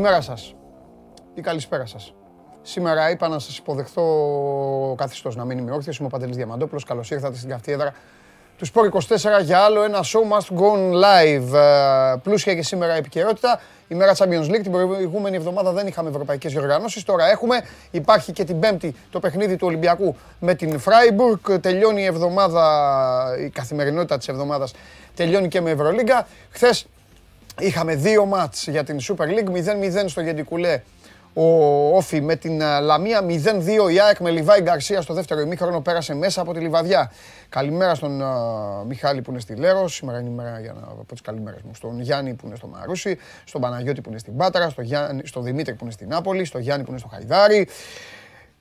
Καλημέρα σας ή καλησπέρα σας. Σήμερα είπα να σας υποδεχθώ καθιστός να μείνει με όρθιος. Είμαι ο Παντελής Διαμαντόπουλος. Καλώς ήρθατε στην καυτή έδρα του Sport 24 για άλλο ένα show must go on live. Ε, Πλούσια και σήμερα επικαιρότητα. Η μέρα Champions League. Την προηγούμενη εβδομάδα δεν είχαμε ευρωπαϊκές διοργανώσεις. Τώρα έχουμε. Υπάρχει και την Πέμπτη το παιχνίδι του Ολυμπιακού με την Freiburg. Τελειώνει η εβδομάδα, η καθημερινότητα της εβδομάδας τελειώνει και με Ευρωλίγκα. Χθες είχαμε δύο μάτς για την Super League. 0-0 στο Γεντικουλέ ο Όφη με την Λαμία 0-2 η ΑΕΚ με Λιβάη Γκαρσία στο δεύτερο ημίχρονο πέρασε μέσα από τη Λιβαδιά. Καλημέρα στον Μιχάλη που είναι στη Λέρο, σήμερα είναι η μέρα για να πω τις καλημέρες μου. Στον Γιάννη που είναι στο Μαρούσι, στον Παναγιώτη που είναι στην Πάτρα, στο Γιάννη, στον Δημήτρη που είναι στην Νάπολη, στον Γιάννη που είναι στο Χαϊδάρι.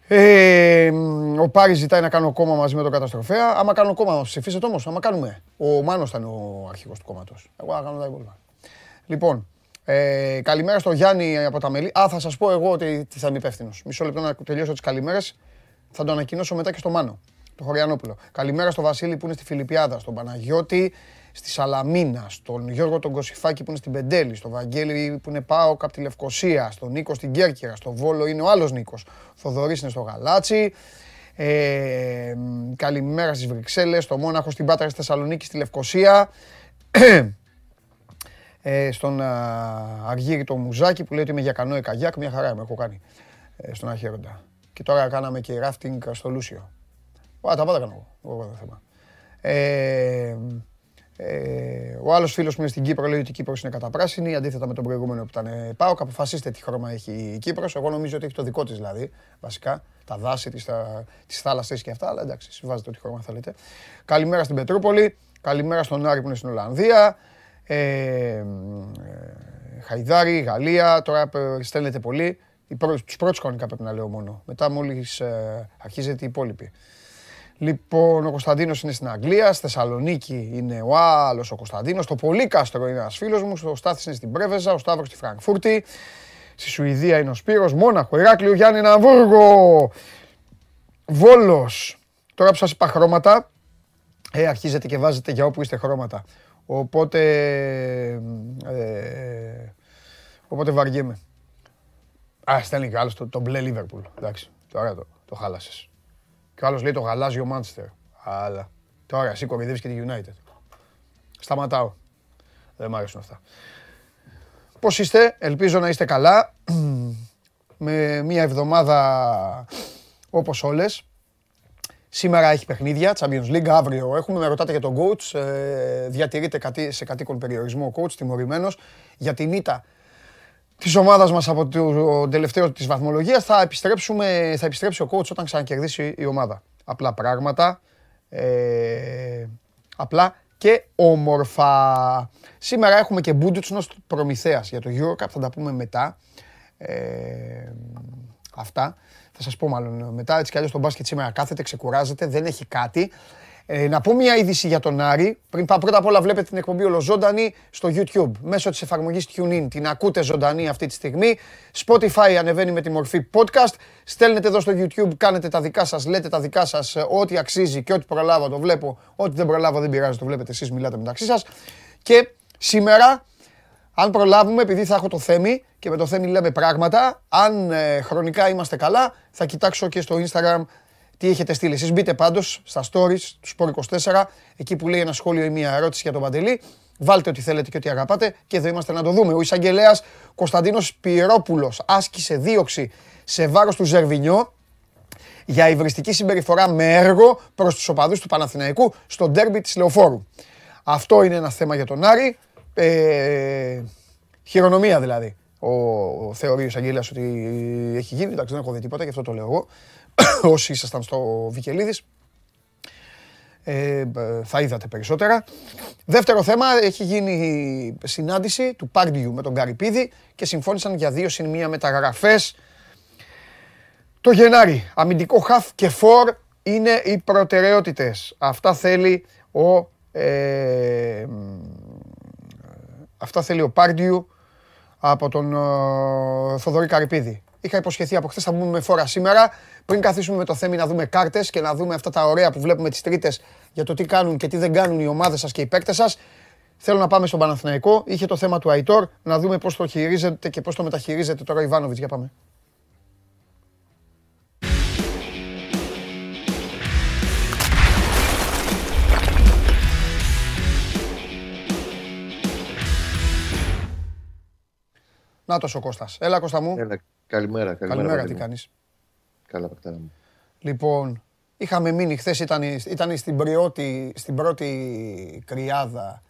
Ε, ο Πάρης ζητάει να κάνω κόμμα μαζί με τον καταστροφέα. Άμα κάνω κόμμα, ψηφίσετε όμως. Άμα κάνουμε. Ο Μάνος ήταν ο αρχηγός του κόμματος. Εγώ θα κάνω τα υπόλοιπα. Λοιπόν, ε, καλημέρα στο Γιάννη από τα Μελή. Α, θα σας πω εγώ ότι θα είμαι υπεύθυνος. Μισό λεπτό να τελειώσω τις καλημέρες. Θα το ανακοινώσω μετά και στο Μάνο, το Χωριανόπουλο. Καλημέρα στο Βασίλη που είναι στη Φιλιππιάδα, στον Παναγιώτη στη Σαλαμίνα, στον Γιώργο τον Κωσιφάκη που είναι στην Πεντέλη, στον Βαγγέλη που είναι πάω από τη Λευκοσία, στον Νίκο στην Κέρκυρα, στον Βόλο είναι ο άλλος Νίκος. Θοδωρής είναι στο Γαλάτσι. Ε, καλημέρα στις Βρυξέλλες, στο Μόναχο, στην Πάτρα, στη Θεσσαλονίκη, στη Λευκοσία ε, στον Αργύρι το Μουζάκι που λέει ότι είμαι για κανό καγιάκ, μια χαρά με έχω κάνει ε, στον Αχέροντα. Και τώρα κάναμε και ράφτινγκ στο Λούσιο. Α, τα πάντα κάνω εγώ, εγώ δεν θέμα. Ε, ε, ο άλλος φίλος που είναι στην Κύπρο λέει ότι η Κύπρος είναι καταπράσινη, αντίθετα με τον προηγούμενο που ήταν ε, πάω. Αποφασίστε τι χρώμα έχει η Κύπρος. Εγώ νομίζω ότι έχει το δικό της δηλαδή, βασικά. Τα δάση τη, τις θάλασσες και αυτά. Αλλά εντάξει, συμβάζετε ό,τι χρώμα θέλετε. Καλημέρα στην Πετρούπολη. Καλημέρα στον Άρη που είναι στην Ολλανδία. Ε, Χαϊδάρη, Γαλλία, τώρα στέλνετε πολύ. Τους πρώτους κανονικά πρέπει να λέω μόνο. Μετά μόλις ε, αρχίζεται η υπόλοιπη. Λοιπόν, ο Κωνσταντίνος είναι στην Αγγλία, στη Θεσσαλονίκη είναι ο άλλος ο Κωνσταντίνος. Το Πολύκαστρο είναι ένας φίλος μου, ο Στάθης είναι στην Πρέβεζα, ο Σταύρος στη Φραγκφούρτη. Στη Σουηδία είναι ο Σπύρος, Μόναχο, Ηράκλειο, Γιάννη, Ναμβούργο, Βόλος. Τώρα που σας είπα χρώματα, ε, αρχίζετε και βάζετε για όπου είστε χρώματα. Οπότε, ε, οπότε βαριέμαι. Α, στέλνει και άλλος το, το μπλε Λίβερπουλ. Εντάξει, τώρα το, το χάλασες. Και ο άλλος λέει το γαλάζιο Μάντσεστερ. Αλλά τώρα εσύ κορυδεύεις και τη United. Σταματάω. Δεν μ' αρέσουν αυτά. Πώς είστε, ελπίζω να είστε καλά. Με μια εβδομάδα όπως όλες. Σήμερα έχει παιχνίδια, Champions League, αύριο έχουμε. Με ρωτάτε για τον coach. Ε, διατηρείται σε κατοίκον περιορισμό ο coach, τιμωρημένος. Για την ήττα της ομάδας μας από το τελευταίο της βαθμολογίας θα, επιστρέψουμε, θα επιστρέψει ο coach όταν ξανακερδίσει η ομάδα. Απλά πράγματα. Ε, απλά και όμορφα. Σήμερα έχουμε και Μπούντουτσνος προμηθέας για το Eurocup, θα τα πούμε μετά. Ε, αυτά. Θα σας πω μάλλον μετά. Έτσι κι αλλιώς το μπάσκετ σήμερα κάθεται, ξεκουράζεται, δεν έχει κάτι. Ε, να πω μια είδηση για τον Άρη. Πριν πάω πρώτα απ' όλα βλέπετε την εκπομπή ολοζώντανη στο YouTube μέσω της εφαρμογής TuneIn. Την ακούτε ζωντανή αυτή τη στιγμή. Spotify ανεβαίνει με τη μορφή podcast. Στέλνετε εδώ στο YouTube, κάνετε τα δικά σας, λέτε τα δικά σας, ε, ό,τι αξίζει και ό,τι προλάβω το βλέπω. Ό,τι δεν προλάβω δεν πειράζει, το βλέπετε εσείς, μιλάτε μεταξύ σας. Και σήμερα αν προλάβουμε, επειδή θα έχω το θέμη και με το θέμη λέμε πράγματα, αν ε, χρονικά είμαστε καλά, θα κοιτάξω και στο Instagram τι έχετε στείλει. Εσείς μπείτε πάντως στα stories του Sport24, εκεί που λέει ένα σχόλιο ή μια ερώτηση για τον Παντελή. Βάλτε ό,τι θέλετε και ό,τι αγαπάτε και εδώ είμαστε να το δούμε. Ο εισαγγελέας Κωνσταντίνος Πυρόπουλος άσκησε δίωξη σε βάρος του Ζερβινιό για υβριστική συμπεριφορά με έργο προς τους οπαδούς του Παναθηναϊκού στο ντέρμπι της Λεωφόρου. Αυτό είναι ένα θέμα για τον Άρη. Ε, χειρονομία δηλαδή. Ο, ο θεωρεί ο Εισαγγελέας ότι έχει γίνει. Εντάξει, δεν έχω δει τίποτα, γι' αυτό το λέω εγώ. Όσοι ήσασταν στο Βικελίδης, ε, θα είδατε περισσότερα. Δεύτερο θέμα, έχει γίνει συνάντηση του Πάρντιου με τον Καρυπίδη και συμφώνησαν για δύο συν μία μεταγραφές το Γενάρη. Αμυντικό χαφ και φορ είναι οι προτεραιότητες. Αυτά θέλει ο ε, Αυτά θέλει ο Πάρντιου από τον uh, Θοδωρή Καρυπίδη. Είχα υποσχεθεί από χθες θα μπούμε με φόρα σήμερα. Πριν καθίσουμε με το θέμα να δούμε κάρτες και να δούμε αυτά τα ωραία που βλέπουμε τις τρίτες για το τι κάνουν και τι δεν κάνουν οι ομάδες σας και οι παίκτες σας. Θέλω να πάμε στον Παναθηναϊκό. Είχε το θέμα του Αϊτόρ. Να δούμε πώς το χειρίζεται και πώς το μεταχειρίζεται τώρα ο Ιβάνοβιτς. Για πάμε. Να το ο Κώστας. Έλα Κώστα μου. Έλα, καλημέρα. Καλημέρα, καλημέρα τι κάνεις; Καλά, πακτάρα μου. Λοιπόν, είχαμε μείνει χθες, ήταν, ήταν στην, πρώτη, στην πρώτη κρυάδα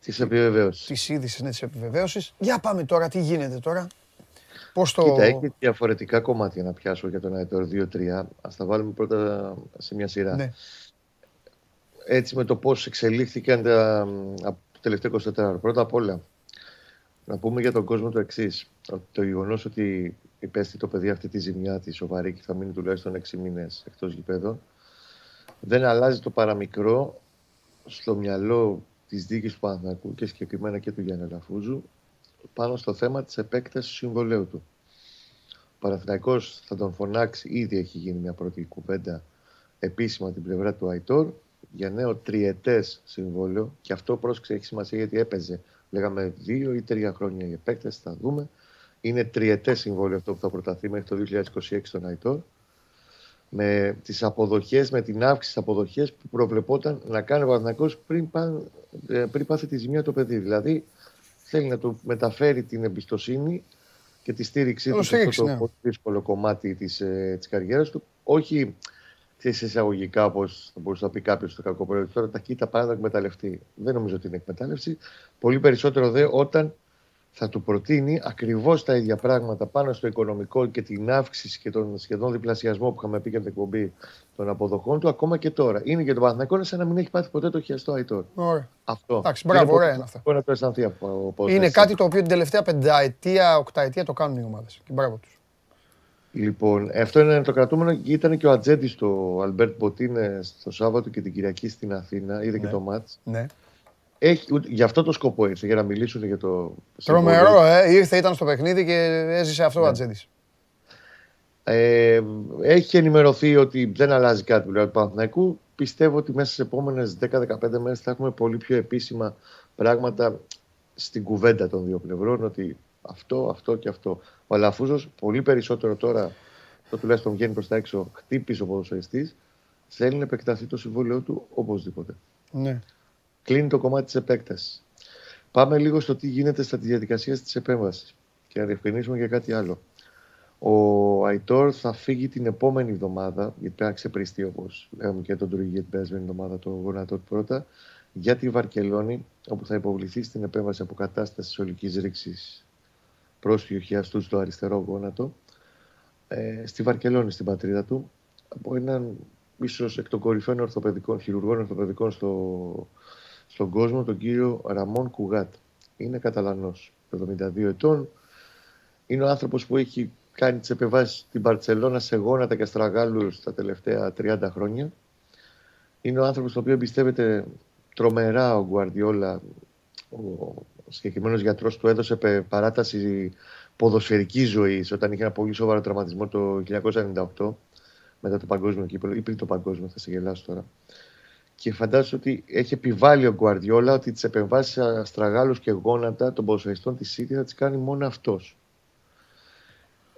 της επιβεβαίωσης. Της είδησης, ναι, της επιβεβαίωσης. Για πάμε τώρα, τι γίνεται τώρα; Πώς το... Κοίτα, έχει διαφορετικά κομμάτια να πιάσω για τον Αετόρ 2-3. Α τα βάλουμε πρώτα σε μια σειρά. Ναι. Έτσι με το πώς εξελίχθηκαν τα, το τελευταίο 24 ώρα. Πρώτα απ' όλα, να πούμε για τον κόσμο το εξής. Το γεγονός ότι υπέστη το παιδί αυτή τη ζημιά τη σοβαρή και θα μείνει τουλάχιστον 6 μήνες εκτός γηπέδων, δεν αλλάζει το παραμικρό στο μυαλό της δίκη του Παναθηνακού και συγκεκριμένα και του Γιάννη Λαφούζου πάνω στο θέμα της επέκτασης του συμβολέου του. Ο Παναθηναϊκός θα τον φωνάξει, ήδη έχει γίνει μια πρώτη κουβέντα επίσημα την πλευρά του Αϊτόρ για νέο τριετές συμβόλαιο και αυτό πρόσεξε έχει σημασία γιατί έπαιζε Λέγαμε δύο ή τρία χρόνια η επέκταση, θα δούμε. Είναι τριετές συμβόλαιο αυτό που θα προταθεί μέχρι το 2026 στον Αϊτόρ. Με τις αποδοχές, με την αύξηση της αποδοχές που προβλεπόταν να κάνει ο Παναθυνακό πριν, ε, πριν πάθει τη ζημιά το παιδί. Δηλαδή θέλει να του μεταφέρει την εμπιστοσύνη και τη στήριξή του σε αυτό το ναι. δύσκολο κομμάτι της της ε, καριέρας του. Όχι σε εισαγωγικά, όπως θα μπορούσε να πει κάποιος στο κακό προϊόν, τώρα τα κοίτα πάντα να εκμεταλλευτεί. Δεν νομίζω ότι είναι εκμετάλλευση. Πολύ περισσότερο δε όταν θα του προτείνει ακριβώς τα ίδια πράγματα πάνω στο οικονομικό και την αύξηση και τον σχεδόν διπλασιασμό που είχαμε πει για την εκπομπή των αποδοχών του, ακόμα και τώρα. Είναι για τον Παναθηναϊκό σαν να μην έχει πάθει ποτέ το χιαστό Αϊτόρ. Ωραία. Αυτό. Εντάξει, μπράβο, ωραία είναι αυτό. να το αισθανθεί από, Είναι κάτι το οποίο την τελευταία πενταετία, οκταετία το κάνουν οι ομάδες. Και μπράβο τους. Λοιπόν, αυτό είναι το κρατούμενο. Ήταν και ο ατζέντης του ο Αλμπέρτ Μποτίνες το Σάββατο και την Κυριακή στην Αθήνα. Είδε ναι. και το ματς. Ναι. Έχει, γι' αυτό το σκοπό ήρθε, για να μιλήσουν για το. Τρομερό, ε. Ήρθε, ήταν στο παιχνίδι και έζησε αυτό ναι. ο ατζέντης. Ε, έχει ενημερωθεί ότι δεν αλλάζει κάτι του Παναθηναϊκού. Πιστεύω ότι μέσα στις επόμενες 10-15 μέρες θα έχουμε πολύ πιο επίσημα πράγματα στην κουβέντα των δύο πλευρών. Ότι αυτό, αυτό και αυτό. Ο Αλαφούζος πολύ περισσότερο τώρα, το τουλάχιστον βγαίνει προς τα έξω, χτύπησε ο ποδοσφαιριστής, θέλει να επεκταθεί το συμβόλαιό του οπωσδήποτε. Ναι. Κλείνει το κομμάτι της επέκτασης. Πάμε λίγο στο τι γίνεται στα διαδικασίας της επέμβασης και να διευκρινίσουμε για κάτι άλλο. Ο Αϊτόρ θα φύγει την επόμενη εβδομάδα, γιατί πρέπει να ξεπριστεί όπως λέγαμε και τον Τουρίγη την περασμένη εβδομάδα, το γονατό του πρώτα, για τη Βαρκελόνη, όπου θα υποβληθεί στην επέμβαση αποκατάστασης ολικής ρήξης πρόσφυγε χιαστού στο αριστερό γόνατο, ε, στη Βαρκελόνη, στην πατρίδα του, από έναν ίσως εκ των κορυφαίων ορθοπαιδικών, χειρουργών ορθοπαιδικών στο, στον κόσμο, τον κύριο Ραμόν Κουγάτ. Είναι Καταλανός, 72 ετών. Είναι ο άνθρωπος που έχει κάνει τις επεμβάσεις στην Παρσελώνα σε γόνατα και αστραγάλου τα τελευταία 30 χρόνια. Είναι ο άνθρωπος τον οποίο εμπιστεύεται τρομερά ο Γκουαρδιόλα, ο ο συγκεκριμένος γιατρός του έδωσε παράταση ποδοσφαιρική ζωής όταν είχε ένα πολύ σοβαρό τραυματισμό το 1998 μετά το παγκόσμιο κύπελο ή πριν το παγκόσμιο, θα σε γελάσω τώρα. Και φαντάζομαι ότι έχει επιβάλει ο Γκουαρδιόλα ότι τις επεμβάσεις αστραγάλους και γόνατα των ποδοσφαιριστών της City θα τις κάνει μόνο αυτός.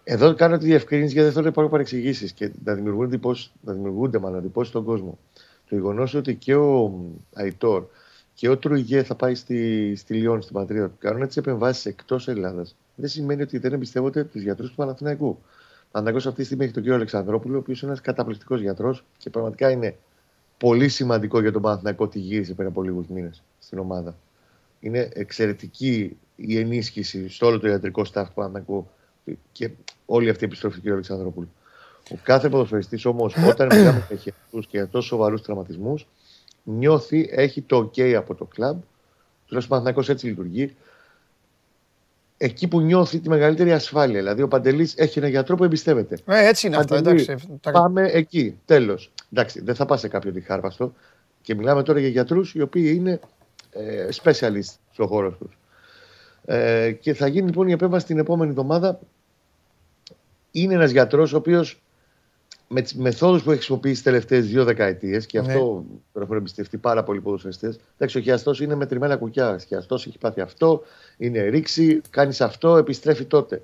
Εδώ κάνω τη διευκρίνηση γιατί δεν θέλω να υπάρχουν παρεξηγήσεις και να δημιουργούνται, να δημιουργούνται μάλλον εντυπώσει στον κόσμο. Το γεγονός ότι και ο Αϊτόρ και ο Τρουιγέ θα πάει στη, στη Λιόν, στην πατρίδα του, κάνουν τι επεμβάσεις εκτός Ελλάδας, δεν σημαίνει ότι δεν εμπιστεύονται τους γιατρούς του Παναθηναϊκού. Παναθηναϊκός αυτή τη στιγμή έχει τον κύριο Αλεξανδρόπουλο, ο οποίος είναι ένας καταπληκτικός γιατρός και πραγματικά είναι πολύ σημαντικό για τον Παναθηναϊκό ότι γύρισε πριν από λίγους μήνες στην ομάδα. Είναι εξαιρετική η ενίσχυση στο όλο το ιατρικό staff του Παναθηναϊκού και όλη αυτή η επιστροφή του κύριου Αλεξανδρόπουλου. Ο κάθε ποδοσφαιριστής όμως, όταν μιλάμε για χειρουργού και για τόσο σοβαρούς τραυματισμούς, νιώθει, έχει το OK από το κλαμπ. Τουλάχιστον ο έτσι λειτουργεί. Εκεί που νιώθει τη μεγαλύτερη ασφάλεια. Δηλαδή, ο Παντελής έχει ένα γιατρό που εμπιστεύεται. Ε, έτσι είναι αυτό. Εντάξει, πάμε εκεί. Τέλος. Εντάξει, δεν θα πας σε κάποιο διχάρβαστο. Και μιλάμε τώρα για γιατρούς οι οποίοι είναι ε, specialist στον χώρο τους. Ε, και θα γίνει λοιπόν η επέμβαση την επόμενη εβδομάδα. Είναι ένας γιατρός ο οποίος με τις μεθόδους που έχει χρησιμοποιήσει τις τελευταίες δύο δεκαετίες και ναι. αυτό το έχουν εμπιστευτεί πάρα πολλοί ποδοσφαιριστές. Εντάξει, ο χιαστός είναι μετρημένα κουκιά. Ο χιαστός έχει πάθει αυτό, είναι ρήξη, κάνεις αυτό, επιστρέφει τότε.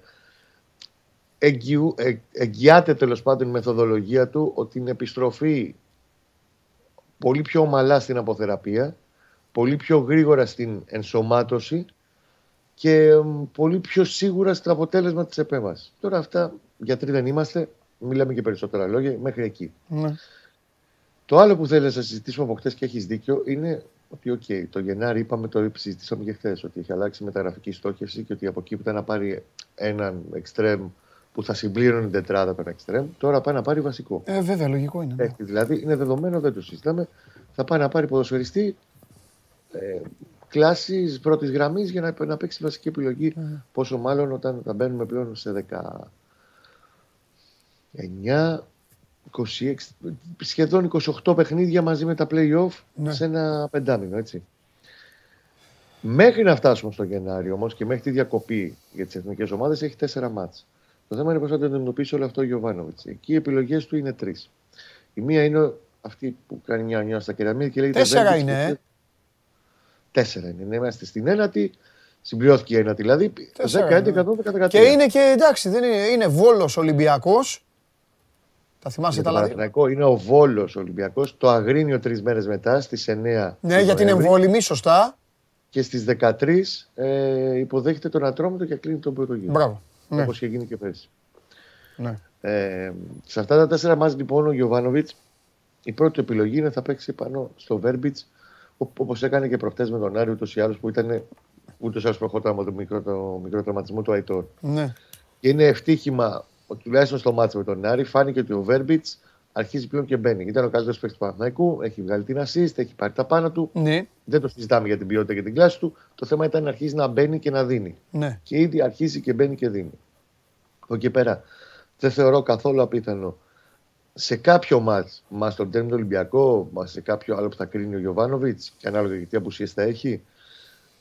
Εγγυου, ε, εγγυάται τέλος πάντων η μεθοδολογία του ότι την επιστροφή πολύ πιο ομαλά στην αποθεραπεία, πολύ πιο γρήγορα στην ενσωμάτωση και πολύ πιο σίγουρα στο αποτέλεσμα της επέμβασης. Τώρα αυτά γιατροί δεν είμαστε, μιλάμε και περισσότερα λόγια, μέχρι εκεί. Ναι. Το άλλο που θέλω να συζητήσουμε από χτες και έχεις δίκιο είναι ότι okay, το Γενάρη είπαμε, το συζητήσαμε και χθες, ότι έχει αλλάξει μεταγραφική στόχευση και ότι από εκεί που ήταν να πάρει έναν εξτρέμ που θα συμπλήρωνε την τετράδα των εξτρέμ, τώρα πάει να πάρει βασικό. Ε, βέβαια, λογικό είναι. Ναι. Έχει, δηλαδή είναι δεδομένο, δεν το συζητάμε. Θα πάει να πάρει ποδοσφαιριστή ε, κλάσης πρώτης γραμμής για να, να παίξει βασική επιλογή. Mm. Πόσο μάλλον όταν θα μπαίνουμε πλέον σε 19, 26, σχεδόν 28 παιχνίδια μαζί με τα play-off ναι. σε ένα πεντάμινο, έτσι. Μέχρι να φτάσουμε στο Γενάριο όμως και μέχρι τη διακοπή για τις εθνικές ομάδες έχει τέσσερα μάτς. Το θέμα είναι πώς θα το αντιμετωπίσει όλο αυτό ο Γιωβάνοβιτς. Εκεί οι επιλογές του είναι τρεις. Η μία είναι αυτή που κάνει μια νιώσα στα κεραμίδια και λέει. Τέσσερα είναι. Ε; Τέσσερα είναι. Ναι, είμαστε στην ένατη. Συμπληρώθηκε η ένατη δηλαδή. 10, 11, 12, 13. Και είναι και εντάξει, δεν είναι, είναι Βόλος Ολυμπιακός. Τα θυμάσαι τα λάθη. Είναι ο Βόλος Ολυμπιακός. Το Αγρίνιο τρεις μέρες μετά στις 9. Ναι, για την εμβόλυμη, σωστά. Και στις 13 ε, υποδέχεται τον Ατρόμητο και κλείνει τον πρώτο γύρο. Μπράβο. Ναι. Όπως είχε γίνει και πέρσι. Ναι. Ε, σε αυτά τα τέσσερα μάτια λοιπόν ο Γιωβάνοβιτς η πρώτη επιλογή είναι θα παίξει πάνω στο Βέρμπιτς όπως έκανε και προχτές με τον Άριο ούτως ή άλλως που ήταν ούτως ή άλλως προχωρά με το μικρό, το μικρό τραυματισμό του Αϊτόρ. Ναι. Και είναι ευτύχημα τουλάχιστον στο μάτσο με τον Άρη, φάνηκε ότι ο Βέρμπιτς αρχίζει πλέον και μπαίνει. Ήταν ο καλύτερος παίκτης του Παναθηναϊκού, έχει βγάλει την assist, έχει πάρει τα πάνω του. Ναι. Δεν το συζητάμε για την ποιότητα και την κλάση του. Το θέμα ήταν να αρχίσει να μπαίνει και να δίνει. Ναι. Και ήδη αρχίζει και μπαίνει και δίνει. Από εκεί πέρα δεν θεωρώ καθόλου απίθανο σε κάποιο μάτς, μα στον τέρμινο του Ολυμπιακό, μα σε κάποιο άλλο που θα κρίνει ο Γιωβάνοβιτς, και ανάλογα και τι απουσίες θα έχει,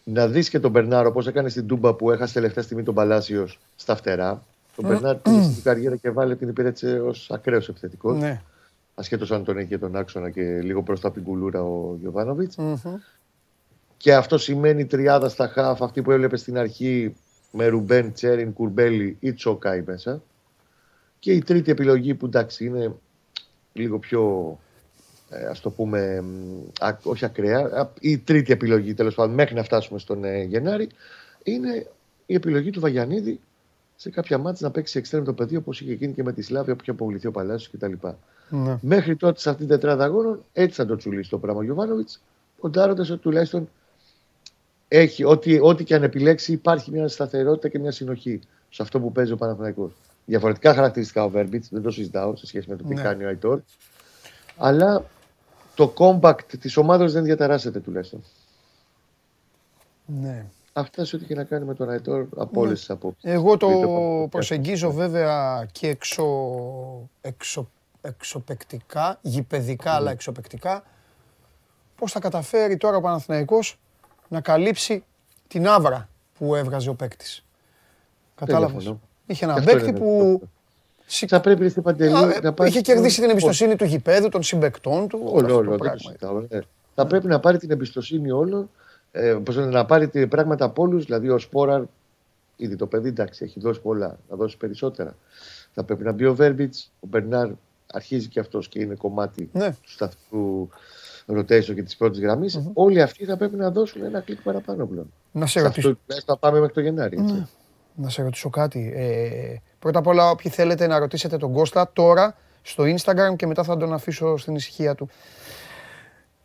να δεις και τον Μπερνάρο όπω έκανε στην Τούμπα που έχασε τελευταία στιγμή τον Παλάσιος στα φτερά. Τον Μπερνάρ πήγε στην καριέρα και βάλε την υπηρέτησε ως ακραίος επιθετικός. Ναι. Ασχέτως αν τον έχει τον άξονα και λίγο μπροστά από την κουλούρα ο γιωβανοβιτ Και αυτό σημαίνει τριάδα στα χάφ, αυτή που έβλεπε στην αρχή με Ρουμπέν, Τσέριν, Κουρμπέλι ή Τσόκαη μέσα. Και η τρίτη επιλογή που εντάξει είναι λίγο πιο ε, ας το πούμε α, όχι ακραία, η τρίτη επιλογή τέλος πάντων μέχρι να φτάσουμε στον ε, Γενάρη είναι η επιλογή του Βαγιανίδη σε κάποια μάτια να παίξει εξτρέμ το πεδίο όπως είχε γίνει και με τη Σλάβια που είχε αποβληθεί ο Παλάσιος κτλ. Ναι. Μέχρι τότε σε αυτήν την τετράδα αγώνων έτσι θα το τσουλήσει το πράγμα ο Γιωβάνοβιτς, ποντάροντα ότι τουλάχιστον έχει, ό,τι, ό,τι και αν επιλέξει, υπάρχει μια σταθερότητα και μια συνοχή σε αυτό που παίζει ο Παναθηναϊκός. Διαφορετικά χαρακτηριστικά ο Βέρμπιτς, δεν το συζητάω σε σχέση με το τι ναι. κάνει ο Αϊτόρ. Αλλά το compact της ομάδας δεν διαταράσσεται τουλάχιστον. Ναι. Αυτά σε ό,τι και να κάνει με τον Αϊτόρ από όλες τις απόψεις. Εγώ το προσεγγίζω βέβαια και εξω, εξω, εξωπεκτικά, γηπαιδικά αλλά εξωπεκτικά. Πώς θα καταφέρει τώρα ο Παναθηναϊκός να καλύψει την άβρα που έβγαζε ο παίκτης. Κατάλαβες; Είχε ένα παίκτη που. Θα πρέπει στην Παντελή να πάρει. Είχε κερδίσει την εμπιστοσύνη του γηπέδου, των συμπεκτών του. Όλο, όλο. Θα πρέπει να πάρει την εμπιστοσύνη όλων ε, πώς να πάρει πράγματα από όλους. Δηλαδή, ο Σπόραρ, ήδη το παιδί, εντάξει, έχει δώσει πολλά, να δώσει περισσότερα. Θα πρέπει να μπει ο Βέρμπιτς, ο Μπερνάρ αρχίζει και αυτός και είναι κομμάτι ναι. του σταθμού rotation και της πρώτης γραμμής. Mm-hmm. Όλοι αυτοί θα πρέπει να δώσουν ένα κλικ παραπάνω πλέον. Να σε ρωτήσω. Αυτό θα πάμε μέχρι το Γενάρη. Έτσι. Ναι. Να σε ρωτήσω κάτι. Ε, πρώτα απ' όλα, όποιοι θέλετε να ρωτήσετε τον Κώστα τώρα στο Instagram και μετά θα τον αφήσω στην ησυχία του.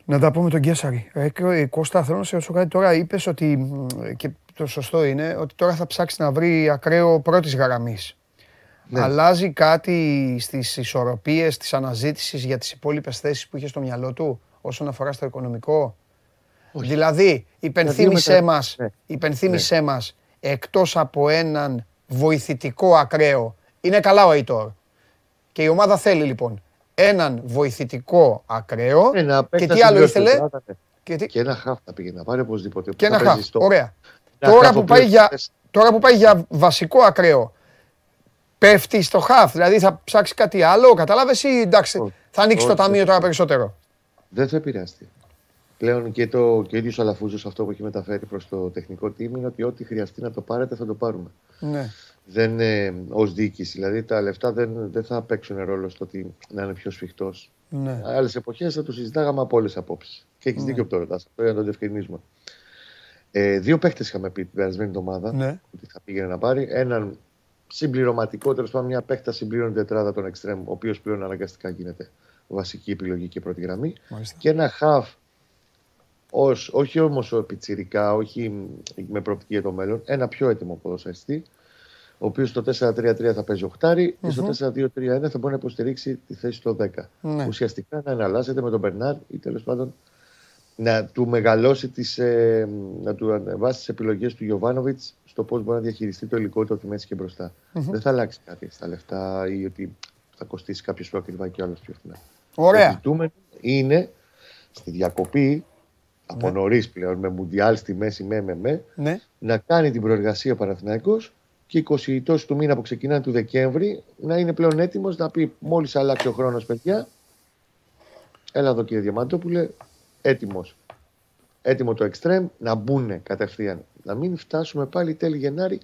Να τα πούμε τον Κέσσαρη. Ε, Κώστα, θέλω να σε ρωτήσω κάτι τώρα. Είπες ότι, και το σωστό είναι, ότι τώρα θα ψάξει να βρει ακραίο πρώτης γραμμής. Ναι. Αλλάζει κάτι στις ισορροπίες της αναζήτησης για τις υπόλοιπες θέσεις που είχε στο μυαλό του όσον αφορά στο οικονομικό; Όχι. Δηλαδή, υπενθύμησέ μας, ναι. υπενθύμησέ ναι. μας, εκτός από έναν βοηθητικό ακραίο, είναι καλά ο Αϊτόρ. Και η ομάδα θέλει λοιπόν έναν βοηθητικό ακραίο. και τι άλλο ήθελε; Και, τι... και ένα χαφ θα πήγε να πάρει οπωσδήποτε. Και ένα χαφ. Ωραία. Τώρα που, πάει για, τώρα που πάει για βασικό ακραίο, πέφτει στο χαφ. Δηλαδή θα ψάξεις κάτι άλλο, κατάλαβες ή εντάξει, θα ανοίξεις το ταμείο τώρα περισσότερο; Δεν θα επηρεαστεί. Πλέον και, το, και ο ίδιος Αλαφούζος αυτό που έχει μεταφέρει προς το τεχνικό team είναι ότι ό,τι χρειαστεί να το πάρετε θα το πάρουμε. Ναι. Δεν ε, ως διοίκηση. Δηλαδή τα λεφτά δεν, δεν θα παίξουν ρόλο στο ότι να είναι πιο σφιχτός. Ναι. Άλλες εποχές θα το συζητάγαμε από όλες απόψεις. Και έχεις ναι. δίκιο που το ρωτάς. Αυτό για να το διευκρινίσουμε. Ε, δύο παίχτε είχαμε πει την περασμένη εβδομάδα ναι. ότι θα πήγαινε να πάρει. Έναν συμπληρωματικό, τέλος πάντων μια παίχτα συμπλήρωνε τετράδα των εξτρέμ, ο οποίος πλέον αναγκαστικά γίνεται βασική επιλογή και πρώτη γραμμή. Μάλιστα. Και ένα half, ως, όχι όμως πιτσιρικά, όχι με προοπτική για το μέλλον, ένα πιο έτοιμο ποδοσφαιριστή, ο οποίος στο 4-3-3 θα παίζει οχτάρι mm-hmm. και στο 4-2-3-1 θα μπορεί να υποστηρίξει τη θέση στο 10. Ναι. Ουσιαστικά να εναλλάσσεται με τον Μπερνάρ ή τέλος πάντων να του μεγαλώσει τις, ε, να του ανεβάσει τις επιλογές του Γιωβάνοβιτς στο πώς μπορεί να διαχειριστεί το υλικό του από τη μέση και μπροστά. Mm-hmm. Δεν θα αλλάξει κάτι στα λεφτά ή ότι θα κοστίσει κάποιο πιο ακριβά και άλλος πιο φθηνά. Ωραία. Το ζητούμενο είναι στη διακοπή από ναι. νωρίς πλέον με Μουντιάλ στη μέση με με, με ναι. να κάνει την προεργασία Παναθηναϊκός και 20 του μήνα που ξεκινάει του Δεκέμβρη να είναι πλέον έτοιμος να πει μόλις αλλάξει ο χρόνος, παιδιά. Έλα εδώ κύριε Διαμαντόπουλε, έτοιμος. Έτοιμο το εξτρέμ να μπουν κατευθείαν. Να μην φτάσουμε πάλι τέλη Γενάρη.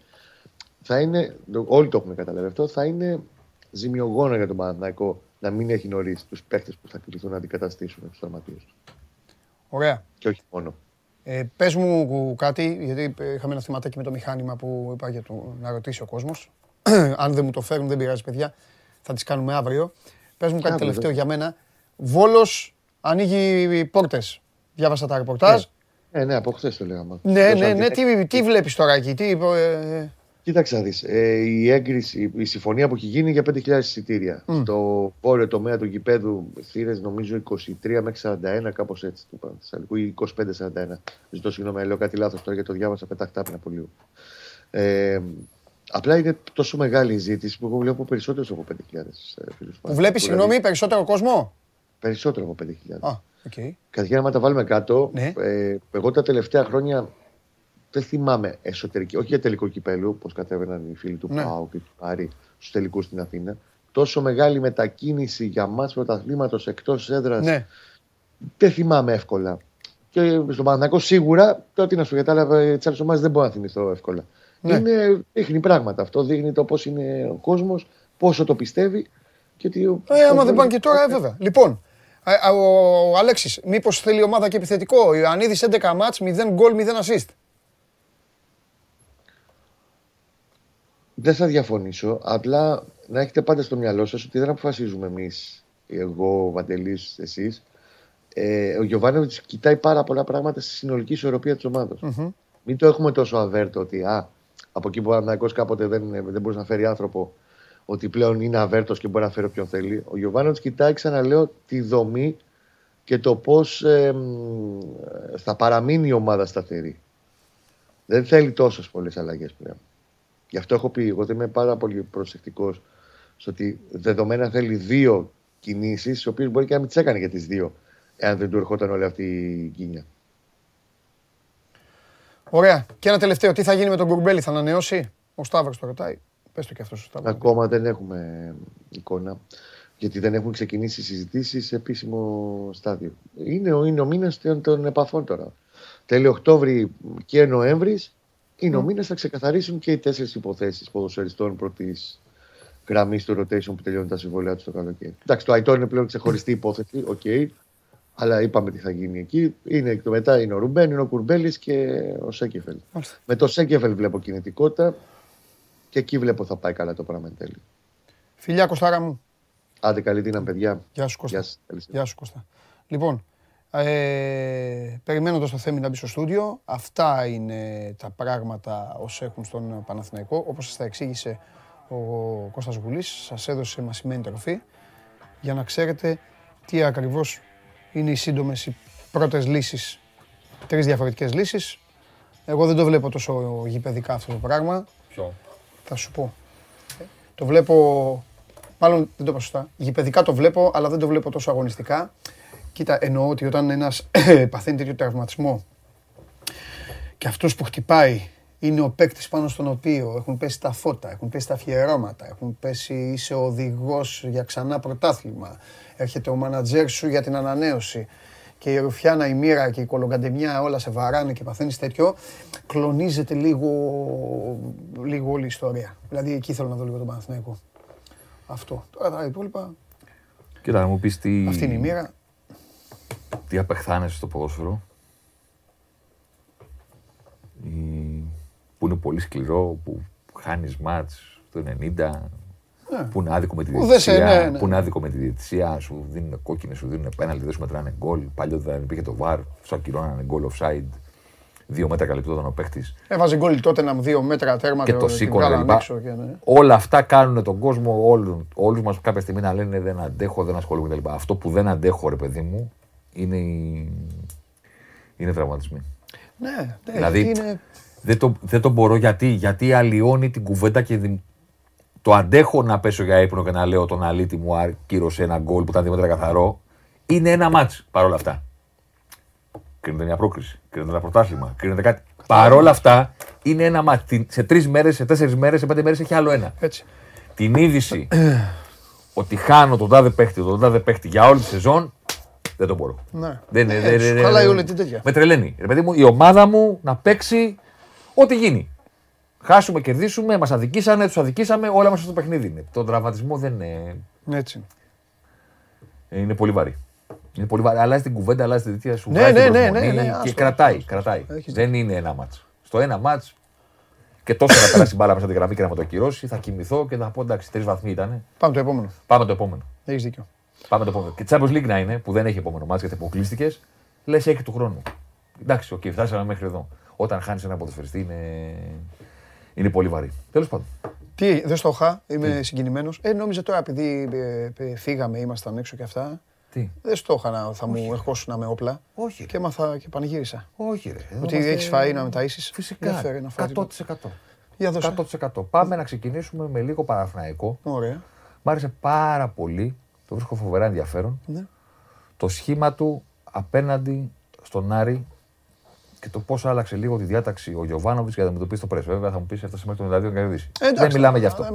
Θα είναι, όλοι το έχουμε καταλάβει αυτό, θα είναι ζημιογόνα για τον Παναθηναϊκό να μην έχει νωρίς τους παίχτε που θα κληθούν να αντικαταστήσουν τους τραυματίες του. Ωραία. Και όχι μόνο. Ε, Πες μου κάτι, γιατί είχαμε ένα θεματάκι με το μηχάνημα που είπα για το, να ρωτήσει ο κόσμος. Αν δεν μου το φέρουν, δεν πειράζει, παιδιά. Θα τις κάνουμε αύριο. Πες μου κάτι τελευταίο για μένα. Βόλος ανοίγει πόρτες. Διάβασα τα ρεπορτάζ. Ναι, ναι, ναι από χθες το λέγαμε. Ναι, ναι, ναι. Τι, τι βλέπεις τώρα εκεί, τι, ε, Κοίταξε να δεις, ε, η έγκριση, η συμφωνία που έχει γίνει για 5.000 εισιτήρια. Mm. Στο βόρειο τομέα του γηπέδου θύρες νομίζω 23 μέχρι 41 κάπως έτσι του Παναθηναϊκού ή 25-41. Ζητώ συγγνώμη, λέω κάτι λάθος τώρα γιατί το διάβασα πετάχτα πριν από λίγο. Ε, απλά είναι τόσο μεγάλη η ζήτηση που εγώ βλέπω περισσότερος από 5.000 ε, φίλους. Που βλέπεις, συγγνώμη, περισσότερο κόσμο; Περισσότερο από 5.000. Ah, okay. Καταρχήν, να τα βάλουμε κάτω, ναι. ε, εγώ τα τελευταία χρόνια δεν θυμάμαι εσωτερική, όχι για τελικό κυπέλου, όπω κατέβαιναν οι φίλοι του ναι. Πάου και του Πάρη στους τελικούς στην Αθήνα. Τόσο μεγάλη μετακίνηση για μας πρωταθλήματος εκτός έδρας. Ναι. Δεν θυμάμαι εύκολα. Και στον Παναγιακό σίγουρα, τότε να σου γιατί άλλα τι άλλε ομάδε δεν μπορώ να θυμηθώ εύκολα. Ναι. Είναι, δείχνει πράγματα αυτό. Δείχνει το πώς είναι ο κόσμος, πόσο το πιστεύει. Και ότι... Ε, άμα δεν πάνε και τώρα, ε, βέβαια. Λοιπόν, ο Αλέξης, μήπως θέλει ομάδα και επιθετικό. Ο Ιωαννίδης 11 μάτς, 0 γκολ, 0 assist. Δεν θα διαφωνήσω. Απλά να έχετε πάντα στο μυαλό σας ότι δεν αποφασίζουμε εμείς, εγώ, ο Βαντελής, εσείς. Ε, ο Γιωβάνοβιτς κοιτάει πάρα πολλά πράγματα στη συνολική ισορροπία της ομάδας. Mm-hmm. Μην το έχουμε τόσο αβέρτο ότι α, από εκεί που ο Ανακό κάποτε δεν, δεν μπορεί να φέρει άνθρωπο, ότι πλέον είναι αβέρτος και μπορεί να φέρει όποιον θέλει. Ο Γιωβάνοβιτς κοιτάει, ξαναλέω, τη δομή και το πώς ε, θα παραμείνει η ομάδα σταθερή. Δεν θέλει τόσες πολλές αλλαγές πλέον. Γι' αυτό έχω πει, εγώ δεν είμαι πάρα πολύ προσεκτικός στο ότι δεδομένα θέλει δύο κινήσεις, οι οποίες μπορεί και να μην τις έκανε για τις δύο, εάν δεν του ερχόταν όλη αυτή η γκίνια. Ωραία. Και ένα τελευταίο. Τι θα γίνει με τον Κουρμπέλη, θα ανανεώσει; Ο Σταύρος το ρωτάει. Πες το και αυτό ο Σταύρο. Ακόμα δεν έχουμε εικόνα. Γιατί δεν έχουν ξεκινήσει οι συζητήσεις σε επίσημο στάδιο. Είναι ο, είναι ο μήνας των, των επαφών τώρα. Τέλειο Οκτώβρη και Νοέμβρης είναι ο μήνα θα ξεκαθαρίσουν και οι τέσσερις υποθέσεις ποδοσφαιριστών πρώτης γραμμής του rotation που τελειώνουν τα συμβόλαια τους το καλοκαίρι. Εντάξει, το Αϊτόρ είναι πλέον ξεχωριστή υπόθεση, OK. Okay, αλλά είπαμε τι θα γίνει εκεί. Είναι, μετά είναι ο Ρουμπέν, είναι ο Κουρμπέλης και ο Σένκεφελντ. Με το Σένκεφελντ βλέπω κινητικότητα και εκεί βλέπω θα πάει καλά το πράγμα εν τέλει. Φιλιά Κωστάρα μου. Άντε καλή δύναμη, παιδιά. Γεια σου Κώστα. Γεια σου, Κώστα. Λοιπόν, ε, περιμένοντας το θέμα να μπει στο στούντιο, αυτά είναι τα πράγματα όσα έχουν στον Παναθηναϊκό. Όπως σας τα εξήγησε ο Κώστας Γουλής, σας έδωσε μασημένη τροφή για να ξέρετε τι ακριβώς είναι οι σύντομες οι πρώτες λύσεις, τρεις διαφορετικές λύσεις. Εγώ δεν το βλέπω τόσο γηπαιδικά αυτό το πράγμα. Ποιο; Θα σου πω. Το βλέπω, μάλλον δεν το είπα σωστά. Γηπαιδικά το βλέπω, αλλά δεν το βλέπω τόσο αγωνιστικά. Κοίτα, εννοώ ότι όταν ένας παθαίνει τέτοιο τραυματισμό και αυτός που χτυπάει είναι ο παίκτης πάνω στον οποίο έχουν πέσει τα φώτα, έχουν πέσει τα αφιερώματα, έχουν πέσει είσαι οδηγός για ξανά πρωτάθλημα. Έρχεται ο μάνατζέρ σου για την ανανέωση και η Ρουφιάνα, η Μοίρα και η Κολογκαντεμιά όλα σε βαράνε και παθαίνεις τέτοιο, κλονίζεται λίγο, λίγο όλη η ιστορία. Δηλαδή εκεί θέλω να δω λίγο τον Παναθηναϊκό. Αυτό. Τώρα τα υπόλοιπα. Κοίτα, να μου πεις τι. Αυτή είναι η μοίρα. Τι απεχθάνεσαι στο ποδόσφαιρο. Που είναι πολύ σκληρό, που χάνεις μάτς το 90, ναι. Που είναι άδικο με τη διαιτησία. Ναι, ναι. Που είναι άδικο με τη διαιτησία. Σου δίνουν κόκκινες, σου δίνουν πέναλτι, δεν σου μετράνε γκολ. Παλιότερα δεν υπήρχε το βαρ, σου ακυρώνανε γκολ offside. Δύο μέτρα καλυπτόταν ο παίχτης. Έβαζε γκολ τότε να δύο μέτρα τέρμα και το σήκωνε. Ναι. Όλα αυτά κάνουν τον κόσμο, όλου μας κάποια στιγμή να λένε δεν αντέχω, δεν ασχολούμαι κτλ. Αυτό που δεν αντέχω, ρε παιδί μου, είναι, οι... είναι τραυματισμοί. Ναι, δηλαδή, είναι... δεν, το, δεν το μπορώ γιατί, γιατί αλλοιώνει την κουβέντα και το αντέχω να πέσω για ύπνο και να λέω τον αλήτη μου ακύρωσε ένα γκολ που ήταν δύο καθαρό. Είναι ένα μάτς παρόλα αυτά. Κρίνεται μια πρόκριση, κρίνεται ένα πρωτάθλημα, κρίνεται κάτι. Παρόλα αυτά είναι ένα μάτς. Σε τρεις μέρες, σε τέσσερις μέρες, σε πέντε μέρες έχει άλλο ένα. Έτσι. Την είδηση ότι χάνω τον τάδε παίχτη, τον τάδε παίχτη για όλη τη σεζόν, δεν το μπορώ. Ναι. Δεν, είναι. δεν, όλη την τέτοια. Με τρελαίνει. Ρε παιδί μου, η ομάδα μου να παίξει ό,τι γίνει. Χάσουμε, κερδίσουμε, μας αδικήσανε, τους αδικήσαμε, όλα μας στο παιχνίδι είναι. Το τραυματισμό δεν είναι. Έτσι. Είναι πολύ βαρύ. Είναι πολύ βαρύ. Αλλάζει την κουβέντα, αλλάζει την τέτοια σου. Ναι, ναι, ναι, ναι, ναι, και κρατάει. κρατάει. δεν είναι ένα ματς. Στο ένα ματς και τόσο να περάσει μπάλα μέσα την γραμμή και να μου το ακυρώσει, θα κοιμηθώ και θα πω εντάξει, τρεις βαθμοί ήταν. Πάμε το επόμενο. Πάμε το επόμενο. Έχεις δίκιο. Πάμε το επόμενο. Και Champions League να είναι, που δεν έχει επόμενο ματς γιατί αποκλείστηκες, λες έχει του χρόνου. Εντάξει, OK, okay, φτάσαμε μέχρι εδώ. Όταν χάνεις ένα ποδοσφαιριστή είναι είναι πολύ βαρύ. Τέλος πάντων. Τι, δεν στο είχα, είμαι συγκινημένος. Ε, νόμιζα τώρα επειδή ε, ε, φύγαμε, ήμασταν έξω και αυτά. Τι; Δεν στο είχα να θα μου ερχόσουν με όπλα. Όχι. Και έμαθα και πανηγύρισα. Όχι, ρε. Ότι έχεις φάει να μεταίσει. Φυσικά. 100%. Για 100%. Πάμε να ξεκινήσουμε με λίγο παραφναϊκό. Ωραία. Μ' άρεσε πάρα πολύ. Το βρίσκω φοβερά ενδιαφέρον. Ναι. Το σχήμα του απέναντι στον Άρη και το πώς άλλαξε λίγο τη διάταξη ο Γιωβάνοβιτς για να αντιμετωπίσει το πρέσβε. Βέβαια θα μου πεις έφτασε μέχρι το 92 και κερδίσει. δεν μιλάμε γι' αυτό.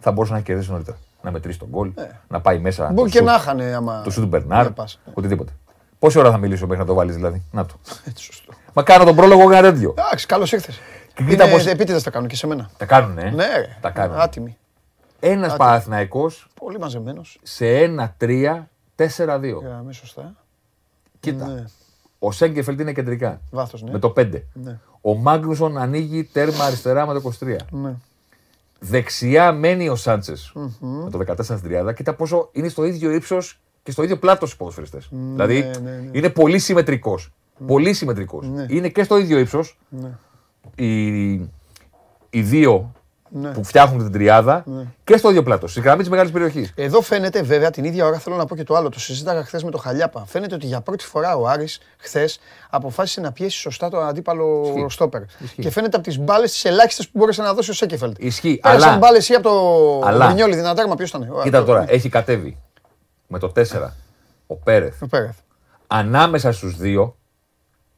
Θα μπορούσε να κερδίσει νωρίτερα. Να μετρήσει τον γκολ, ε. να πάει μέσα. Μπορεί και να είχαν άμα. Το σούτ Μπερνάρ, οτιδήποτε. Πόση ώρα θα μιλήσω μέχρι να το βάλεις δηλαδή; Να το. Έτσι, σωστό. Μα κάνω τον πρόλογο για τέτοιο. Εντάξει, καλώς ήρθες. Κοίτα πώ. Επίτηδες τα κάνουν και σε μένα. Τα κάνουν, ε. Ναι, τα κάνουν. Άτιμοι. Ένας Παναθυναϊκό. Πολύ μαζεμένος. Σε ένα 3-4-2. σωστά. Κοίτα. Ναι. Ο Σέγκεφελτ είναι κεντρικά. Βάθος, ναι. Με το 5. Ναι. Ο Μάγνουσον ανοίγει τέρμα αριστερά με το 23. Ναι. Δεξιά μένει ο σαντσε με το 14-30. Κοίτα πόσο είναι στο ίδιο ύψος και στο ίδιο πλάτος οι ποδοσφαιριστές. Ναι, δηλαδή ναι, ναι. είναι πολύ συμμετρικός. Πολύ συμμετρικός. Είναι και στο ίδιο ύψος. Οι, οι δύο ναι. που φτιάχνουν την τριάδα ναι. και στο ίδιο πλάτο, στη γραμμή της μεγάλης περιοχής. Εδώ φαίνεται βέβαια την ίδια ώρα θέλω να πω και το άλλο. Το συζήταγα χθες με το Χαλιάπα. Φαίνεται ότι για πρώτη φορά ο Άρης χθες αποφάσισε να πιέσει σωστά το αντίπαλο Ισχύει. στόπερ. Και φαίνεται από τις μπάλες τις ελάχιστες που μπόρεσε να δώσει ο Σέκεφελτ. Ισχύει. Πέρασαν αλλά... μπάλες ή από το αλλά... Βινιόλι, δυνατά, ποιος ήταν. Κοίτα τώρα, έχει κατέβει με το 4 ο Πέρεθ. Ο Πέρεθ. Ανάμεσα στους δύο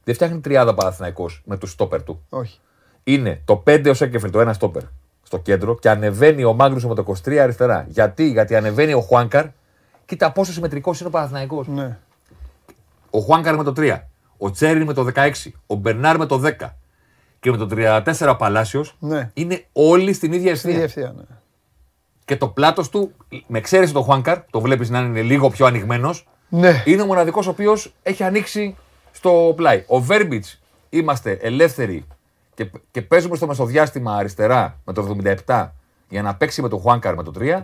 δεν φτιάχνει τριάδα Παναθυναϊκό με του στόπερ του. Όχι. Είναι το 5 ο Σέκεφελτ, το ένα στόπερ στο κέντρο και ανεβαίνει ο Μάγνουσο με το 23 αριστερά. Γιατί, γιατί ανεβαίνει ο Χουάνκαρ. Κοίτα πόσο συμμετρικός είναι ο Παναθηναϊκός. Ναι. Ο Χουάνκαρ με το 3. Ο Τσέριν με το 16. Ο Μπερνάρ με το 10. Και με το 34 Παλάσιος ναι. είναι όλοι στην ίδια ευθεία. Ναι. Και το πλάτος του, με εξαίρεση το Χουάνκαρ, το βλέπεις να είναι λίγο πιο ανοιγμένο. Ναι. Είναι ο μοναδικός ο οποίος έχει ανοίξει στο πλάι. Ο Βέρμπιτς είμαστε ελεύθεροι και, και παίζουμε στο μεσοδιάστημα αριστερά με το 77 για να παίξει με το Χουάνκαρ με το 3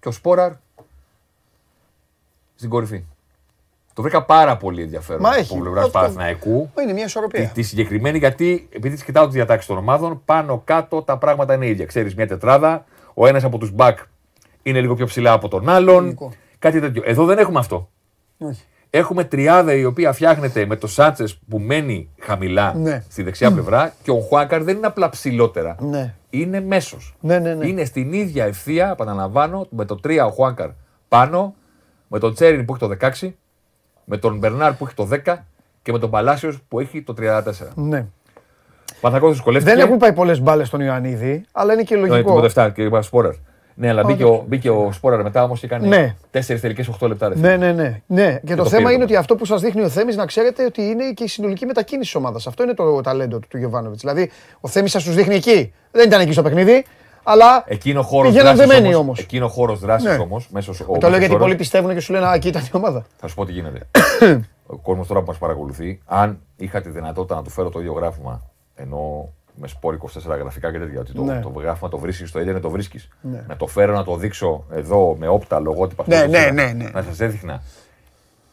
και ο Σπόραρ στην κορυφή. Το βρήκα πάρα πολύ ενδιαφέρον Μα έχει. από πλευρά Παναθηναϊκού. Είναι μια ισορροπία. Τη, τη συγκεκριμένη γιατί επειδή κοιτάω τις διατάξεις των ομάδων, πάνω κάτω τα πράγματα είναι ίδια. Ξέρεις μια τετράδα, ο ένας από τους μπακ είναι λίγο πιο ψηλά από τον άλλον. Κάτι τέτοιο. Εδώ δεν έχουμε αυτό. Όχι. Έχουμε τριάδα η οποία φτιάχνεται με το Σάτσε που μένει χαμηλά ναι. στη δεξιά πλευρά και ο Χουάκαρ δεν είναι απλά ψηλότερα. Ναι. Είναι μέσος. Ναι, ναι, ναι. Είναι στην ίδια ευθεία, επαναλαμβάνω, με το 3 ο Χουάκαρ πάνω, με τον Τσέριν που έχει το 16, με τον Μπερνάρ που έχει το 10 και με τον Παλάσιος που έχει το 34. Ναι. Παθακός δυσκολεύτηκε. Δεν έχουν πάει πολλές μπάλες στον Ιωαννίδη, αλλά είναι και Ναι, λογικό. τίποτα 7 και Σπόραρ. Ναι, αλλά μπήκε ο, μπήκε ο Σπόραρ μετά όμως και έκανε Ναι. 4 τελικές 8 λεπτά. ρε Ναι, φίλε. ναι, ναι. ναι. Και το, το θέμα πήρε είναι το ότι αυτό που σας δείχνει ο Θέμης, να ξέρετε ότι είναι και η συνολική μετακίνηση της ομάδας. Αυτό είναι το ταλέντο του, του Γιωβάνοβιτς. Δηλαδή, ο Θέμης σας τους δείχνει εκεί. Δεν ήταν εκεί στο παιχνίδι, αλλά. Εκείνο χώρος Πηγαίναν δράσης δεμένοι όμω. όμως. Εκείνο χώρος δράσης Ναι. όμως. Μέσω Το λέω γιατί πολλοί πιστεύουν και σου λένε Α, εκεί ήταν η ομάδα. Θα σου πω τι γίνεται. ο κόσμος τώρα που μας παρακολουθεί, αν είχα τη δυνατότητα να του φέρω το ίδιο γράφημα, ενώ με σπόρ 24 γραφικά και τέτοια, ότι το, Ναι. το γράφημα το βρίσκεις στο ίντερνετ, το βρίσκεις. Ναι. Να το φέρω να το δείξω εδώ με όπτα λογότυπα. Ναι, αυτό το ναι, φέρα, ναι, ναι. Να σας έδειχνα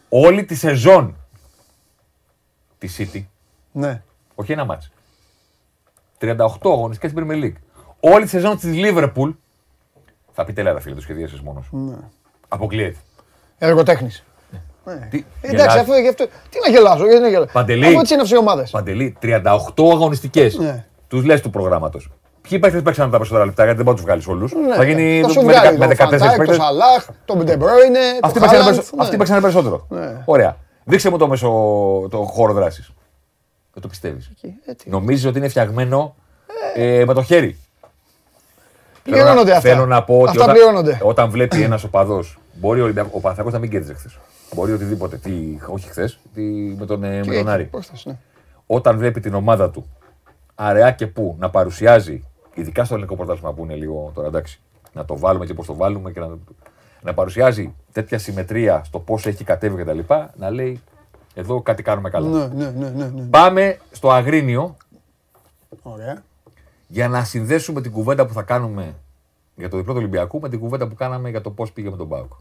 όλη τη σεζόν τη City, Ναι. όχι ένα μάτς. 38 αγωνιστικέ στην Premier League. Όλη τη σεζόν της Liverpool. Θα πείτε, έλα, φίλε, το σχεδίασε μόνος σου. Ναι. Αποκλείεται. Εργοτέχνης. Τι, Εντάξει, γελάς. αφού γι' αυτό. Τι να γελάσω, γιατί να γελάσω. Παντελή. Αφού έτσι είναι αυτές οι ομάδες. Παντελή, 38 αγωνιστικές. Ναι. Τους λες του προγράμματος. Ποιοι παίχτε παίξαν τα περισσότερα λεπτά, γιατί δεν μπορεί να τους βγάλεις όλους. Ναι, θα γίνει θα με, σου με, βγάλει με το 14 Φαντάικ, Το παίχτε. Σαλάχ, το Ντεμπρόινε, Αυτοί το παίξανε Χάλαντς. περισσο- αυτοί παίξανε περισσότερο. Ναι. Ωραία. Δείξε μου το, μέσο, το χώρο δράσης. Δεν το πιστεύεις. Ε, τι. Νομίζεις ότι είναι φτιαγμένο ε, με το χέρι; Θέλω να- Πληρώνονται αυτά. Θέλω να πω ότι Αυτά όταν, πληρώνονται. όταν βλέπει ένας οπαδός, μπορεί ο, Ολυμπιακ- ο Παναθηναϊκός να μην κέρδιζε χθες. Μπορεί οτιδήποτε. Τι, όχι χθες, με τον, ε, με τον Άρη. Πρόσταση, ναι. όταν βλέπει την ομάδα του αραιά και πού να παρουσιάζει, ειδικά στο ελληνικό πρωτάθλημα που είναι λίγο τώρα εντάξει, να το βάλουμε και πώς το βάλουμε και να, να παρουσιάζει τέτοια συμμετρία στο πώς έχει κατέβει κτλ. Να λέει εδώ κάτι κάνουμε καλά. Ναι, ναι, ναι, ναι, ναι. Πάμε στο Αγρίνιο Ωραία. για να συνδέσουμε την κουβέντα που θα κάνουμε για το διπλό του Ολυμπιακού με την κουβέντα που κάναμε για το πώς πήγε με τον Πάουκ.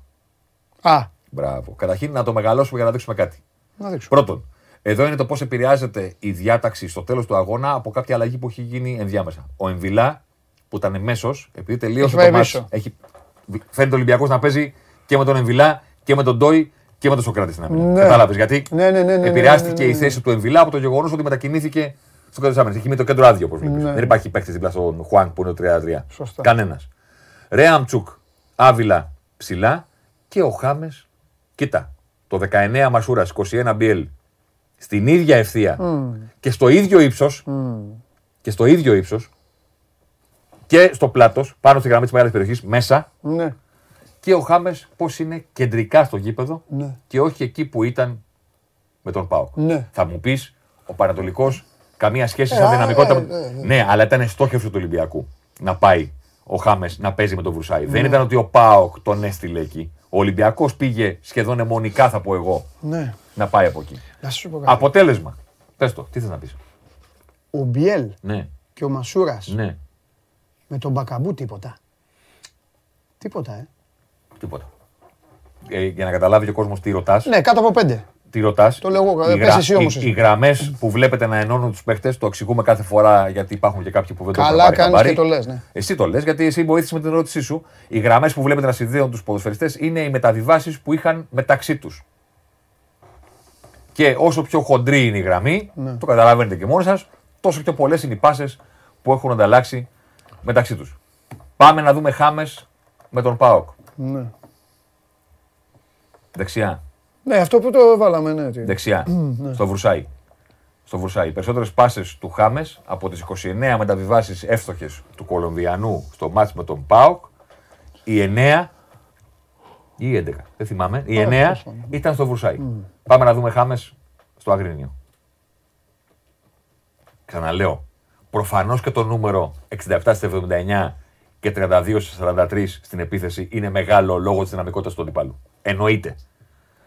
Α, Μπράβο. Καταρχήν να το μεγαλώσουμε για να δείξουμε κάτι. να δείξω. Πρώτον, εδώ είναι το πώς επηρεάζεται η διάταξη στο τέλος του αγώνα από κάποια αλλαγή που έχει γίνει ενδιάμεσα. Ο Εμβιλά, που ήταν μέσος, επειδή τελείωσε Έχει το πάει μάτς, πίσω. έχει... φαίνεται ο Ολυμπιακός να παίζει και με τον Εμβιλά και με τον Ντόι και με τον Σοκράτης στην άμυνα. Ναι. Κατάλαβες γιατί Ναι, ναι, ναι, ναι, επηρεάστηκε ναι, ναι, ναι, η θέση του Εμβιλά από το γεγονός ότι μετακινήθηκε στο κέντρο της άμυνας. Έχει μείνει το κέντρο άδειο, όπως βλέπεις. Ναι. Δεν υπάρχει παίκτης δίπλα στον Χουάνκ που είναι το 3-3. Σωστά. Κανένας. Ρέαμτσουκ, Άβυλα ψηλά και ο Χάμες. Κοίτα, το 19 Μασούρας, 21 Μπιέλ, στην ίδια ευθεία και στο ίδιο ύψος. Και στο ίδιο ύψος και στο πλάτος, πάνω στη γραμμή της μεγάλης περιοχής, μέσα. Ναι. Και ο Χάμες πώς είναι κεντρικά στο γήπεδο Ναι. και όχι εκεί που ήταν με τον Πάοκ. Ναι. Θα μου πεις, ο Πανατολικός καμία σχέση Ε, σαν α, δυναμικότητα. ε, με- ε, ε. Ναι, αλλά ήταν στόχευση του Ολυμπιακού να πάει ο Χάμες να παίζει με τον Βρουσάη. Ναι. Δεν ήταν ότι ο Πάοκ τον έστειλε εκεί. Ο Ολυμπιακός πήγε σχεδόν αιμονικά, θα πω εγώ, Ναι. να πάει από εκεί. Να σου πω κάτι. Αποτέλεσμα. Πες το, τι θες να πεις. Ο Μπιέλ Ναι, και ο Μασούρας ναι, με τον Μπακαμπού τίποτα. Τίποτα, ε. τίποτα. Ε, για να καταλάβει και ο κόσμος τι ρωτάς. Ναι, κάτω από πέντε. Τι ρωτάς; Το λέω εγώ, πες εσύ όμως Οι, εσύ. οι γραμμές που βλέπετε να ενώνουν τους παίχτες, το εξηγούμε κάθε φορά γιατί υπάρχουν και κάποιοι που δεν το έχουν Καλά πάρει κάνεις χαμπάρι. και το λες, ναι. Εσύ το λες, γιατί εσύ βοήθησες με την ερώτησή σου. Οι γραμμές που βλέπετε να συνδέουν τους ποδοσφαιριστές είναι οι μεταβιβάσεις που είχαν μεταξύ τους. Και όσο πιο χοντρή είναι η γραμμή, Ναι. το καταλαβαίνετε και μόνοι σας, τόσο πιο πολλές είναι οι πάσες που έχουν ανταλλάξει μεταξύ τους. Πάμε να δούμε Χάμες με τον Πάοκ. Ναι. Δεξιά. Ναι, αυτό που το βάλαμε, ναι. τι. Δεξιά. στο Βρουσάι. Στο Βρουσάι. Οι περισσότερες πάσες του Χάμες από τις 29 μεταβιβάσεις εύστοχες του Κολομβιανού στο μάτς με τον Πάοκ, οι 9 ή οι 11, δεν θυμάμαι, οι 9 τέλος πάντων. ήταν στο Βρουσάι. Πάμε να δούμε Χάμες στο Αγρίνιο. Ξαναλέω. Προφανώς και το νούμερο 67 στα 79 και 32 στα 43 στην επίθεση είναι μεγάλο λόγω της δυναμικότητας του αντιπάλου. Εννοείται.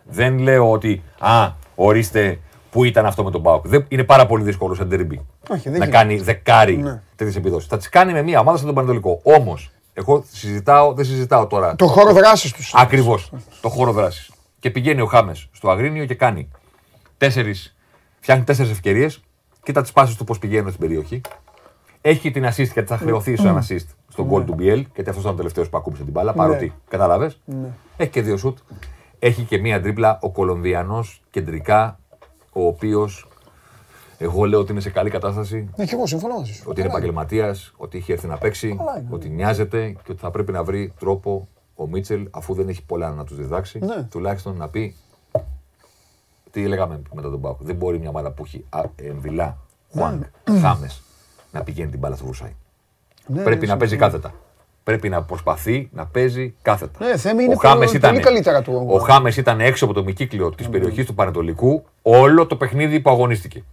Δεν λέω ότι, α, ορίστε που ήταν αυτό με τον Πάοκ. Δεν, είναι πάρα πολύ δύσκολο σαν τερμπι Όχι, δεν να γίνεται. κάνει δεκάρι Ναι. τέτοιες επιδόσεις. Θα τις κάνει με μια ομάδα σαν τον Πανετολικό. Όμως, εγώ συζητάω, δεν συζητάω τώρα. Το χώρο δράσης τους. Ακριβώς. Το χώρο δράσης. Και πηγαίνει ο Χάμες στο Αγρίνιο και κάνει τέσσερις, φτιάχνει τέσσερις ευκαιρίες. Κοίτα τις πάσει του πώς πηγαίνουν στην περιοχή. Έχει την assist γιατί θα χρεωθεί σαν assist στον goal του BL, γιατί αυτός ήταν ο τελευταίος που ακούμπησε την μπάλα. Παρότι, κατάλαβες. Έχει και δύο σουτ. Έχει και μία τρίπλα ο Κολομβιανός κεντρικά, ο οποίος εγώ λέω ότι είναι σε καλή κατάσταση, Ναι, και εγώ συμφωνώ μαζί σου. ότι είναι επαγγελματίας, ότι έχει έρθει να παίξει, Καλά είναι. ότι νοιάζεται και ότι θα πρέπει να βρει τρόπο ο Μίτσελ, αφού δεν έχει πολλά να τους διδάξει, Ναι. τουλάχιστον να πει τι λέγαμε μετά τον Πάουκ. Δεν μπορεί μια ομάδα που έχει α, Εμβιλά, Χουάνκ, Ναι. Χάμες, να πηγαίνει την μπάλα στο Βρουσάη. Ναι, Πρέπει ναι, να παίζει κάθετα. Πρέπει να προσπαθεί να παίζει κάθετα. Ναι, θέμη είναι ο Χάμες ήταν, πολύ καλύτερα του. Ο Χάμες ήταν έξω από το μικύκλιο της περιοχής του Πανετολικού όλο το παιχνίδι που αγωνίστηκε.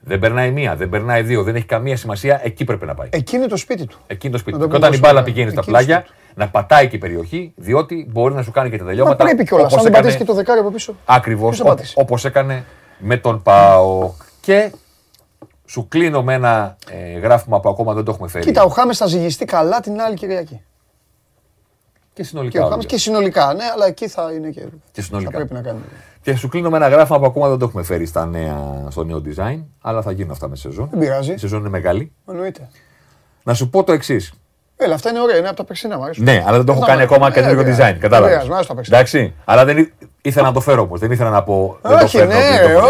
Δεν περνάει μία, δεν περνάει δύο, δεν έχει καμία σημασία. Εκεί πρέπει να πάει. Εκεί είναι το σπίτι του. Εκεί είναι το σπίτι του. Και όταν η μπάλα πηγαίνει στα πλάγια, να πατάει και η περιοχή, διότι μπορεί να σου κάνει και τα τελειώματα. Μα πρέπει κιόλας. Αν δεν πατήσεις και το δεκάρι από πίσω. Ακριβώς όπως έκανε με τον Πάο. Και σου κλείνω με ένα ε, γράφημα που ακόμα δεν το έχουμε φέρει. Κοίτα, ο Χάμες θα ζυγιστεί καλά την άλλη Κυριακή. Και συνολικά. Και, και συνολικά, ναι, αλλά εκεί θα είναι και. Και συνολικά. Θα πρέπει να κάνουμε. Και σου κλείνω με ένα γράφημα που ακόμα δεν το έχουμε φέρει στα νέα, στο νέο design, αλλά θα γίνουν αυτά με σεζόν. Δεν πειράζει. Η σεζόν είναι μεγάλη. Εννοείται. Να σου πω το εξής. Έλα, αυτά είναι ωραία, είναι από τα περσινά μου Ναι, αλλά δεν το έχω κάνει ακόμα καινούργιο design. Κατάλαβες. Εντάξει. Αλλά δεν ήθελα να το φέρω όμως. Δεν ήθελα να πω. Όχι, ναι,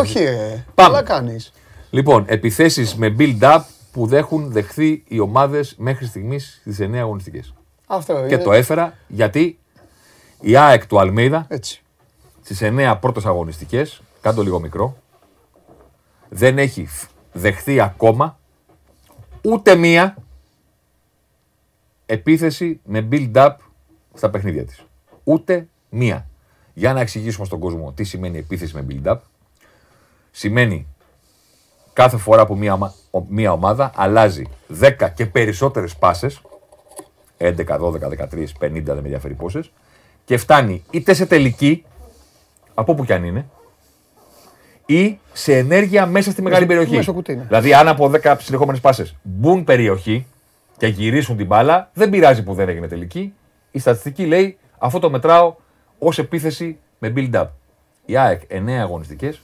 όχι. Πάμε. κάνεις. Λοιπόν, επιθέσεις με build-up που έχουν δεχθεί οι ομάδες μέχρι στιγμής στι 9 αγωνιστικές. Αυτό Και το έφερα γιατί η ΑΕΚ του Αλμίδα Έτσι στις 9 πρώτες αγωνιστικές, κάτω λίγο μικρό, δεν έχει δεχθεί ακόμα ούτε μία επίθεση με build-up στα παιχνίδια της. Ούτε μία. Για να εξηγήσουμε στον κόσμο τι σημαίνει επίθεση με build-up. Σημαίνει κάθε φορά που μία, μία ομάδα αλλάζει 10 και περισσότερες πάσες, 11, 12, 13, 50, δεν με ενδιαφέρει πόσες, και φτάνει είτε σε τελική, από όπου κι αν είναι, ή σε ενέργεια μέσα στη μεγάλη περιοχή. Μέσα κουτί, ναι. Δηλαδή, αν από 10 συνεχόμενες πάσες μπουν περιοχή και γυρίσουν την μπάλα, δεν πειράζει που δεν έγινε τελική. Η στατιστική λέει αυτό το μετράω ως επίθεση με build-up. Η ΑΕΚ 9 αγωνιστικές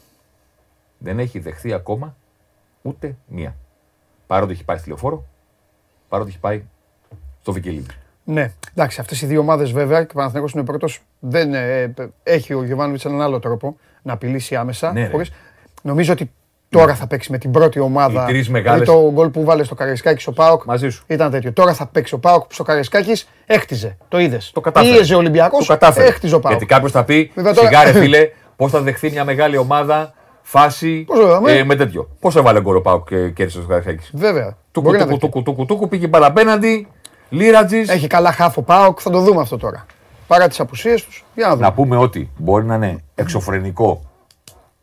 δεν έχει δεχθεί ακόμα ούτε μία. Παρότι έχει πάει στη λεωφόρο, παρότι έχει πάει στο Βικελίδη. Ναι, εντάξει, αυτές οι δύο ομάδες βέβαια και ο Παναθηναϊκός είναι πρώτος. Δεν ε, έχει ο Γιωβάνοβιτς έναν άλλο τρόπο να απειλήσει άμεσα. Ναι, χωρίς... Νομίζω ότι τώρα θα παίξει με την πρώτη ομάδα. Οι μεγάλες... Το γκολ που βάλε στο Καραϊσκάκη ο Πάοκ Μαζί σου. ήταν τέτοιο. Τώρα θα παίξει ο Πάοκ που στο Καραϊσκάκης έχτιζε. Το είδες. Το κατάφερε. Πίεζε ο Ολυμπιακός. Το κατάφερε. Έχτιζε ο Πάοκ. Γιατί κάποιος θα πει, σιγάρε φίλε, πώς θα δεχθεί μια μεγάλη ομάδα φάση ε, με τέτοιο. Πώς έβαλε γκολ ο Πάοκ και κέρδισε το Καραϊσκάκη. Βέβαια. Του κουτούκου πήγε παραπέναντι. Λίρατζης. Έχει καλά χάφο Πάοκ, θα το δούμε αυτό τώρα. Παρά τις απουσίες τους. Να, να πούμε ότι μπορεί να είναι εξωφρενικό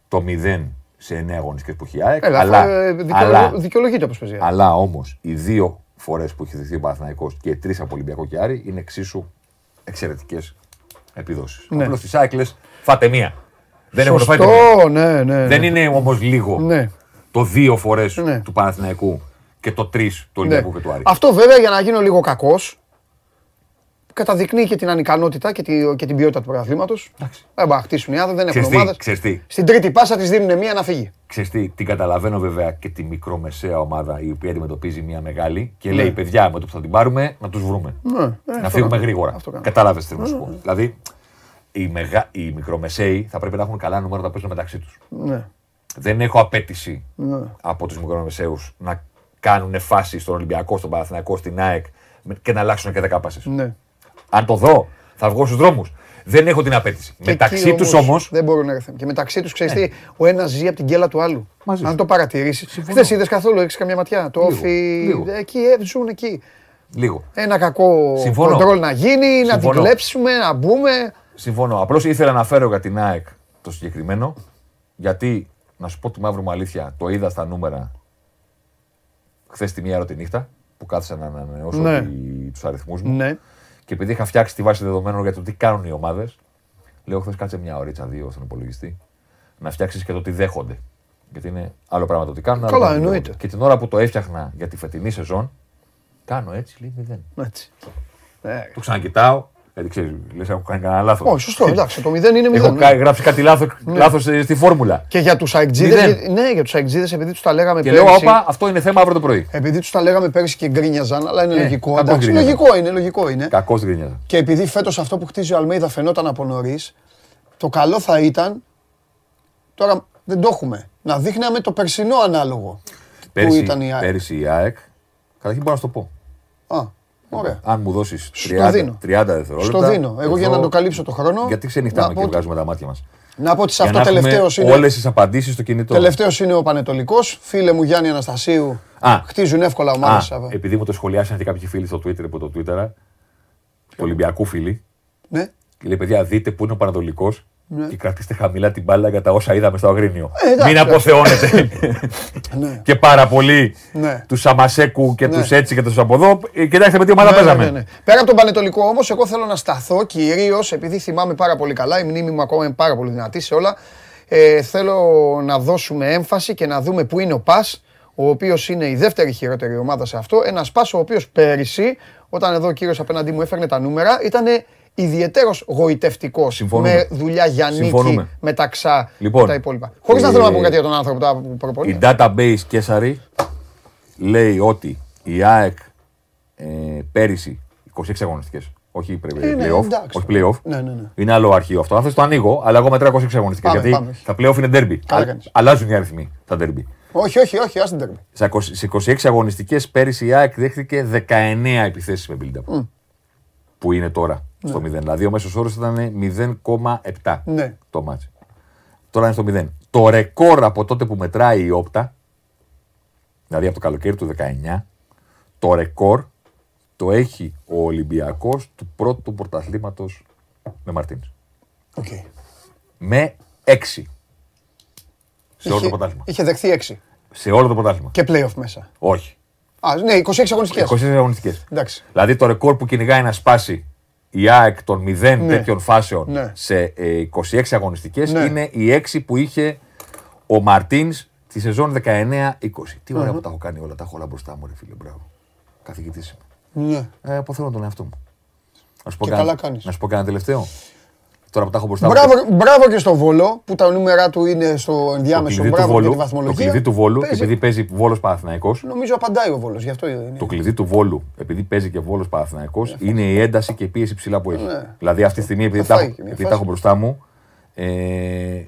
το 0 σε 9 αγωνιστικές που έχει ΑΕΚ. Έλα, αλλά, ε, αλλά, δικαιολογείται όπως παίζει. Αλλά όμως οι δύο φορές που έχει δεχθεί ο Παναθηναϊκός και τρεις από Ολυμπιακό και Άρη είναι εξίσου εξαιρετικές επιδόσεις. Ναι. Απλώς στι ΑΕΚ φάτε μία. Δεν έχω το φάει ναι, ναι, ναι. Δεν είναι όμως λίγο ναι. το δύο φορές ναι. του Παναθηναϊκού και το 3 του Ολυμπιακού ναι. και του Άρη. Αυτό βέβαια για να γίνω λίγο κακός. Καταδεικνύει και την ανικανότητα και, τη, και την ποιότητα του πρωταθλήματο. Δεν να χτίσουν οι άνθρωποι, δεν έχουν ομάδες. Στην τρίτη πάσα της δίνουν μία να φύγει. Ξέρεις τι, την καταλαβαίνω βέβαια και τη μικρομεσαία ομάδα η οποία αντιμετωπίζει μία μεγάλη και λέει: ναι. Παιδιά, με το που θα την πάρουμε να τους βρούμε. Ναι, να φύγουμε γρήγορα. Κατάλαβες τι θέλω να σου πω. Δηλαδή, οι, μεγα... οι μικρομεσαίοι θα πρέπει να έχουν καλά νούμερα να παίζουν μεταξύ τους. Δεν έχω απέτηση από τους μικρομεσαίους να κάνουν φάση στον Ολυμπιακό, στον Παναθηναϊκό, στην ΑΕΚ και να αλλάξουν και δέκα Ναι. Αν το δω, θα βγω στους δρόμους. Δεν έχω την απέτηση. μεταξύ τους όμως. Δεν μπορούν να έρθουν. Και μεταξύ τους ξέρεις τι, ο ένας ζει από την κέλα του άλλου. Μαζί Αν το παρατηρήσεις. Χθε είδες καθόλου, έχεις καμιά ματιά. Το όφι. Εκεί ε, ζουν εκεί. Λίγο. Ένα κακό κοντρόλ να γίνει, να την κλέψουμε, να μπούμε. Συμφωνώ. Απλώς ήθελα να φέρω για την ΑΕΚ το συγκεκριμένο. Γιατί, να σου πω τη μαύρη μου αλήθεια, το είδα στα νούμερα χθες τη μία ώρα τη νύχτα που κάθισα να ανανεώσω ναι. τους αριθμούς μου. Ναι. Και επειδή είχα φτιάξει τη βάση δεδομένων για το τι κάνουν οι ομάδες, λέω χθες κάτσε μια ωρίτσα, δύο στον υπολογιστή, να φτιάξεις και το τι δέχονται. Γιατί είναι άλλο πράγμα το τι κάνουν. Καλά, εννοείται. Και την ώρα που το έφτιαχνα για τη φετινή σεζόν, κάνω έτσι, λέει μηδέν. Έτσι. Το ξανακοιτάω, γιατί ξέρεις, λες, έχω κάνει κανένα λάθος. Όχι, σωστό, εντάξει, το 0 είναι 0. Έχω ναι. γράψει κάτι λάθο ναι. λάθος στη φόρμουλα. Και για τους αεκτζίδε, ναι, για τους αεκτζίδε, επειδή τους τα λέγαμε και πέρυσι. Και λέω, όπα, αυτό είναι θέμα αύριο το πρωί. Επειδή τους τα λέγαμε πέρυσι και γκρίνιαζαν, αλλά είναι ε, λογικό. Εντάξει, λογικό είναι, λογικό είναι. Κακός γκρίνιαζαν. Και επειδή φέτος αυτό που χτίζει ο Αλμέιδα φαινόταν από νωρίς, το καλό θα ήταν. Τώρα δεν το έχουμε. Να δείχναμε το περσινό ανάλογο. Πέρυσι, που ήταν η ΑΕΚ. Πέρυσι η ΑΕΚ. Καταρχήν μπορώ να σου το πω. Α, Ωραία. Αν μου δώσεις 30, 30 δευτερόλεπτα. Στο δίνω. Εγώ για να το καλύψω το χρόνο. Γιατί ξενυχτάμε και βγάζουμε τα μάτια μας. Να πω ότι σε αυτό τελευταίος είναι. Όλες τις απαντήσεις στο κινητό. Τελευταίος είναι ο Πανετολικός. Φίλε μου Γιάννη Αναστασίου. Α, χτίζουν εύκολα ομάδες. Επειδή μου το σχολιάσαν και κάποιοι φίλοι στο Twitter από το Twitter, του Ολυμπιακού φίλοι. Ναι. Και λέει, παιδιά, δείτε πού είναι ο Πανατολικό ναι. και κρατήστε χαμηλά την μπάλα για τα όσα είδαμε στο Αγρίνιο. Ε, Μην αποθεώνετε ναι. και πάρα πολύ ναι. τους Σαμασέκου και ναι. τους έτσι και τους από εδώ. Ε, κοιτάξτε με τι ομάδα ναι, παίζαμε. Ναι, ναι, Πέρα από τον Πανετολικό όμως, εγώ θέλω να σταθώ κυρίως επειδή θυμάμαι πάρα πολύ καλά, η μνήμη μου ακόμα είναι πάρα πολύ δυνατή σε όλα. Ε, θέλω να δώσουμε έμφαση και να δούμε πού είναι ο Πας, ο οποίος είναι η δεύτερη χειρότερη ομάδα σε αυτό. Ένας Πας ο οποίος πέρυσι, όταν εδώ ο κύριος απέναντί μου έφερνε τα νούμερα, ήταν ιδιαίτερο γοητευτικός με δουλειά για νίκη, μεταξά λοιπόν, τα υπόλοιπα. Χωρίς να θέλω να πω κάτι για τον άνθρωπο που προπονεί. Η database Κέσαρη λέει ότι η ΑΕΚ ε, πέρυσι 26 αγωνιστικές. Όχι ε, ναι, playoff. όχι playoff. Ναι, ναι, ναι. Είναι άλλο αρχείο αυτό. Αν το ανοίγω, αλλά εγώ μετράω 26 αγωνιστικές. Γιατί πάμε. τα playoff είναι derby. Αλλάζουν οι αριθμοί τα derby. Όχι, όχι, όχι, άσε την Σε 26 αγωνιστικές πέρυσι η ΑΕΚ δέχτηκε 19 επιθέσεις με build-up. Mm. Που είναι τώρα ναι. Στο 0. Δηλαδή ο μέσος όρος ήταν 0,7 ναι. το μάτσο. Τώρα είναι στο 0. Το ρεκόρ από τότε που μετράει η όπτα, δηλαδή από το καλοκαίρι του 19, το ρεκόρ το έχει ο Ολυμπιακός του πρώτου πρωταθλήματος με Μαρτίν. Okay. Με 6. Σε όλο το πρωτάθλημα. Είχε δεχθεί 6. Σε όλο το πρωτάθλημα. Και playoff μέσα. Όχι. Α, ναι, 26 αγωνιστικές. 26 αγωνιστικές. Δηλαδή το ρεκόρ που κυνηγάει να σπάσει η ΑΕΚ των 0 ναι. τέτοιων φάσεων ναι. σε 26 ε, αγωνιστικές ναι. είναι οι 6 που είχε ο Μαρτίνς τη σεζόν 19-20. Τι ωραία που τα έχω κάνει όλα, τα έχω όλα μπροστά μου, ρε φίλε. Μπράβο. Καθηγητής είμαι. Ναι. Ε, αποθέω τον εαυτό μου. Να σου πω, και να σου πω κανένα τελευταίο. Τώρα που τα έχω μπροστά μπράβο, μου. Μπράβο και στο Βόλο που τα νούμερα του είναι στο ενδιάμεσο. Το μπράβο βόλου, τη βαθμολογία. Το κλειδί του Βόλου, παίζει. επειδή παίζει Βόλος Παναθυναϊκό. Νομίζω απαντάει ο Βόλος, γι' αυτό είναι. Το κλειδί του Βόλου, επειδή παίζει και Βόλος Παναθυναϊκό, είναι η ένταση και η πίεση ψηλά που έχει. Ναι. Δηλαδή αυτή τη στιγμή, επειδή, τα, επειδή τα έχω μπροστά μου, ε,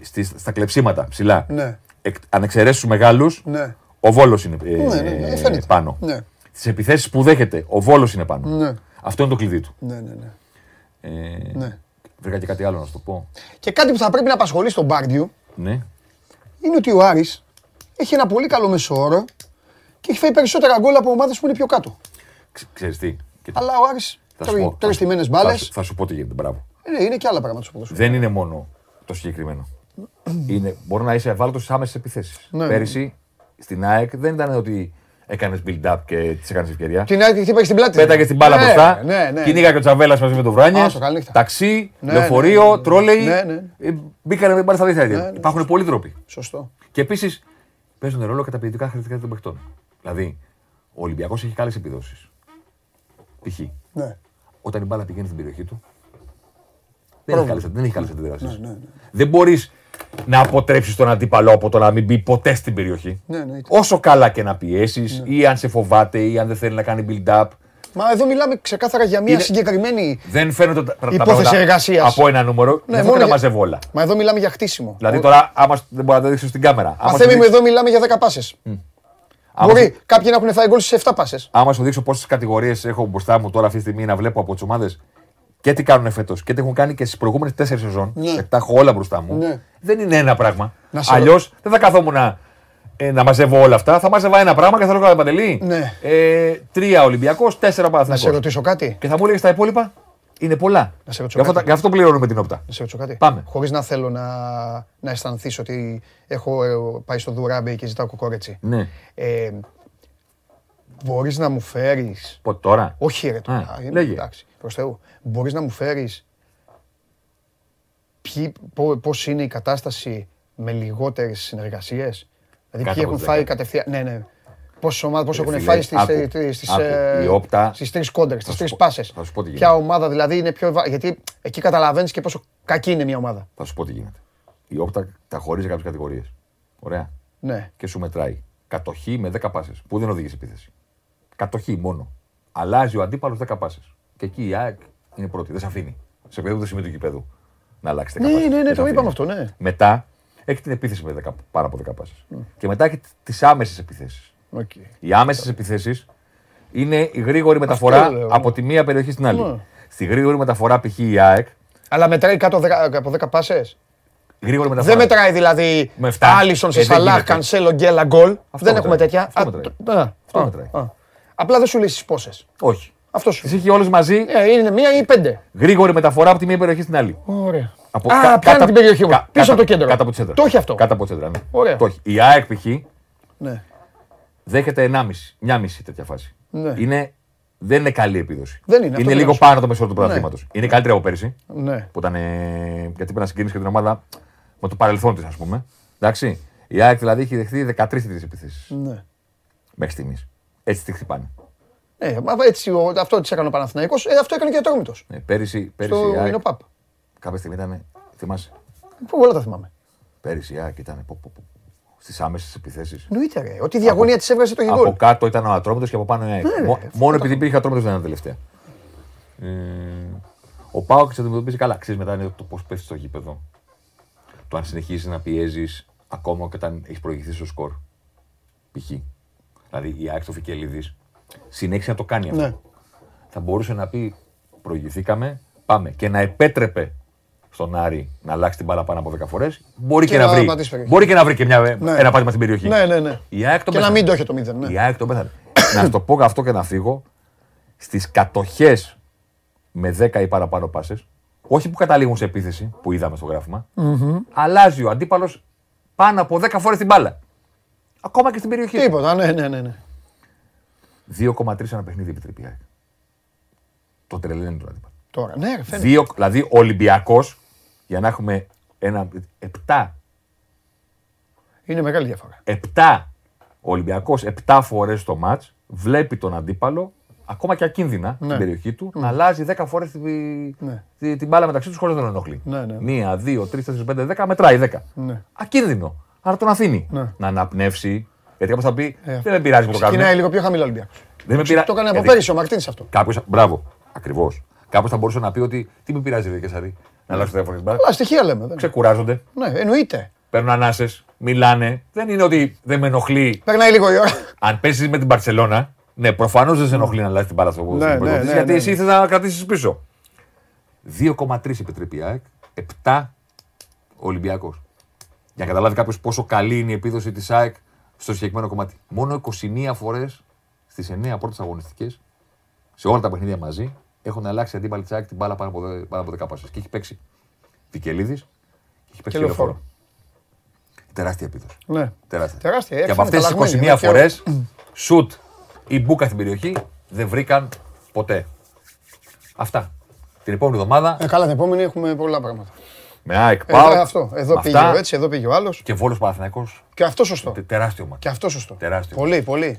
στις, στα κλεψίματα ψηλά. Ναι. αν εξαιρέσεις τους μεγάλους, ναι. ο Βόλος είναι ε, ναι, ναι, ναι, ε, πάνω. Ναι. Στι επιθέσεις που δέχεται, ο Βόλος είναι πάνω. Ναι. Αυτό είναι το κλειδί του. Ναι, ναι, ναι. Ε, ναι. Βρήκα και κάτι άλλο να σου το πω. Και κάτι που θα πρέπει να απασχολεί στον Μπάρντιου ναι. είναι ότι ο Άρης έχει ένα πολύ καλό μεσόωρο και έχει φέρει περισσότερα γκολ από ομάδες που είναι πιο κάτω. Ξέρεις τι. Αλλά ο Άρης τρώει τρει τιμένε μπάλες. Θα, σου πω τι γίνεται. Μπράβο. Είναι, είναι και άλλα πράγματα σου Δεν είναι μόνο το συγκεκριμένο. είναι, μπορεί να είσαι ευάλωτος στι άμεσες επιθέσεις. Ναι. Πέρυσι στην ΑΕΚ δεν ήταν ότι έκανες build-up και τη έκανες ευκαιρία. Την άλλη χτύπαγε στην πλάτη. Πέταγες την μπάλα ναι, μπροστά. Ναι, ναι. Κυνήγα και ο Τσαβέλας μαζί με το Βράνιες. Ταξί, ναι, λεωφορείο, ναι, τρόλεϊ. Ναι, ναι. Ε, μπήκανε με μπάλα στα δίθυρα. Ναι, Υπάρχουν πολλοί τρόποι. Σωστό. Και επίσης παίζουν ρόλο και τα ποιητικά χαρακτηριστικά των παιχτών. Δηλαδή, ο Ολυμπιακός έχει καλές επιδόσεις. Π.χ. Ναι. Όταν η μπάλα πηγαίνει στην περιοχή του. Δεν έχει καλέ αντιδράσεις. Δεν μπορείς να αποτρέψεις τον αντίπαλο από το να μην μπει ποτέ στην περιοχή. Ναι, ναι, Όσο καλά και να πιέσεις, ναι. ή αν σε φοβάται, ή αν δεν θέλει να κάνει build-up. Μα εδώ μιλάμε ξεκάθαρα για μια είναι... συγκεκριμένη δεν φαίνονται τα, υπόθεση εργασίας. Από ένα νούμερο. Ναι, δεν μόνο να μαζεύω όλα. Μα εδώ μιλάμε για χτίσιμο. Δηλαδή τώρα, άμα δεν μπορεί να το δείξει στην κάμερα. Μα θέλει μου, εδώ μιλάμε για 10 πάσες. Mm. Μπορεί σου... κάποιοι να έχουν φάει γκολ σε 7 πάσες. Άμα σου δείξω πόσες κατηγορίες έχω μπροστά μου τώρα αυτή τη στιγμή να βλέπω από τις ομάδες και τι κάνουν φέτος και τι έχουν κάνει και στις προηγούμενες τέσσερις σεζόν. Ναι. Τα έχω όλα μπροστά μου. Ναι. Δεν είναι ένα πράγμα. Αλλιώς δεν θα καθόμουν να, ε, να μαζεύω όλα αυτά. Θα μαζεύα ένα πράγμα και θα λέω παντελή. Ναι. Ε, τρία Ολυμπιακός, τέσσερα Παναθηναϊκός. Να σε ρωτήσω κάτι. Και θα μου έλεγες τα υπόλοιπα. Είναι πολλά. Να σε ρωτήσω γι, αυτό, πληρώνουμε την όπτα. Να σε ρωτήσω κάτι. Πάμε. Χωρίς να θέλω να, να αισθανθείς ότι έχω ε, πάει στο Δουράμπι και ζητάω κοκόρετσι. Ναι. Ε, Μπορείς να μου φέρει. Πότε τώρα; Όχι, ρε τώρα. λέγε. Εντάξει, προς Θεού. Μπορείς να μου φέρεις πώς είναι η κατάσταση με λιγότερες συνεργασίες; Δηλαδή ποιοι έχουν φάει κατευθείαν. Ναι, ναι. Πόσε ομάδε πώς έχουν φάει στις, στις, ε, στις τρεις κόντρες, στις τρεις πάσες. Ποια ομάδα δηλαδή είναι πιο... Γιατί εκεί καταλαβαίνεις και πόσο κακή είναι μια ομάδα. Θα σου πω τι γίνεται. Η όπτα τα χωρίζει κάποιες κατηγορίες. Ωραία. Ναι. Και σου μετράει. Κατοχή με 10 πάσες. Πού δεν οδηγείς σε επίθεση. Κατοχή μόνο. Αλλάζει ο αντίπαλος 10 πάσες. Και εκεί η ΑΕΚ είναι πρώτη. Δεν σε αφήνει. Σε επίπεδο σημείο του γηπέδου να αλλάξει Ναι, ναι, ναι, το είπαμε αυτό, ναι. Μετά έχει την επίθεση με 10, πάρα από 10 πάσει. Και μετά έχει τις άμεσες επιθέσεις. Okay. Οι άμεσες επιθέσεις είναι η γρήγορη μεταφορά από τη μία περιοχή στην άλλη. Ναι. Στη γρήγορη μεταφορά π.χ. η ΑΕΚ. Αλλά μετράει κάτω από 10 πάσες; Γρήγορη μεταφορά. Δεν μετράει δηλαδή Με εφτά. Άλισον σε Ε, δεν Σαλάχ, γίνεται. Κανσέλο, Γκέλα, γκολ. Δεν έχουμε μετράει. τέτοια. Αυτό Α, μετράει. Τ- α, Αυτό α, μετράει. α. Απλά δεν σου λύσεις πόσες. Όχι. Αυτό σου. Τι έχει όλε μαζί; Ε, Είναι μία ή πέντε. Γρήγορη μεταφορά από τη μία περιοχή στην άλλη. Ωραία. Από Α, κα- πιάνει κάτω- την περιοχή μου. κα- Πίσω κάτω- από το κέντρο. Κάτω από τη σέντρα. Το έχει αυτό. Κάτω από τη σέντρα. Ναι. Ωραία. Το έχει. Η ΑΕΚ π.χ. Ναι. δέχεται 1,5. Μια μισή τέτοια φάση. Ναι. Είναι, δεν είναι καλή επίδοση. Δεν είναι, αυτό είναι λέω λίγο σου. πάνω το μεσόωρο του Ναι. πρωταθλήματος. Είναι καλύτερη από πέρυσι. Ναι. Που ήταν, ε, γιατί πρέπει να συγκρίνει και την ομάδα με το παρελθόν της, ας πούμε. Εντάξει. Η ΑΕΚ δηλαδή έχει δεχτεί 13 τέτοιε επιθέσεις ναι. μέχρι στιγμής. Έτσι τη χτυπάνε. Ε, μα έτσι, ο- αυτό της έκανε ο Παναθηναϊκός, ε, αυτό έκανε και ο Τόρμητο. Ε, πέρυσι, πέρυσι Στο η ΑΕΚ, Ινοπαπ. κάποια στιγμή ήταν. Θυμάσαι; Πού όλα τα θυμάμαι. Πέρυσι η ΑΕΚ ήταν στις άμεσες επιθέσεις. Εννοείται, ρε. Ότι η διαγωνία της έβγαζε το Από γεγονό. κάτω ήταν ο Ατρόμητος και από πάνω η ΑΕΚ. Ναι, ρε, Μο- αυτό Μόνο το επειδή υπήρχε Ατρόμητος δεν ήταν τελευταία. Ε, ο Πάοκ σε αντιμετωπίζει καλά. Ξέρεις μετά είναι το πώς πέφτει στο γήπεδο. Το αν συνεχίζεις να πιέζεις ακόμα και όταν έχεις προηγηθεί στο σκορ. Π.χ. Δηλαδή η ΑΕΚ στο Φικελίδης συνέχισε να το κάνει αυτό. Ναι. Θα μπορούσε να πει προηγηθήκαμε, πάμε και να επέτρεπε στον Άρη να αλλάξει την μπάλα πάνω από 10 φορές. Μπορεί και, Και να, να βρει. πατήσει περιοχή. Μπορεί και να βρει και μια, Ναι. ένα πάτημα στην περιοχή. Ναι, ναι, ναι. Η ΑΕΚ τον Και να πέθανε. μην το έχει το μηδέν. Ναι. Η ΑΕΚ τον πέθανε. να σου το πω αυτό και να φύγω. Στις κατοχές με 10 ή παραπάνω πάσες, όχι που καταλήγουν σε επίθεση που είδαμε στο γραφημα αλλάζει ο αντίπαλος πάνω από 10 φορές την μπάλα. Ακόμα και στην περιοχή. Τίποτα, ναι, ναι, ναι. ναι. 2,3 ένα παιχνίδι επιτρέπει η ΑΕΚ. Το τρελαίνει τον αντίπαλο. Τώρα, ναι, ρε, φαίνεται. Δύο, δηλαδή ο Ολυμπιακός, για να έχουμε ένα. 7, Είναι μεγάλη διαφορά. 7 ο Ολυμπιακός 7 φορές το ματ βλέπει τον αντίπαλο, ακόμα και ακίνδυνα στην περιοχή του, να αλλάζει 10 φορές την, Ναι. τη- την μπάλα μεταξύ τους χωρίς να τον ενοχλεί. Ναι, ναι. Μία, δύο, τρεις, τέσσερις, πέντε, δέκα, μετράει 10. Ναι. Ακίνδυνο. Άρα τον αφήνει Ναι. να αναπνεύσει. Γιατί κάποιος θα πει: Ε, Δεν με πειράζει που το Ξεκινάει κάνουμε. λίγο πιο χαμηλό Ολυμπιακό. Δεν με πειράζει. Το έκανε από Γιατί πέρυσι ο Μαρτίνη αυτό. κάποιος- Μπράβο. Ακριβώς. Κάποιος θα μπορούσε να πει ότι τι με πειράζει, Ρε Κεσαρή, να αλλάξω 10 φορέ την μπάλα. Αλλά στοιχεία λέμε. Δεν. Ξεκουράζονται, Ναι, εννοείται. παίρνουν ανάσες, μιλάνε. Δεν είναι ότι δεν με ενοχλεί Περνάει λίγο η ώρα. αν πέσει με την Παρσελώνα, ναι, προφανώς δεν σε ενοχλεί να αλλάζει την μπάλα στο Ναι, στην ναι, πρωτεύουσα, ναι, γιατί ναι, εσύ ναι. θε να κρατήσεις πίσω. 2,3 επιτρέπει η ΑΕΚ, 7 ο Ολυμπιακός. Για να καταλάβει κάποιος πόσο καλή είναι η επίδοση της ΑΕΚ στο συγκεκριμένο κομμάτι. Μόνο 21 φορές στις 9 πρώτε αγωνιστικές, σε όλα τα παιχνίδια μαζί, έχουν αλλάξει αντίπαλοι της ΑΕΚ την μπάλα πάνω από, δε- πάνω από 10 πάσε. Και έχει παίξει Βικελίδης και έχει παίξει Και Λεωφόρο. Λεωφόρο. Τεράστια επίδοση. Ναι. Τεράστια. Τεράστια, Και έξω από αυτέ τις μεταλλαγμένη, 21 ναι, φορές, σουτ ή μπουκα στην περιοχή δεν βρήκαν ποτέ. Αυτά. Την επόμενη εβδομάδα Ε, καλά, την επόμενη έχουμε πολλά πράγματα. Με ΑΕΚ Εδώ, ΠΑΟΚ. αυτό. Εδώ με πήγε αυτά ο έτσι, εδώ πήγε ο άλλος. Και Βόλος Παναθηναϊκός. Και αυτό σωστό. Τε- Τεράστιο μάτι. Και αυτό σωστό. Τεράστιο. Πολύ, πολύ. Είναι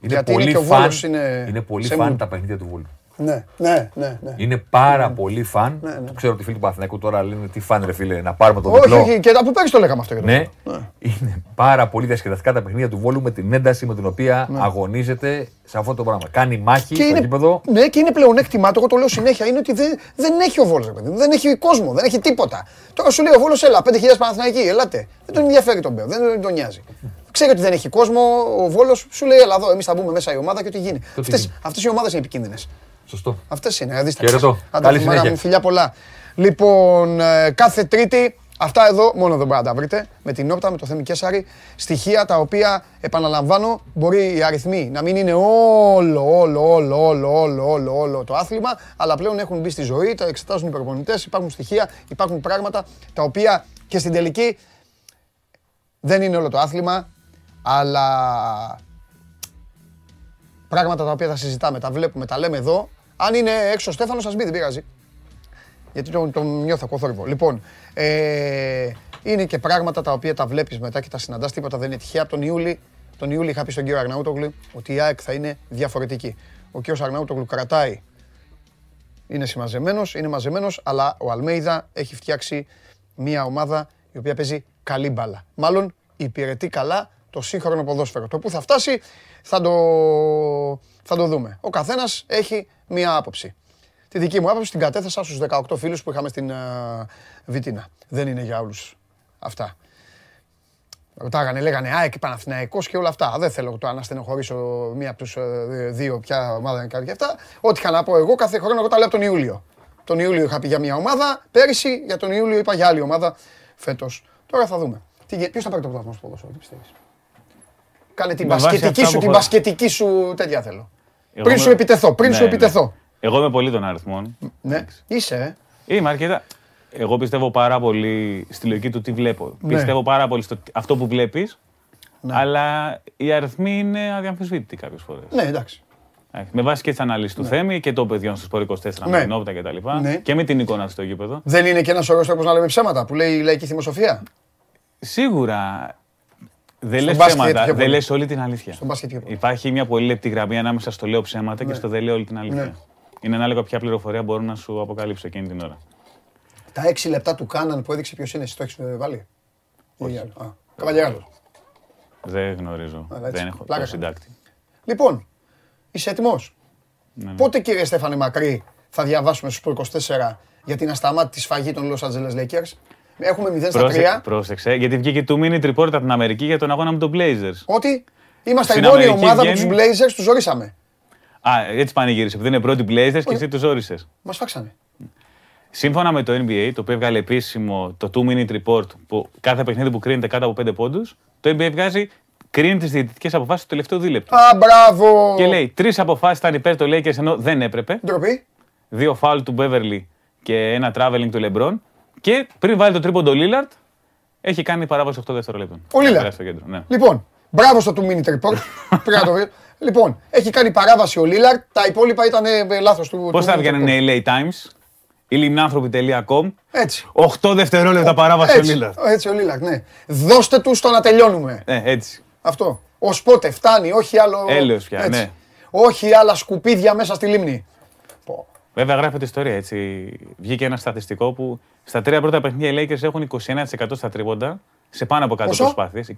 Γιατί πολύ είναι και ο φαν, Βόλος είναι. είναι πολύ σε φαν mood. τα παιχνίδια του Βόλου. Ναι, ναι, ναι. ναι. Είναι πάρα πολύ φαν. ναι. Το ξέρω ότι οι φίλοι του Παναθηναϊκού τώρα λένε τι φαν ρε φίλε, να πάρουμε το Όχι, διπλό. όχι, και από πέρυσι το λέγαμε αυτό. για το Ναι, Βόλο. είναι πάρα πολύ διασκεδαστικά τα παιχνίδια του Βόλου με την ένταση με την οποία αγωνίζεται σε αυτό το πράγμα. Κάνει μάχη Ναι. Και στο είναι, γήπεδο. ναι, και είναι πλεονέκτημά του, εγώ το λέω συνέχεια, είναι ότι δεν, δεν έχει ο Βόλος, ρε παιδί μου, δεν έχει κόσμο, δεν έχει τίποτα. Τώρα σου λέει ο Βόλος, έλα, 5.000 Παναθηναϊκοί, ελάτε. Δεν τον ενδιαφέρει τον Μπέο, δεν τον νοιάζει. Ξέρει ότι δεν έχει κόσμο, ο Βόλος σου λέει, έλα εδώ, εμείς θα μπούμε μέσα η ομάδα και ό,τι γίνει. Αυτές, γίνει. αυτές οι ομάδες είναι επικίνδυνες. Σωστό. Αυτές είναι. Δηλαδή, στα Χαιρετώ. Άντε, Καλή Μάρα συνέχεια. μου, φιλιά πολλά. Λοιπόν, ε, κάθε Τρίτη, αυτά εδώ μόνο δεν μπορείτε να τα βρείτε. Με την όπτα, με το Θέμη Κέσαρη. Στοιχεία τα οποία, επαναλαμβάνω, μπορεί οι αριθμοί να μην είναι όλο, όλο, όλο, όλο, όλο, όλο, όλο το άθλημα, αλλά πλέον έχουν μπει στη ζωή, τα εξετάζουν οι προπονητές, υπάρχουν στοιχεία, υπάρχουν πράγματα τα οποία και στην τελική δεν είναι όλο το άθλημα, αλλά πράγματα τα οποία τα συζητάμε, τα βλέπουμε, τα λέμε εδώ. Αν είναι έξω ο Στέφανος, σας μπει, δεν πειράζει. Γιατί τον, τον νιώθω εγώ θόρυβο. Λοιπόν, ε, είναι και πράγματα τα οποία τα βλέπεις μετά και τα συναντάς, τίποτα δεν είναι τυχαία. Από τον Ιούλη, τον Ιούλη είχα πει στον κύριο Αρναούτογλου ότι η ΑΕΚ θα είναι διαφορετική. Ο κύριος Αρναούτογλου κρατάει, είναι συμμαζεμένος, είναι μαζεμένος, αλλά ο Αλμέιδα έχει φτιάξει μια ομάδα η οποία παίζει καλή μπάλα. Μάλλον υπηρετεί καλά το σύγχρονο ποδόσφαιρο. Το που θα φτάσει θα το, θα το δούμε. Ο καθένας έχει μια άποψη. Τη δική μου άποψη την κατέθεσα στους 18 φίλους που είχαμε στην α, Βιτίνα. Δεν είναι για όλους αυτά. Ρωτάγανε, λέγανε ΑΕΚ, Παναθηναϊκός και όλα αυτά. Δεν θέλω τώρα να στενοχωρήσω μία από τους ε, δύο, ποια ομάδα είναι κάτι και αυτά. Ό,τι είχα να πω εγώ, κάθε χρόνο εγώ τα λέω από τον Ιούλιο. Τον Ιούλιο είχα πει για μία ομάδα, πέρυσι για τον Ιούλιο είπα για άλλη ομάδα. φέτος. Τώρα θα δούμε. Ποιος θα πάρει το πρωτάθλημα στο ποδόσφαιρο, τι πιστεύεις; Κάνε την μπασκετική σου, την μπασκετική σου τέτοια θέλω. Πριν σου επιτεθώ, πριν σου επιτεθώ. Εγώ είμαι πολύ των αριθμών. Ναι, είσαι. Ε. Είμαι αρκετά. Εγώ πιστεύω πάρα πολύ στη λογική του τι βλέπω. Ναι. Πιστεύω πάρα πολύ στο αυτό που βλέπεις. Ναι. Αλλά οι αριθμοί είναι αδιαμφισβήτητοι κάποιες φορές. Ναι, εντάξει. Με βάση και τις αναλύσεις του ναι. Θέμη και το παιδιών στο Σπορ 24 ναι. με την όπτα κτλ. Ναι. Και με την εικόνα του στο γήπεδο. Δεν είναι και ένας σωρό τρόπος να λέμε ψέματα που λέει η λαϊκή θυμοσοφία; Σίγουρα. Δεν λες ψέματα, δεν λες όλη την αλήθεια. Στον μπάσκετ Υπάρχει μια πολύ λεπτή γραμμή ανάμεσα στο λέω ψέματα και ναι. στο δεν λέω όλη την αλήθεια. Ναι. Είναι ανάλογα ποια πληροφορία μπορώ να σου αποκαλύψω εκείνη την ώρα. Τα έξι λεπτά του Κάναν που έδειξε ποιος είναι, εσύ το έχεις βάλει; Καβαλιάρο. Δεν γνωρίζω. Δεν έχω το συντάκτη. Λοιπόν, είσαι έτοιμος; Ναι, ναι. Πότε κύριε Στέφανε Μακρύ θα διαβάσουμε στους 24 για την ασταμάτητη σφαγή των Los Angeles Lakers; Έχουμε 0 στα 3. Πρόσεξε, γιατί βγήκε του minute report από την Αμερική για τον αγώνα με τον Blazers. Ότι είμαστε η μόνη ομάδα που τους Blazers τους ζωρίσαμε. Α, έτσι πανηγύρισε. Επειδή είναι πρώτοι Blazers και εσύ τους ζόρισες. Μας φάξανε. Σύμφωνα με το NBA, το οποίο έβγαλε επίσημο το 2 minute report, που κάθε παιχνίδι που κρίνεται κάτω από 5 πόντους, το NBA βγάζει κρίνει τις διαιτητικές αποφάσεις του τελευταίου δίλεπτου. Α, μπράβο! Και λέει τρεις αποφάσεις ήταν υπέρ των Lakers ενώ δεν έπρεπε. Ντροπή. Δύο φάουλ του Beverly και ένα traveling του LeBron. Και πριν βάλει το τρίποντο ο Λίλαρντ, έχει κάνει παράβαση 8 δευτερολέπτων. Ο Λίλαρντ. Ναι. Λοιπόν, μπράβο στο 2 minute report. Λοιπόν, έχει κάνει παράβαση ο Λίλαρντ, τα υπόλοιπα ήταν ε, λάθος του. Πώς θα βγαίνουν οι LA Times, ή λιμνάνθρωποι.com. Έτσι. 8 δευτερόλεπτα παράβαση ο Λίλαρντ. Έτσι ο Λίλαρτ, ναι. Δώστε τους το να τελειώνουμε. Ναι, έτσι. Αυτό. Ω πότε φτάνει, όχι άλλο. Έλεος πια, ναι. Όχι άλλα σκουπίδια μέσα στη λίμνη. Βέβαια γράφεται ιστορία έτσι. Βγήκε ένα στατιστικό που στα τρία πρώτα παιχνίδια οι Lakers έχουν 21% στα τρίποντα σε πάνω από 100 προσπάθειες.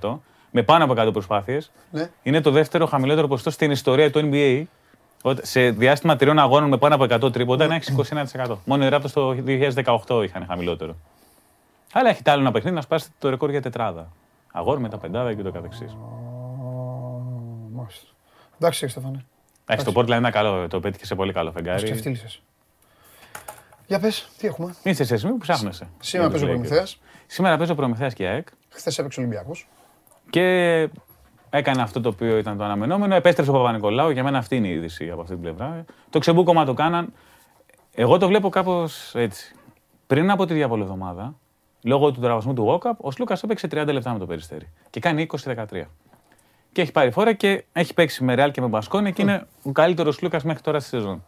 21%. Με πάνω από 100 προσπάθειες. Ναι. Είναι το δεύτερο χαμηλότερο ποσοστό στην ιστορία του NBA. Σε διάστημα τριών αγώνων με πάνω από 100 τρίποντα να έχει 21%. Μόνο οι Raptors το 2018 είχαν χαμηλότερο. Αλλά έχει άλλο ένα παιχνίδι να σπάσει το ρεκόρ για τετράδα. Αγόρ με τα πεντάδα και το καθεξής. Μάλιστα. Εντάξει, Στεφανέ. Εντάξει, το Portland είναι καλό, το πέτυχε σε πολύ καλό φεγγάρι. Ξεφτύλισες. Για πες, τι έχουμε; Είσαι σε σημείο που ψάχνεσαι. Σήμερα παίζω Προμηθέας. Σήμερα παίζω Προμηθέας και ΑΕΚ. Χθες έπαιξε Ολυμπιακός. Και έκανε αυτό το οποίο ήταν το αναμενόμενο. Επέστρεψε ο Παπα-Νικολάου. Για μένα αυτή είναι η είδηση από αυτή την πλευρά. Το ξεμπούκομα το κάναν. Εγώ το βλέπω κάπως έτσι. Πριν από τη διαβολοβδομάδα, λόγω του τραυματισμού του Walkup, ο Σλούκας έπαιξε 30 λεπτά με το περιστέρι. Και κάνει 20-13. Και έχει πάρει φόρα και έχει παίξει με Ρεάλ και με Μπασκόνη και είναι ο καλύτερος Λούκας μέχρι τώρα στη σεζόν.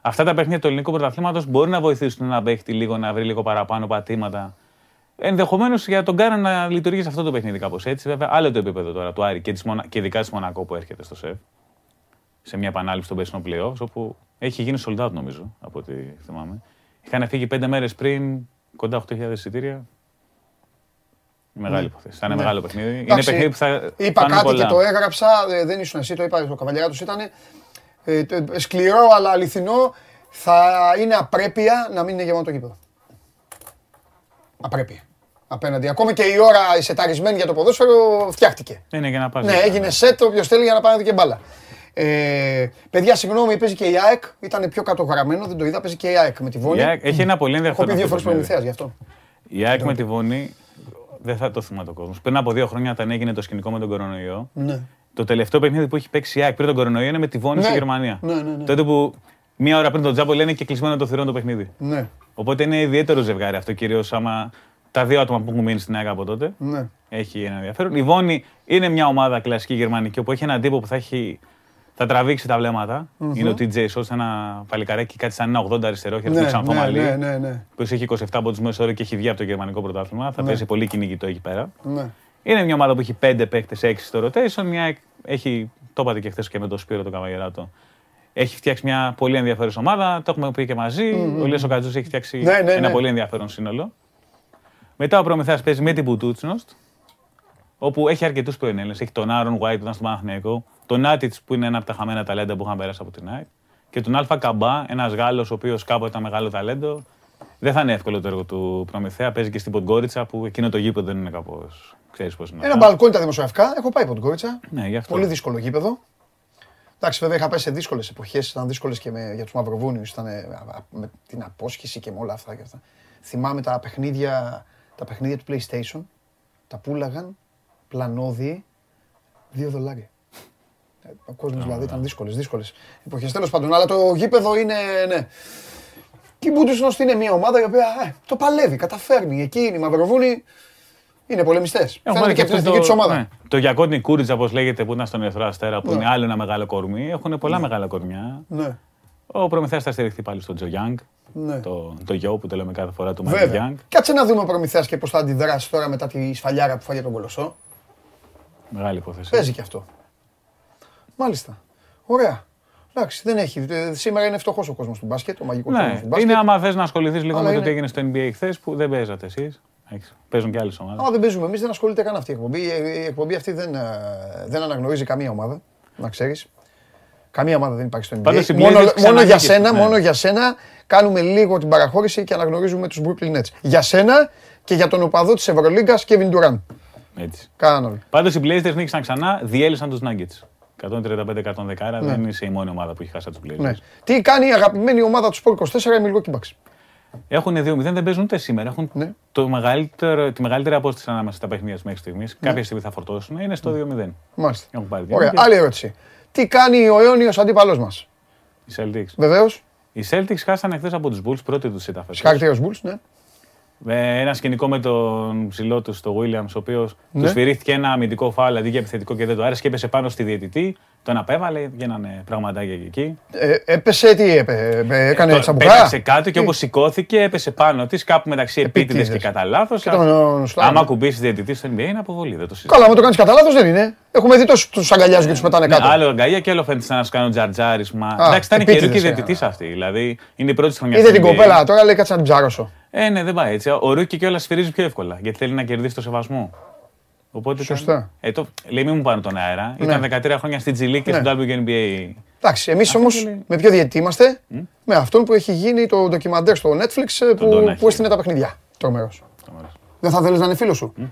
Αυτά τα παιχνίδια του ελληνικού πρωταθλήματος μπορεί να βοηθήσουν να παίχτη λίγο, να βρει λίγο παραπάνω πατήματα. Ενδεχομένως για τον Κάρα να λειτουργήσει αυτό το παιχνίδι κάπως έτσι. Βέβαια, άλλο το επίπεδο τώρα του Άρη και, της Μονα... και ειδικά της Μονακό που έρχεται στο ΣΕΒ. Σε μια επανάληψη των περσινών πλέον, όπου έχει γίνει sold out νομίζω, από ό,τι θυμάμαι. Είχαν φύγει πέντε μέρες πριν κοντά 8.000 εισιτήρια. Μεγάλη ναι. υπόθεση. Θα είναι ναι. μεγάλο παιχνίδι. είναι παιχνίδι που θα. Είπα κάτι και το έγραψα, ε, δεν ήσουν εσύ, το είπα, το τους ήταν. Ε, σκληρό αλλά αληθινό. Θα είναι απρέπεια να μην είναι γεμάτο το γήπεδο. Απρέπεια. Απέναντι. Ακόμη και η ώρα εισεταρισμένη για το ποδόσφαιρο φτιάχτηκε. Είναι για να πάει. Ναι, έγινε σετ, όποιος θέλει για να πάει να δει και μπάλα. Ε, παιδιά, συγγνώμη, παίζει και η ΑΕΚ. Ήταν πιο κατογραμμένο, δεν το είδα. Παίζει και η ΑΕΚ με τη Βόνη. Η ΑΕΚ έχει ένα πολύ ενδιαφέρον. Έχω πει δύο φορές προμηθεία γι' αυτό. Η ΑΕΚ με τη Βόνη δεν θα το θυμάται ο κόσμος. Πριν από δύο χρόνια, όταν έγινε το σκηνικό με τον κορονοϊό, ναι. το τελευταίο παιχνίδι που έχει παίξει η ΑΕΚ πριν τον κορονοϊό είναι με τη Βόνη ναι. στη Γερμανία. Ναι, ναι, ναι. Τότε που μία ώρα πριν τον Τζάμπο λένε και κλεισμένο το θηρόν το παιχνίδι. Ναι. Οπότε είναι ιδιαίτερο ζευγάρι αυτό, κυρίως άμα τα δύο άτομα που έχουν μείνει στην ΑΕΚ από τότε. Ναι. Έχει ένα ενδιαφέρον. Η Βόνη είναι μια ομάδα κλασική γερμανική, όπου έχει έναν τύπο που θα έχει θα τραβήξει τα βλέμματα. Mm-hmm. Είναι ο TJ Σόλτ, ένα παλικαράκι, κάτι σαν ένα 80 αριστερό, χέρι ναι, ξανθό ναι, ναι, ναι, ναι. Που έχει 27 από του μέσου και έχει βγει από το γερμανικό πρωτάθλημα. Θα ναι. πέσει πολύ κυνηγητό εκεί πέρα. Ναι. Είναι μια ομάδα που έχει 5 παίκτες, 6 στο rotation. Μια έχει, το είπατε και χθες και με τον Σπύρο τον Καβαγεράτο. Έχει φτιάξει μια πολύ ενδιαφέρουσα ομάδα. Το έχουμε πει και μαζί. Mm-hmm. Ο Λέσο Κατζούς έχει φτιάξει ναι, ναι, ένα ναι. πολύ ενδιαφέρον σύνολο. Μετά ο Προμηθέας παίζει με την Μπουτούτσνοστ, όπου έχει αρκετούς πρώην Έχει τον Άρον White που ήταν στο Μαχνέκο, τον Άτιτ που είναι ένα από τα χαμένα ταλέντα που είχαν περάσει από την ΑΕΚ και τον Αλφα Καμπά, ένας Γάλλος ο οποίος κάποτε ήταν μεγάλο ταλέντο. Δεν θα είναι εύκολο το έργο του Προμηθέα. Παίζει και στην Ποντγκόριτσα που εκείνο το γήπεδο δεν είναι κάπως. Ξέρεις πώς είναι. Ένα μπαλκόνι τα δημοσιογραφικά. Έχω πάει Ποντγκόριτσα. Ναι, γι' αυτό. Πολύ δύσκολο γήπεδο. Εντάξει, βέβαια είχα πάει σε δύσκολες εποχές. Ήταν δύσκολες και με, για τους Μαυροβούνιους. Ήταν με την απόσχηση και με όλα αυτά. Και αυτά. Θυμάμαι τα παιχνίδια τα παιχνίδια του PlayStation τα πούλαγαν πλανόδιοι 2 δολάρια. Ε, ο κόσμος δηλαδή ήταν δύσκολες, δύσκολες εποχές. Τέλος πάντων, αλλά το γήπεδο είναι. Ναι. Και η Μπούντουσνος είναι μια ομάδα η οποία ε, το παλεύει, καταφέρνει. Εκεί είναι οι Μαυροβούνοι είναι πολεμιστές. Φαίνεται και από την εθνική τους ομάδα. Ναι. Το Γιακόνι Κούριτζα, όπως λέγεται, που ήταν στον Ερθρό Αστέρα, που ναι. είναι άλλο ένα μεγάλο κορμί. Έχουν πολλά ναι. μεγάλα κορμιά. Ναι. Ο Προμηθέας θα στηριχθεί πάλι στον Τζο Γιάνγκ. Ναι. Το, το γιο που το λέμε κάθε φορά του Μάικλ Γιάνγκ. Κάτσε να δούμε ο Προμηθέας και πώς θα αντιδράσει τώρα μετά τη σφαλιάρα που φάγε τον Κολοσσό. Μεγάλη υπόθεση. Παίζει και αυτό. Μάλιστα. Ωραία. Εντάξει, δεν έχει. Ε, σήμερα είναι φτωχός ο κόσμος του μπάσκετ, ο μαγικός ναι, κόσμος του μπάσκετ. Είναι άμα θες να ασχοληθείς λίγο με το τι έγινε στο NBA χθες που δεν παίζατε εσείς. Παίζουν και άλλες ομάδες. Α, δεν παίζουμε. Εμείς δεν ασχολείται καν αυτή η εκπομπή. Η εκπομπή αυτή δεν, ε, δεν αναγνωρίζει καμία ομάδα. Να ξέρεις. Καμία ομάδα δεν υπάρχει στο NBA. μόνο, μόνο, για σένα, ναι. μόνο για σένα κάνουμε λίγο την παραχώρηση και αναγνωρίζουμε τους Brooklyn Nets. Για σένα και για τον οπαδό της Ευρωλίγκας Kevin Durant. Έτσι. Κάναμε. Πάντως οι Blazers νίκησαν ξανά, διέλυσαν τους Nuggets. 135-110, ναι. δεν είσαι η μόνη ομάδα που έχει χάσει του Blazers. Ναι. Τι κάνει η αγαπημένη ομάδα του Sport 24, η Milwaukee Bucks; Έχουν 2-0, δεν παίζουν ούτε σήμερα. Έχουν ναι. το μεγαλύτερο, τη μεγαλύτερη απόσταση ανάμεσα στα παιχνίδια μέχρι στιγμής. Ναι. Κάποια στιγμή θα φορτώσουν, είναι στο 2-0. Μάλιστα. Ωραία. Άλλη ερώτηση. Τι κάνει ο αιώνιο αντίπαλός μας; Οι Celtics. Βεβαίως. Οι Celtics χάσανε χθε από τους Bulls, πρώτη τους ήταν Συγχαρητήρια στους Bulls, ναι. Με ένα σκηνικό με τον ψηλό του, τον Williams, ο οποίος ναι. του σφυρίχθηκε ένα αμυντικό φάουλ αντί για επιθετικό και δεν το άρεσε και έπεσε πάνω στη διαιτητή. Τον απέβαλε, γίνανε πραγματάκια εκεί. Ε, έπεσε, τι έπε, ε, έκανε ε, τσαμπουκά. Έπεσε κάτω και όπως σηκώθηκε, έπεσε πάνω της κάπου μεταξύ επίτηδες και κατά λάθος. Άμα κουμπίσεις διαιτητή στο NBA είναι αποβολή. Δεν το Καλά, άμα το κάνεις κατά λάθος δεν είναι. Έχουμε δει τόσους του αγκαλιάζουν και τους πετάνε ναι, κάτω. Άλλο αγκαλιά και άλλο φαίνεται να σου κάνουν τζαρτζάρισμα. Εντάξει, ήταν καιρό και διαιτητής αυτή. Δηλαδή είναι η πρώτη χρονιάς. Είδε την κοπέλα τώρα λέει κάτσε να την ψάρωσω. Ε, ναι, δεν πάει έτσι. Ο Ρούκι κιόλα σφυρίζει πιο εύκολα γιατί θέλει να κερδίσει το σεβασμό. Οπότε Σωστά. Ήταν... Ε, το... Λέει μην μου πάνε τον αέρα. Ναι. Ήταν 13 χρόνια στην Τζιλή και ναι. στο WNBA. Εντάξει, εμείς όμως με ποιο διαιτητή είμαστε, mm? με αυτόν που έχει γίνει το ντοκιμαντέρ στο Netflix ε, που, που έστεινε τα παιχνίδια. Τρομερός. Δεν θα θέλεις να είναι φίλος σου; Mm?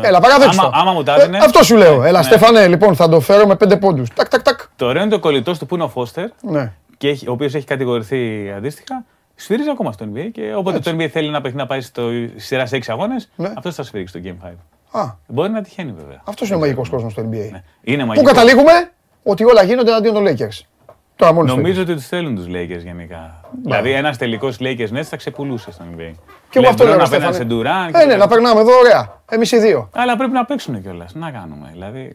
Έλα, παραδέξτε. Άμα, άμα μου τάζανε. Ε, αυτό σου λέω. Έλα, ναι. Στεφανέ, λοιπόν, θα το φέρω με πέντε πόντους. Τακ, τακ, τακ. Το ωραίο είναι το κολλητό του που είναι ο Φώστερ, ναι. και έχει, ο οποίος έχει κατηγορηθεί αντίστοιχα. Σφυρίζει ακόμα στο NBA και όποτε Έτσι. το NBA θέλει να, να πάει στο σειράς σε 6 αγώνες, ναι. αυτός θα σφυρίξει το Game 5. Α. Μπορεί να τυχαίνει βέβαια. Αυτός είναι ο μαγικός κόσμος στο NBA. Ναι. Είναι μαγικός. Πού καταλήγουμε; Ότι όλα γίνονται αντίον των Lakers. Τώρα μόλις Νομίζω ότι τους θέλουν τους Lakers γενικά. Δηλαδή ένας τελικός Lakers Nets θα ξεπουλούσε στο NBA. Και εγώ αυτό λέω. Να περνάμε σε Ντουράν. Ε, ναι, να περνάμε εδώ ωραία. Εμείς οι δύο. Αλλά πρέπει να παίξουν κιόλας. Να κάνουμε. Δηλαδή.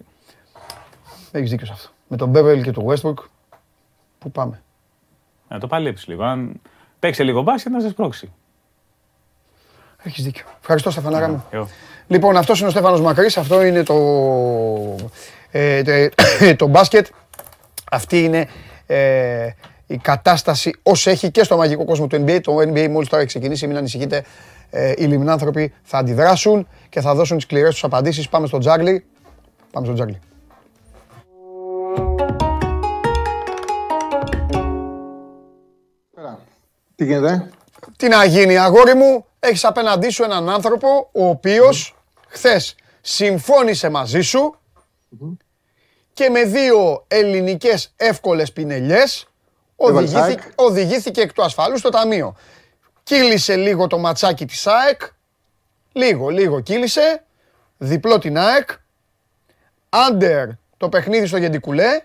Έχεις δίκιο σε αυτό. Με τον Beverly και τον Westbrook. Πού πάμε; Να το παλέψεις λίγο. Αν παίξει λίγο μπάσκετ να σε σπρώξει. Έχεις δίκιο. Ευχαριστώ, Στεφανάρα μου. Λοιπόν, αυτός είναι ο Στέφανος Μακρύς, αυτό είναι το, ε, το, μπάσκετ. Αυτή είναι ε, η κατάσταση όσο έχει και στο μαγικό κόσμο του NBA. Το NBA μόλις τώρα έχει ξεκινήσει, μην ανησυχείτε. Ε, οι λιμνάνθρωποι θα αντιδράσουν και θα δώσουν τις σκληρές τους απαντήσεις. Πάμε στο τζάγλι. Πάμε στο τζάγλι. Τι γίνεται; Τι να γίνει αγόρι μου, έχεις απέναντί σου έναν άνθρωπο ο οποίος Χθες συμφώνησε μαζί σου και με δύο ελληνικές εύκολες πινελιές οδηγήθηκε, οδηγήθηκε εκ του ασφαλού στο ταμείο. Κύλησε λίγο το ματσάκι της ΑΕΚ, λίγο, λίγο κύλησε, διπλό την ΑΕΚ, άντερ το παιχνίδι στο Γεντικουλέ,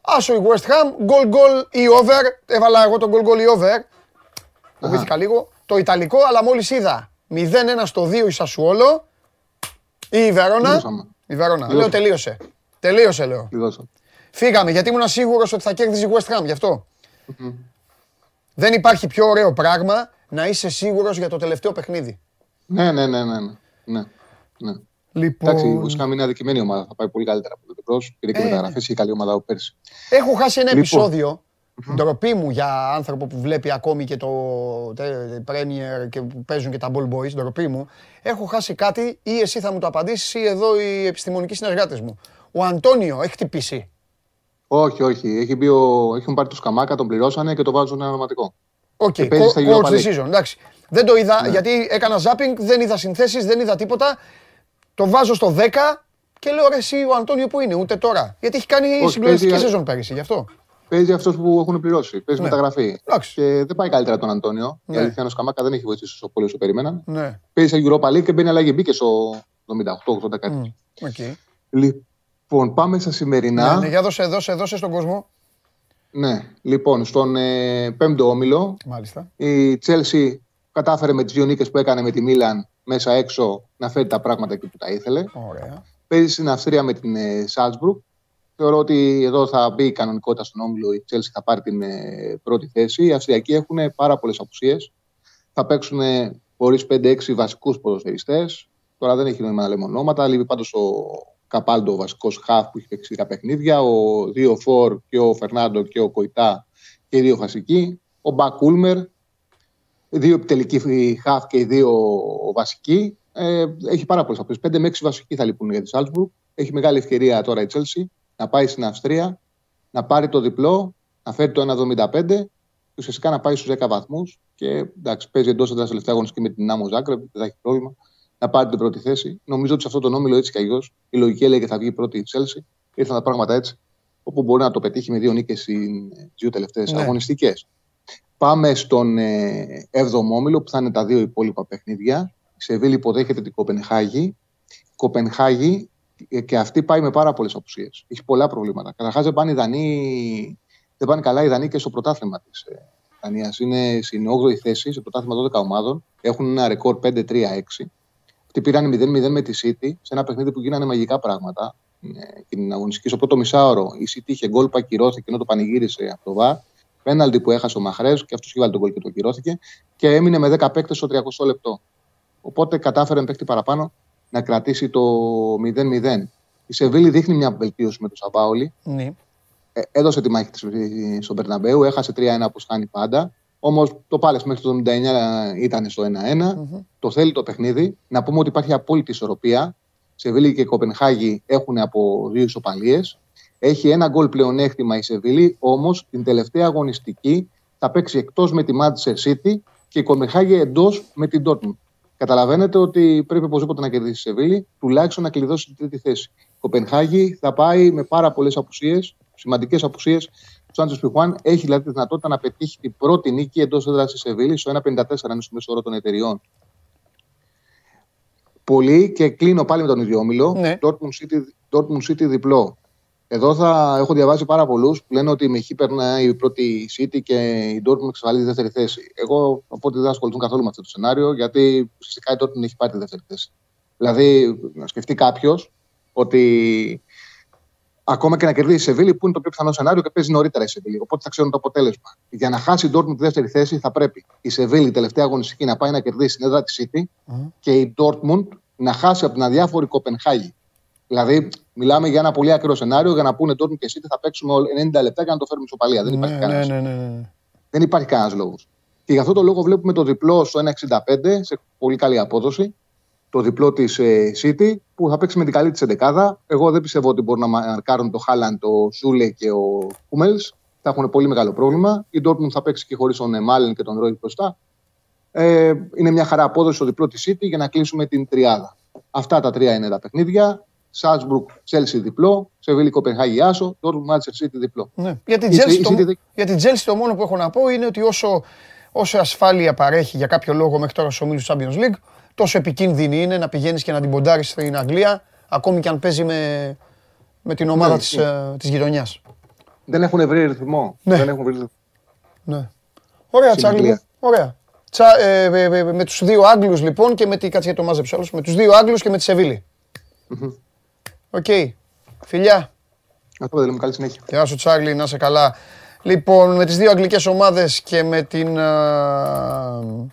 άσο η West Ham, goal goal ή over, έβαλα εγώ το goal goal ή over, φοβήθηκα λίγο, το Ιταλικό, αλλά μόλις είδα 0-1 στο 2 η Σασουόλο ή η Βερόνα. Η Βερόνα. Λέω τελείωσε. Τελείωσε λέω. Φύγαμε γιατί ήμουν σίγουρος ότι θα κέρδιζε η West Ham γι' αυτό. Δεν υπάρχει πιο ωραίο πράγμα να είσαι σίγουρος για το τελευταίο παιχνίδι. Ναι, ναι, ναι, ναι. ναι. ναι. Λοιπόν... Εντάξει, η West Ham είναι αδικημένη ομάδα. Θα πάει πολύ καλύτερα από το Πετρός. Πήρε και ε, μεταγραφές η καλή ομάδα από πέρσι. Έχω χάσει ένα λοιπόν. επεισόδιο Ντροπή μου για άνθρωπο που βλέπει ακόμη και το Premier και που παίζουν και τα Ball Boys, ντροπή μου. Έχω χάσει κάτι ή εσύ θα μου το απαντήσεις ή εδώ οι επιστημονικοί συνεργάτες μου. Ο Αντώνιο έχει χτυπήσει. Όχι, όχι. Έχει μπει ο... Έχουν πάρει το Σκαμάκα, τον πληρώσανε και το βάζουν ένα ονοματικό. OK, okay. coach decision, εντάξει. Δεν το είδα ναι. γιατί έκανα zapping, δεν είδα συνθέσεις, δεν είδα τίποτα. Το βάζω στο 10 και λέω ρε εσύ ο Αντώνιο που είναι, ούτε τώρα. Γιατί έχει κάνει συμπληρωματική σεζόν πέρυσι, γι' αυτό. παίζει αυτός που έχουν πληρώσει. Παίζει ναι. μεταγραφή. Εντάξει. Και δεν πάει καλύτερα τον Αντώνιο. Ναι. Η αλήθεια είναι ο Σκαμάκα δεν έχει βοηθήσει όσο πολύ όσο περίμεναν. Ναι. Παίζει σε Europa League και μπαίνει αλλαγή. Μπήκε στο 78-80 κάτι. Mm. Okay. Λοιπόν, πάμε στα σημερινά. Ναι, ναι, για δώσε, δώσε, δώσε στον κόσμο. Ναι, λοιπόν, στον ε, πέμπτο όμιλο. Μάλιστα. Η Τσέλσι κατάφερε με τις δύο νίκες που έκανε με τη Μίλαν μέσα έξω να φέρει τα πράγματα εκεί που τα ήθελε. Ωραία. Παίζει στην Αυστρία με την ε, Σάλτσμπρουκ. Θεωρώ ότι εδώ θα μπει η κανονικότητα στον όμιλο. Η Τσέλσι θα πάρει την ε, πρώτη θέση. Οι Αυστριακοί έχουν πάρα πολλές απουσίες. Θα παίξουν χωρίς 5-6 βασικούς ποδοσφαιριστές. Τώρα δεν έχει νόημα να λέμε ονόματα. Λείπει πάντως ο Καπάλντο, ο βασικός χαφ που έχει παίξει τα παιχνίδια. Ο δύο φορ και ο Φερνάντο και ο Κοϊτά και οι δύο βασικοί. Ο Μπακούλμερ, δύο επιτελικοί χαφ και οι δύο βασικοί. Ε, έχει πάρα πολλέ αποφάσει. 5 με 6 βασικοί θα λείπουν για τη Σάλτσμπουργκ. Έχει μεγάλη ευκαιρία τώρα η Τσέλσι να πάει στην Αυστρία, να πάρει το διπλό, να φέρει το 1,75 και ουσιαστικά να πάει στους 10 βαθμούς. Και εντάξει, παίζει εντός έδρας τελευταία αγωνιστική με την Άμμο Ζάγκρεπ, δεν θα έχει πρόβλημα να πάρει την πρώτη θέση. Νομίζω ότι σε αυτό τον όμιλο έτσι κι αλλιώς η λογική έλεγε θα βγει πρώτη η Τσέλσι. Ήρθαν τα πράγματα έτσι, όπου μπορεί να το πετύχει με δύο νίκες στι δύο τελευταίες ναι. αγωνιστικές. Πάμε στον ε, 7ο όμιλο που θα είναι τα δύο υπόλοιπα παιχνίδια. Η Σεβίλη υποδέχεται την Κοπενχάγη. Η Κοπενχάγη ε, και αυτή πάει με πάρα πολλές απουσίες. Έχει πολλά προβλήματα. Καταρχάς δεν πάνε, Δανείοι, δεν πάνε καλά οι Δανείοι και στο πρωτάθλημα της ε, Δανίας. Είναι στην 8η θέση, σε πρωτάθλημα 12 ομάδων. Έχουν ένα ρεκόρ 5-3-6. Αυτοί πήραν 0-0 με τη City σε ένα παιχνίδι που γίνανε μαγικά πράγματα. Ε, την αγωνιστική στο πρώτο μισάωρο η City είχε γκολ που ακυρώθηκε ενώ το πανηγύρισε από το ΒΑΡ. Πέναλτι που έχασε ο Μαχρές και αυτός είχε βάλει τον γκολ και το ακυρώθηκε. Και έμεινε με 10 παίκτες στο 300 λεπτό. Οπότε κατάφερε παίκτη παραπάνω να κρατήσει το 0-0. Η Σεβίλη δείχνει μια βελτίωση με τον Σαμπάολη. Ναι. Ε, έδωσε τη μάχη της στον Περναμπέου, έχασε 3-1 όπως κάνει πάντα. Όμως το Πάλε μέχρι το 79 ήταν στο 1-1. Το θέλει το παιχνίδι. Να πούμε ότι υπάρχει απόλυτη ισορροπία. Σεβίλη και Κοπενχάγη έχουν από δύο ισοπαλίες. Έχει ένα γκολ πλεονέκτημα η Σεβίλη, όμως την τελευταία αγωνιστική θα παίξει εκτός με τη Manchester City και η Κοπενχάγη εντός με την Dortmund. Καταλαβαίνετε ότι πρέπει οπωσδήποτε να κερδίσει η Σεβίλη, τουλάχιστον να κλειδώσει την τρίτη θέση. Η Κοπενχάγη θα πάει με πάρα πολλές απουσίες, σημαντικές απουσίες. Ο Σάντζος Πιχουάν έχει δηλαδή τη δυνατότητα να πετύχει την πρώτη νίκη εντός έδρας της Σεβίλης, στο 1,54 είναι στο μέσο όρο των εταιριών. Πολύ και κλείνω πάλι με τον ίδιο όμιλο. Ναι. Dortmund, City, Dortmund City διπλό. Εδώ θα έχω διαβάσει πάρα πολλούς που λένε ότι με χ περνάει η πρώτη City και η Dortmund εξασφαλίζει τη δεύτερη θέση. Εγώ από ότι δεν ασχοληθούν καθόλου με αυτό το σενάριο, γιατί ουσιαστικά η Dortmund έχει πάρει τη δεύτερη θέση. Δηλαδή, να σκεφτεί κάποιος ότι ακόμα και να κερδίσει η Σεβίλη, που είναι το πιο πιθανό σενάριο και παίζει νωρίτερα η Σεβίλη. Οπότε θα ξέρουν το αποτέλεσμα. Για να χάσει η Dortmund τη δεύτερη θέση, θα πρέπει η Σεβίλη τελευταία αγωνιστική να πάει να κερδίσει την έδρα της City mm. και η Dortmund να χάσει από την αδιάφορη Κοπενχάγη. Δηλαδή, μιλάμε για ένα πολύ ακραίο σενάριο για να πούνε τώρα και εσύ θα παίξουμε 90 λεπτά για να το φέρουμε σοπαλία. Δεν υπάρχει ναι, κανένας. Ναι, ναι, ναι, Δεν υπάρχει κανένας λόγος. Και γι' αυτό το λόγο βλέπουμε το διπλό στο 1,65 σε πολύ καλή απόδοση. Το διπλό της ε, City που θα παίξει με την καλή της εντεκάδα. Εγώ δεν πιστεύω ότι μπορούν να μαρκάρουν το Χάλαν, το Σούλε και ο Κούμελ. Θα έχουν πολύ μεγάλο πρόβλημα. Η Dortmund θα παίξει και χωρίς τον Μάλεν και τον Ρόι μπροστά. Ε, είναι μια χαρά απόδοση στο διπλό της City για να κλείσουμε την τριάδα. Αυτά τα τρία είναι τα παιχνίδια. Σάλτσμπουργκ, Τσέλσι διπλό, Σεβίλη Κοπενχάγη Άσο, Ντόρκμουντ Μάντσερ Σίτι διπλό. Ναι. Για την Τσέλσι το, το, το μόνο που έχω να πω είναι ότι όσο, όσο ασφάλεια παρέχει για κάποιο λόγο μέχρι τώρα στο ομίλους Champions League, τόσο επικίνδυνη είναι να πηγαίνεις και να την ποντάρεις στην Αγγλία, ακόμη και αν παίζει με, με την ομάδα ναι, της, ναι. Ε, της γειτονιάς. Δεν έχουν βρει ρυθμό. Ναι. Δεν έχουν βρει ρυθμό. Ναι. Ωραία, Τσάρλι. Ωραία. Τσα, ε, ε, ε, με τους δύο Άγγλους λοιπόν και με τη, κάτσε το μάζεψε με τους δύο Άγγλους και με τη Σεβίλη. Mm-hmm. OK. Okay. Φιλιά. Αυτό δεν καλή συνέχεια. Γεια σου Τσάρλι, να είσαι καλά. Λοιπόν, με τις δύο αγγλικές ομάδες και με την uh,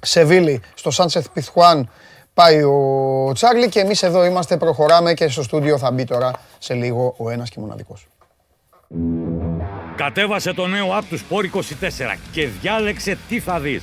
Σεβίλη στο Σάντσεθ Πιθχουάν πάει ο Τσάρλι και εμείς εδώ είμαστε, προχωράμε και στο στούντιο θα μπει τώρα σε λίγο ο ένας και μοναδικός. Κατέβασε το νέο app του Sport 24 και διάλεξε τι θα δεις.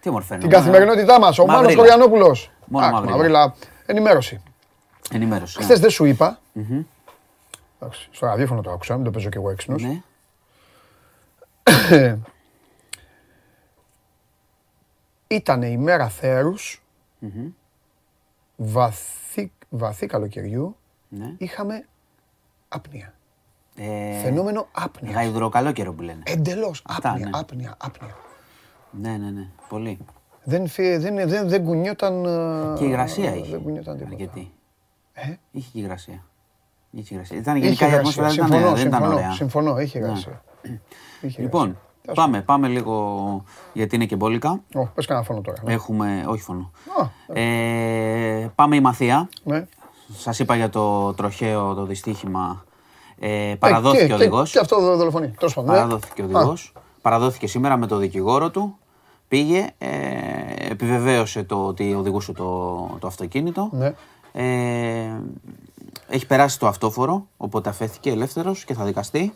Τι ομορφαίνει. την καθημερινότητά μας. Ο Μάνος Μαυρίλα. Κοριανόπουλος. Μόνο Μαυρίλα. Μαυρίλα. Ενημέρωση. Ενημέρωση. ναι. Χθες δεν σου είπα. Εντάξει, Στο ραδιόφωνο το άκουσα, μην το παίζω κι εγώ έξυπνος. Ναι. Ήταν η μέρα θέρους, βαθύ, βαθύ καλοκαιριού, ναι. είχαμε άπνοια. Ε, Φαινόμενο άπνοια. Γαϊδουρό καλό καιρό που λένε. Εντελώς Αυτά, άπνοια, ναι. άπνοια, άπνοια. Ναι, ναι, ναι. Πολύ. Δεν, φυ- δεν, δεν, δεν κουνιόταν... ε, Και η υγρασία είχε. Δεν κουνιόταν τίποτα. Αρκετή. Ε; Είχε και υγρασία. Είχε υγρασία. Ήταν Είχε γενικά η υγρασία, ατμόσφαιρα δεν ήταν, συμφωνώ, δεν ήταν συμφωνώ, ωραία. συμφωνώ, είχε υγρασία. Είχε Λοιπόν, υγρασία. Τέλος πάντων. πάμε, πάμε λίγο γιατί είναι και μπόλικα. Ω, πες κανένα φόνο τώρα. ναι. Έχουμε, όχι φωνό. Α, Ε, πάμε η Μαθία. ναι. Σας είπα για το τροχαίο, το δυστύχημα. Ε, παραδόθηκε Ε, και- ο και- οδηγός. Και αυτό δο- δολοφονεί. Τέλος πάντων. ναι. Παραδόθηκε ο οδηγός. Παραδόθηκε σήμερα με το δικηγόρο του. Πήγε, ε, επιβεβαίωσε το ότι οδηγούσε το, το αυτοκίνητο. Ναι. Ε, έχει περάσει το αυτόφορο, οπότε αφέθηκε ελεύθερος και θα δικαστεί.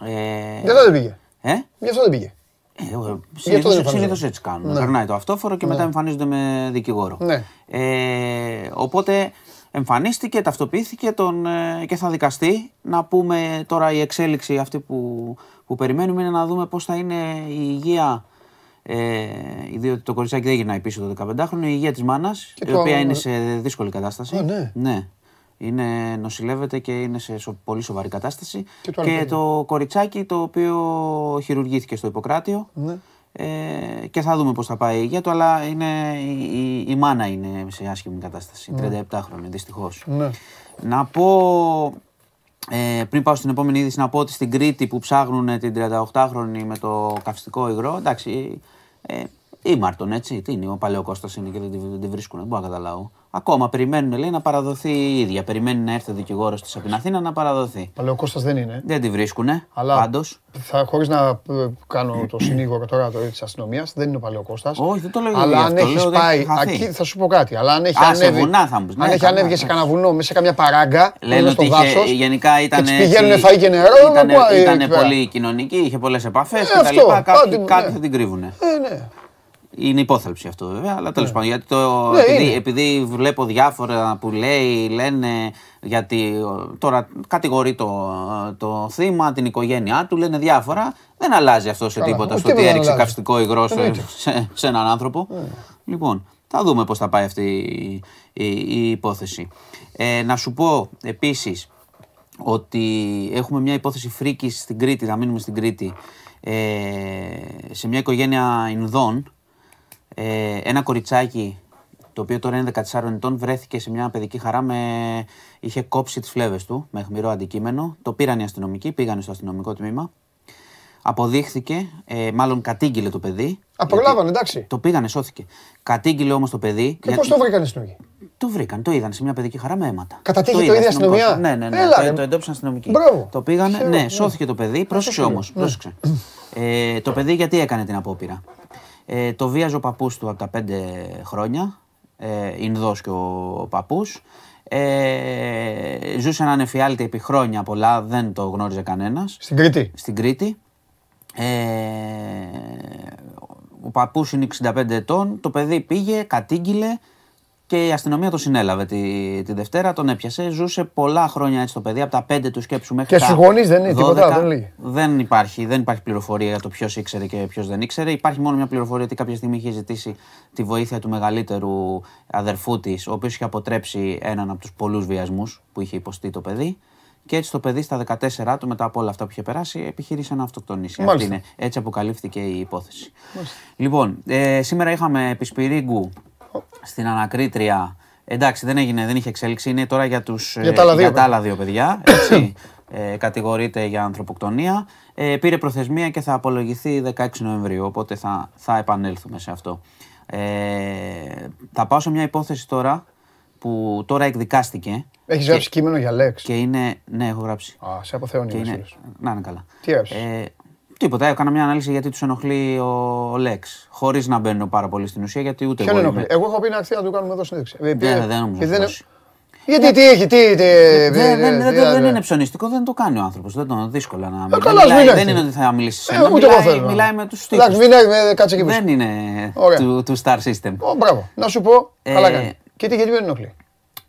Ε, Γι' αυτό δεν πήγε. ε, Γι' αυτό δεν πήγε. ε, δεν συνήθως, εμφανίζονται. συνήθως έτσι κάνουν. Ναι. Περνάει το αυτόφορο και μετά εμφανίζονται με δικηγόρο. Ναι. Ε, οπότε εμφανίστηκε, ταυτοποιήθηκε τον, ε, και θα δικαστεί. Να πούμε τώρα η εξέλιξη αυτή που, που περιμένουμε είναι να δούμε πώς θα είναι η υγεία ε, διότι το κοριτσάκι δεν γυρνάει πίσω το 15χρονο, η υγεία της μάνας, Και η το- οποία είναι σε δύσκολη κατάσταση. Α, ναι. ναι. Είναι, νοσηλεύεται και είναι σε σο- πολύ σοβαρή κατάσταση. Και το άλλο παιδί. το κοριτσάκι το οποίο χειρουργήθηκε στο Ιπποκράτιο. Ναι. Ε, και θα δούμε πώς θα πάει η υγεία του, αλλά είναι, η, η, η μάνα είναι σε άσχημη κατάσταση, 37χρονη δυστυχώς. Ναι. Να πω, ε, πριν πάω στην επόμενη είδηση, να πω ότι στην Κρήτη που ψάχνουν την 38χρονη με το καυστικό υγρό, εντάξει, ε, ήμαρτον έτσι, τι είναι, ο Παλαιοκώστας είναι και δεν τη, δεν τη βρίσκουν, δεν μπορώ να καταλάβω. Ακόμα περιμένουν, λέει, να παραδοθεί η ίδια. Περιμένει να έρθει ο δικηγόρος της από την Αθήνα να παραδοθεί. Παλαιοκώστας δεν είναι. Δεν τη βρίσκουνε, Αλλά πάντως. θα, χωρίς να ε, κάνω το συνήγορο τώρα το της αστυνομίας, δεν είναι ο Παλαιοκώστας. Όχι, δεν το λέω Αλλά για αν αυτό, έχεις λέω ότι πάει, έχει χαθεί. εκεί θα σου πω κάτι, αλλά αν έχει Α, σε ανέβει, βουνά θα μου πεις. αν Ναι, έχει καλά, ανέβει σε εντάξει. κανένα βουνό, μέσα σε καμιά παράγκα, Λένε μέσα στο ότι είχε, δάσος, γενικά ήταν. και τις πηγαίνουν φαΐ και νερό, Ήταν, να πάει ήταν εκεί πέρα. πολύ κοινωνική, είχε πολλές επαφές Ε, και τα αυτό, λοιπά. Κάποιοι, πάτε, κάποιοι ναι. θα την κρύβουνε. Ε, ναι. Είναι υπόθελψη αυτό βέβαια, αλλά τέλος πάντων. Γιατί το, Ναι, επειδή, είναι. επειδή βλέπω διάφορα που λέει, λένε γιατί ο, τώρα κατηγορεί το, το θύμα, την οικογένειά του, λένε διάφορα. Δεν αλλάζει αυτό σε Καλά, τίποτα όχι, στο ότι τίποτα δεν έριξε αλλάζει. καυστικό υγρό σε, Εννοείται. σε, σε έναν άνθρωπο. Λοιπόν, θα δούμε πώς θα πάει αυτή η, η, η υπόθεση. Ε, να σου πω επίσης ότι έχουμε μια υπόθεση φρίκης στην Κρήτη, να μείνουμε στην Κρήτη, ε, σε μια οικογένεια Ινδών, ε, ένα κοριτσάκι το οποίο τώρα είναι 14 ετών βρέθηκε σε μια παιδική χαρά με... είχε κόψει τις φλέβες του με αιχμηρό αντικείμενο. Το πήραν οι αστυνομικοί, πήγανε στο αστυνομικό τμήμα. Αποδείχθηκε, ε, μάλλον κατήγγειλε το παιδί. Α, προλάβανε, εντάξει. Το πήγανε, σώθηκε. Κατήγγειλε όμως το παιδί. Και πώς το βρήκανε στην οδηγία. Το βρήκαν, το είδαν σε μια παιδική χαρά με αίματα. Κατατύχει το είδε ίδια αστυνομικός. αστυνομία; Ναι, ναι, ναι. Έλα, το, ρε. το εντόπισαν αστυνομικοί. Μπράβο. Το πήγανε, Ξέρω, ναι, ναι. σώθηκε το παιδί. Πρόσεξε σου λέω, όμως. ναι. Πρόσεξε. Ε, το παιδί γιατί έκανε την απόπειρα; Ε, το βίαζε ο παππούς του από τα πέντε χρόνια. Ε, Ινδός και ο παππούς. Ε, ζούσε έναν εφιάλτη επί χρόνια πολλά, δεν το γνώριζε κανένας. Στην Κρήτη. Στην Κρήτη. Ε, ο παππούς είναι 65 ετών, το παιδί πήγε, κατήγγειλε και η αστυνομία το συνέλαβε τη, τη Δευτέρα, τον έπιασε. Ζούσε πολλά χρόνια έτσι το παιδί, από τα 5 του σκέψου μέχρι Και τα στους γονείς δεν είναι τίποτα, 12. δεν λέει. Δεν υπάρχει, δεν υπάρχει πληροφορία για το ποιος ήξερε και ποιος δεν ήξερε. Υπάρχει μόνο μια πληροφορία ότι κάποια στιγμή είχε ζητήσει τη βοήθεια του μεγαλύτερου αδερφού της, ο οποίος είχε αποτρέψει έναν από τους πολλούς βιασμούς που είχε υποστεί το παιδί. Και έτσι το παιδί στα 14 του, μετά από όλα αυτά που είχε περάσει, επιχείρησε να αυτοκτονήσει. Αυτή Μάλιστα. είναι. Έτσι αποκαλύφθηκε η υπόθεση. Λοιπόν, ε, σήμερα είχαμε επισπυρίγκου στην ανακρίτρια. Εντάξει, δεν, έγινε, δεν είχε εξέλιξη. Είναι τώρα για, τους, Για τα άλλα ε, δύο για τα παιδιά. άλλα δύο παιδιά. Έτσι. ε, κατηγορείται για ανθρωποκτονία. Ε, πήρε προθεσμία και θα απολογηθεί 16 Νοεμβρίου. Οπότε θα, θα επανέλθουμε σε αυτό. Ε, θα πάω σε μια υπόθεση τώρα που τώρα εκδικάστηκε. Έχεις και- γράψει κείμενο για Λέξ. Και είναι. Ναι, έχω γράψει. Α, σε αποθεώνει Και ο είναι... Βασίλης. Να είναι καλά. Τι έγραψες; Ε, τίποτα. Έκανα μια ανάλυση γιατί τους ενοχλεί ο, ο Λέξ. Χωρίς να μπαίνω πάρα πολύ στην ουσία γιατί ούτε Ποιον εγώ ενοχλεί; είμαι. Εγώ έχω πει να έρθει να του κάνουμε εδώ συνέντευξη. Ε, Ναι, επειδή- δεν νομίζω. επειδή να δεν- δώσει. Γιατί τι έχει, τι. Δεν είναι ψωνιστικό, δεν το κάνει ο άνθρωπος. Δεν το δύσκολο να καλά, μιλάει. Δεν είναι ότι θα μιλήσει σε ένα. Μιλάει με τους στίχους. Εντάξει, μιλάει κάτσε εκεί Δεν είναι του Star System. Μπράβο. Να σου πω. Καλά κάνει. Και τι γιατί δεν ενοχλεί;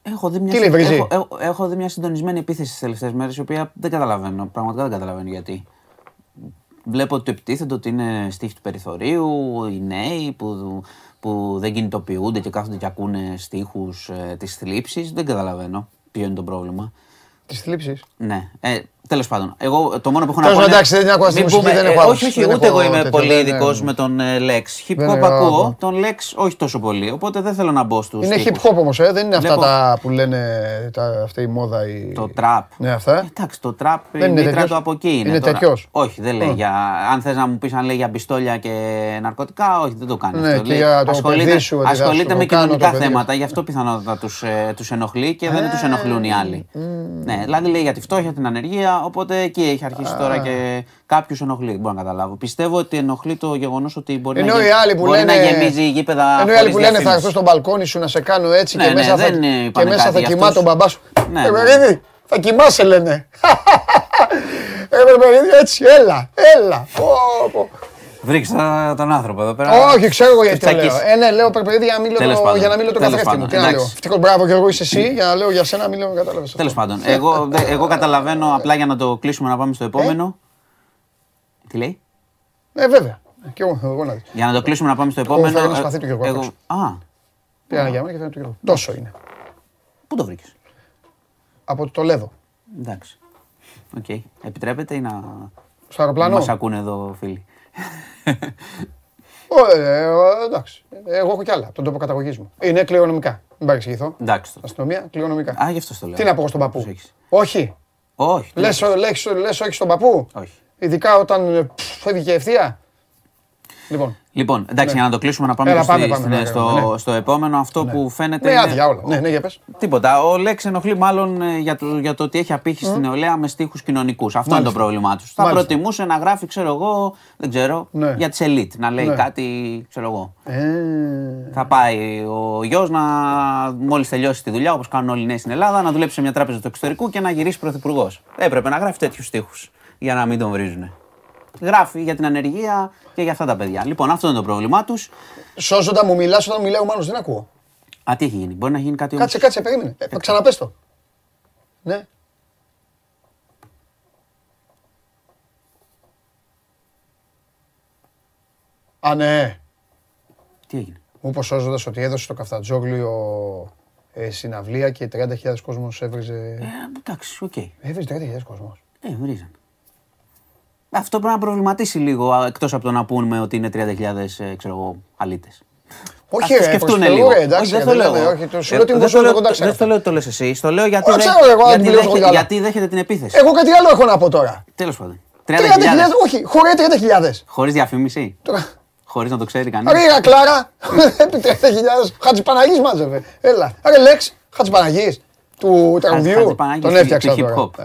Έχω δει, μια, έχω, έχω, έχω δει μια συντονισμένη επίθεση στι τελευταίες μέρες, η οποία δεν καταλαβαίνω. Πραγματικά δεν καταλαβαίνω γιατί. Βλέπω ότι το επιτίθεντο ότι είναι στίχη του περιθωρίου, οι νέοι που, που δεν κινητοποιούνται και κάθονται και ακούνε στίχους ε, της θλίψης. Δεν καταλαβαίνω ποιο είναι το πρόβλημα. Της θλίψης; Ναι. Ε, Τέλος πάντων, εγώ το μόνο που έχω να πω. είναι... εντάξει, δεν ακούω στη μουσική, δεν έχω ε, Όχι, όχι, ούτε εγώ είμαι πολύ ειδικό με τον Lex. Hip hop ακούω, τον Lex όχι τόσο πολύ. Οπότε δεν θέλω να μπω στους. Είναι hip hop όμως, ε, δεν είναι αυτά τα που λένε αυτή η μόδα. Το trap. Ναι, αυτά. Εντάξει, το trap είναι μήτρα του από εκεί είναι. Είναι τέτοιος. Όχι, δεν λέει για. Αν θες να μου πεις αν λέει για πιστόλια και ναρκωτικά, όχι, δεν το κάνει. Ναι, ασχολείται με κοινωνικά θέματα, γι' αυτό πιθανότατα τους ενοχλεί και δεν τους ενοχλούν οι άλλοι. Ναι, δηλαδή λέει για τη φτώχεια, την ανεργία, οπότε εκεί έχει αρχίσει τώρα και κάποιους ενοχλεί. Δεν μπορώ να καταλάβω. Πιστεύω ότι ενοχλεί το γεγονός ότι μπορεί, Ενώ να, οι άλλοι που λένε, να γεμίζει γήπεδα. Ενώ οι άλλοι που λένε θα έρθω στο μπαλκόνι σου να σε κάνω έτσι ναι, και ναι, μέσα θα, και μέσα θα κοιμά τον μπαμπά σου. Ναι, ε, ναι. θα κοιμάσαι λένε. Ε, έτσι, έλα, έλα. Βρήξε τον άνθρωπο εδώ πέρα. Όχι, ξέρω εγώ γιατί το λέω. Ε, ναι, λέω παιδί για να μην λέω, για να μην λέω το καθρέφτη μου. Τι να λέω. Ευτυχώς, μπράβο και εγώ είσαι εσύ για να λέω για σένα, μην λέω κατάλαβες. Τέλος πάντων, εγώ, εγώ καταλαβαίνω απλά για να το κλείσουμε να πάμε στο επόμενο. Τι λέει; Ε, βέβαια. Και εγώ, εγώ να Για να το κλείσουμε να πάμε στο επόμενο. Εγώ ένα σπαθί του Γιώργου. Εγώ... Α. Πήγα για μένα και θα του Γιώργου. Τόσο είναι. Πού το βρήκες; Από το Λέδο. Εντάξει. Οκ. Επιτρέπεται ή να... Στο αεροπλάνο; Μας ακούνε εδώ φίλοι; Ε, εντάξει. Εγώ έχω κι άλλα. Τον τόπο καταγωγής μου. Είναι κληρονομικά. Μην παρεξηγηθώ. Εντάξει. Αστυνομία, κληρονομικά. Α, γι' αυτό το λέω. Τι να πω στον παππού; Όχι. Όχι. Λες όχι στον παππού; Όχι. Ειδικά όταν ε, φεύγει και ευθεία; Λοιπόν, λοιπόν εντάξει, ναι. για να το κλείσουμε να πάμε, Έλα, πάμε, πάμε, ναι, στο, ναι. στο επόμενο. Αυτό ναι. που φαίνεται. Ναι, είναι... άδεια όλα. Ναι, ναι, για πες. Τίποτα. Ο Λέξ ενοχλεί μάλλον ε, για το, για το ότι έχει απήχηση mm. στην νεολαία με στίχους κοινωνικούς. Αυτό Μάλιστα. είναι το πρόβλημά τους. Θα προτιμούσε να γράφει, ξέρω εγώ, δεν ξέρω, ναι. για τις ελίτ. Να λέει ναι. κάτι, ξέρω εγώ. Ε... Θα πάει ο γιος να μόλις τελειώσει τη δουλειά, όπως κάνουν όλοι οι νέοι στην Ελλάδα, να δουλέψει σε μια τράπεζα του εξωτερικού και να γυρίσει πρωθυπουργός. Έπρεπε να γράφει τέτοιους στίχους για να μην τον βρίζουν γράφει για την ανεργία και για αυτά τα παιδιά. Λοιπόν, αυτό είναι το πρόβλημά τους. Σώζοντα μου μιλάς όταν μιλάω μάλλον δεν ακούω. Α, τι έχει γίνει, μπορεί να γίνει κάτι Κάτσε, κάτσε, περίμενε. Ε, ξαναπες το. Ναι. Α, ναι. Τι έγινε; Μου είπες σώζοντας ότι έδωσε στο Καυτανζόγλειο ε, συναυλία και 30.000 κόσμος έβριζε. Ε, εντάξει, OK. Okay. Έβριζε 30.000 κόσμος. Ε, βρίζαν. Αυτό πρέπει να προβληματίσει λίγο εκτός από το να πούμε ότι είναι 30.000 ε, ξέρω αλήτες. Όχι, ρε, σκεφτούν λίγο. Εντάξει, δεν το λέω. Όχι, το σου λέω ότι Δεν το λέω ότι το λες εσύ. Το λέω γιατί, γιατί δέχεται την επίθεση. Εγώ κάτι άλλο έχω να πω τώρα. Τέλος πάντων. 30.000, όχι, χωρί 30.000. Χωρίς διαφήμιση. Χωρίς να το ξέρει κανείς. Ρε Κλάρα, επί 30.000. Χάτζη Παναγή μάζευε. Έλα. Ρε Λέξ, Χάτζη Παναγή του τραγουδιού. Τον έφτιαξα τώρα.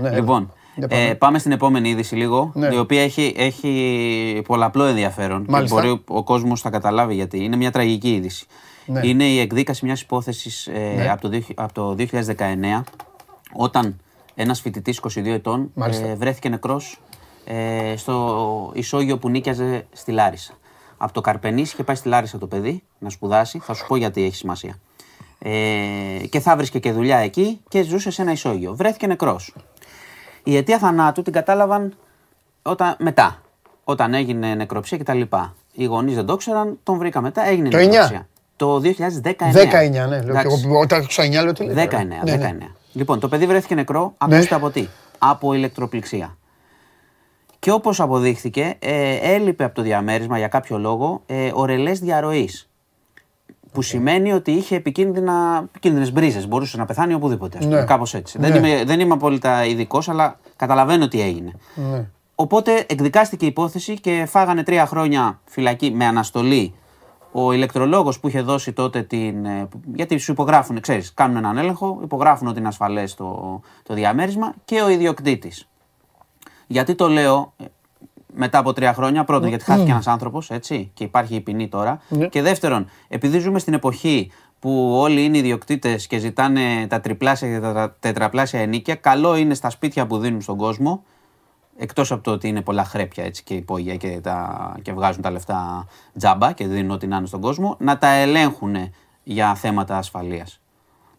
Ναι. Λοιπόν, ε, πάμε στην επόμενη είδηση λίγο, ναι. η οποία έχει, έχει πολλαπλό ενδιαφέρον. Και μπορεί ο κόσμος να καταλάβει γιατί. Είναι μια τραγική είδηση. Ναι. Είναι η εκδίκαση μιας υπόθεσης ε, ναι. από, το, από το 2019, όταν ένας φοιτητής 22 ετών ε, βρέθηκε νεκρός ε, στο ισόγειο που νίκιαζε στη Λάρισα. Από το Καρπενήσι είχε πάει στη Λάρισα το παιδί να σπουδάσει. Θα σου πω γιατί έχει σημασία. Ε, και θα βρίσκε και δουλειά εκεί και ζούσε σε ένα ισόγειο. Βρέθηκε νεκρός. Η αιτία θανάτου την κατάλαβαν όταν, μετά. Όταν έγινε νεκροψία κτλ. Οι γονείς δεν το ξέραν, τον βρήκα μετά, έγινε το νεκροψία. Το 2019. 19, ναι. Λέω εγώ, όταν άκουσα 9, λέω τι 19, 19. Ναι, ναι. Λοιπόν, το παιδί βρέθηκε νεκρό, ναι. ακούστε από τι. Από ηλεκτροπληξία. Και όπως αποδείχθηκε, ε, έλειπε από το διαμέρισμα για κάποιο λόγο ε, ορελές διαρροής. Που σημαίνει ότι είχε επικίνδυνες μπρίζες. Μπορούσε να πεθάνει οπουδήποτε. Ναι. Κάπως έτσι. Ναι. Δεν, είμαι, δεν είμαι απόλυτα ειδικός, αλλά καταλαβαίνω τι έγινε. Ναι. Οπότε εκδικάστηκε η υπόθεση και φάγανε τρία χρόνια φυλακή με αναστολή ο ηλεκτρολόγος που είχε δώσει τότε την. Ε, γιατί σου υπογράφουν, ξέρεις, κάνουν έναν έλεγχο, υπογράφουν ότι είναι ασφαλές το, το διαμέρισμα και ο ιδιοκτήτης. Γιατί το λέω, μετά από τρία χρόνια. Πρώτον, ναι. γιατί χάθηκε ένας άνθρωπος, έτσι, και υπάρχει η ποινή τώρα. Ναι. Και δεύτερον, επειδή ζούμε στην εποχή που που όλοι είναι ιδιοκτήτες και ζητάνε τα τριπλάσια και τα τετραπλάσια ενίκια, καλό είναι στα σπίτια που δίνουν στον κόσμο, εκτός από το ότι είναι πολλά χρέπια έτσι, και υπόγεια και, τα, και βγάζουν τα λεφτά τζάμπα και δίνουν ό,τι να είναι στον κόσμο, να τα ελέγχουν για θέματα ασφαλείας.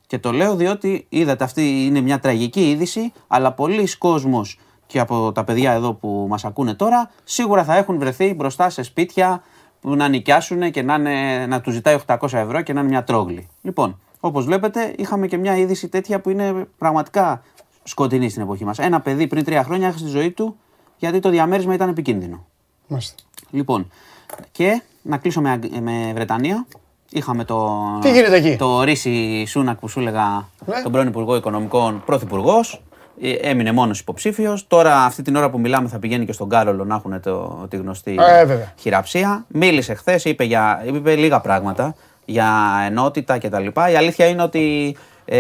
Και το λέω διότι είδατε, αυτή είναι μια τραγική είδηση, αλλά πολλοί κόσμος και από τα παιδιά εδώ που μας ακούνε τώρα, σίγουρα θα έχουν βρεθεί μπροστά σε σπίτια που να νοικιάσουν και να, είναι, να τους ζητάει 800 ευρώ και να είναι μια τρόγλη. Λοιπόν, όπως βλέπετε, είχαμε και μια είδηση τέτοια που είναι πραγματικά σκοτεινή στην εποχή μας. Ένα παιδί πριν τρία χρόνια έχασε τη ζωή του γιατί το διαμέρισμα ήταν επικίνδυνο. Μάλιστα. Λοιπόν, και να κλείσω με, με Βρετανία. Είχαμε το, Τι γίνεται εκεί; το Ρίση Σούνακ που σου έλεγα, Ναι. τον πρώην Υπουργό Οικονομικών, πρωθυπουργός. Έμεινε μόνος υποψήφιος. Τώρα, αυτή την ώρα που μιλάμε, θα πηγαίνει και στον Κάρολο να έχουν το, τη γνωστή Ε, βέβαια. χειραψία. Μίλησε χθες, είπε, για, είπε λίγα πράγματα για ενότητα κτλ. Η αλήθεια είναι ότι. Ε,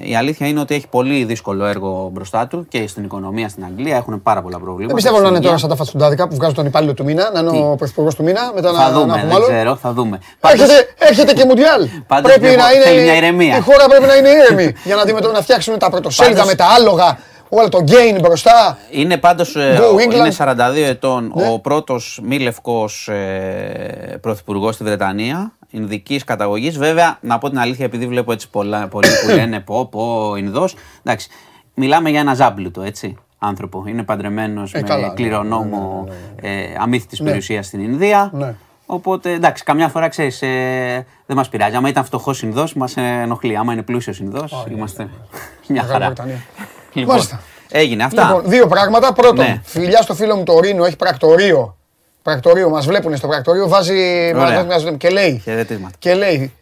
η αλήθεια είναι ότι έχει πολύ δύσκολο έργο μπροστά του και στην οικονομία στην Αγγλία. Έχουν πάρα πολλά προβλήματα. Δεν πιστεύω να Στην είναι τώρα υγεία. σαν τα φατσουντάδικα που βγάζουν τον υπάλληλο του μήνα, να είναι ο πρωθυπουργός του μήνα, μετά να, Θα να δούμε, έχουμε δεν άλλο. ξέρω, θα δούμε. Πάντως, Έρχεται, έρχεται και Μουντιάλ. Πάντως πρέπει δεν να έχω- είναι. θέλει μια ηρεμία. Η χώρα πρέπει να είναι ήρεμη για να, αντιμετω- να φτιάξουν τα πρωτοσέλιδα Πάντως- με τα άλογα, όλα το gain μπροστά. Είναι πάντως, ε, Go ο- England. είναι 42 ετών Ναι. ο πρώτος μη λευκός ε, πρωθυπουργός στη Βρετανία, Ινδικής καταγωγής. Βέβαια, να πω την αλήθεια, επειδή βλέπω έτσι πολλά, πολλοί που λένε πω, πω, Ινδός. Εντάξει, μιλάμε για ένα ζάμπλουτο, έτσι, άνθρωπο. Είναι παντρεμένος Ε, με καλά, ναι, κληρονόμο ε, αμύθιτης περιουσίας στην Ινδία. Ναι. Οπότε εντάξει, καμιά φορά ξέρεις, ε, δεν μας πειράζει. Άμα ήταν φτωχός Ινδός, μας ενοχλεί. Άμα είναι πλούσιος Ινδός, είμαστε μια Μεγάλη χαρά. Βρετανία. Λοιπόν, Μάλιστα. έγινε αυτά. Λοιπόν, δύο πράγματα. Πρώτον, Ναι. φιλιά στο φίλο μου το Ρήνο, έχει πρακτορείο. Πρακτορείο, μας βλέπουν στο πρακτορείο, βάζει. Ωραία. μας βλέπουν και λέει. Χαιρετίσματα. Και λέει,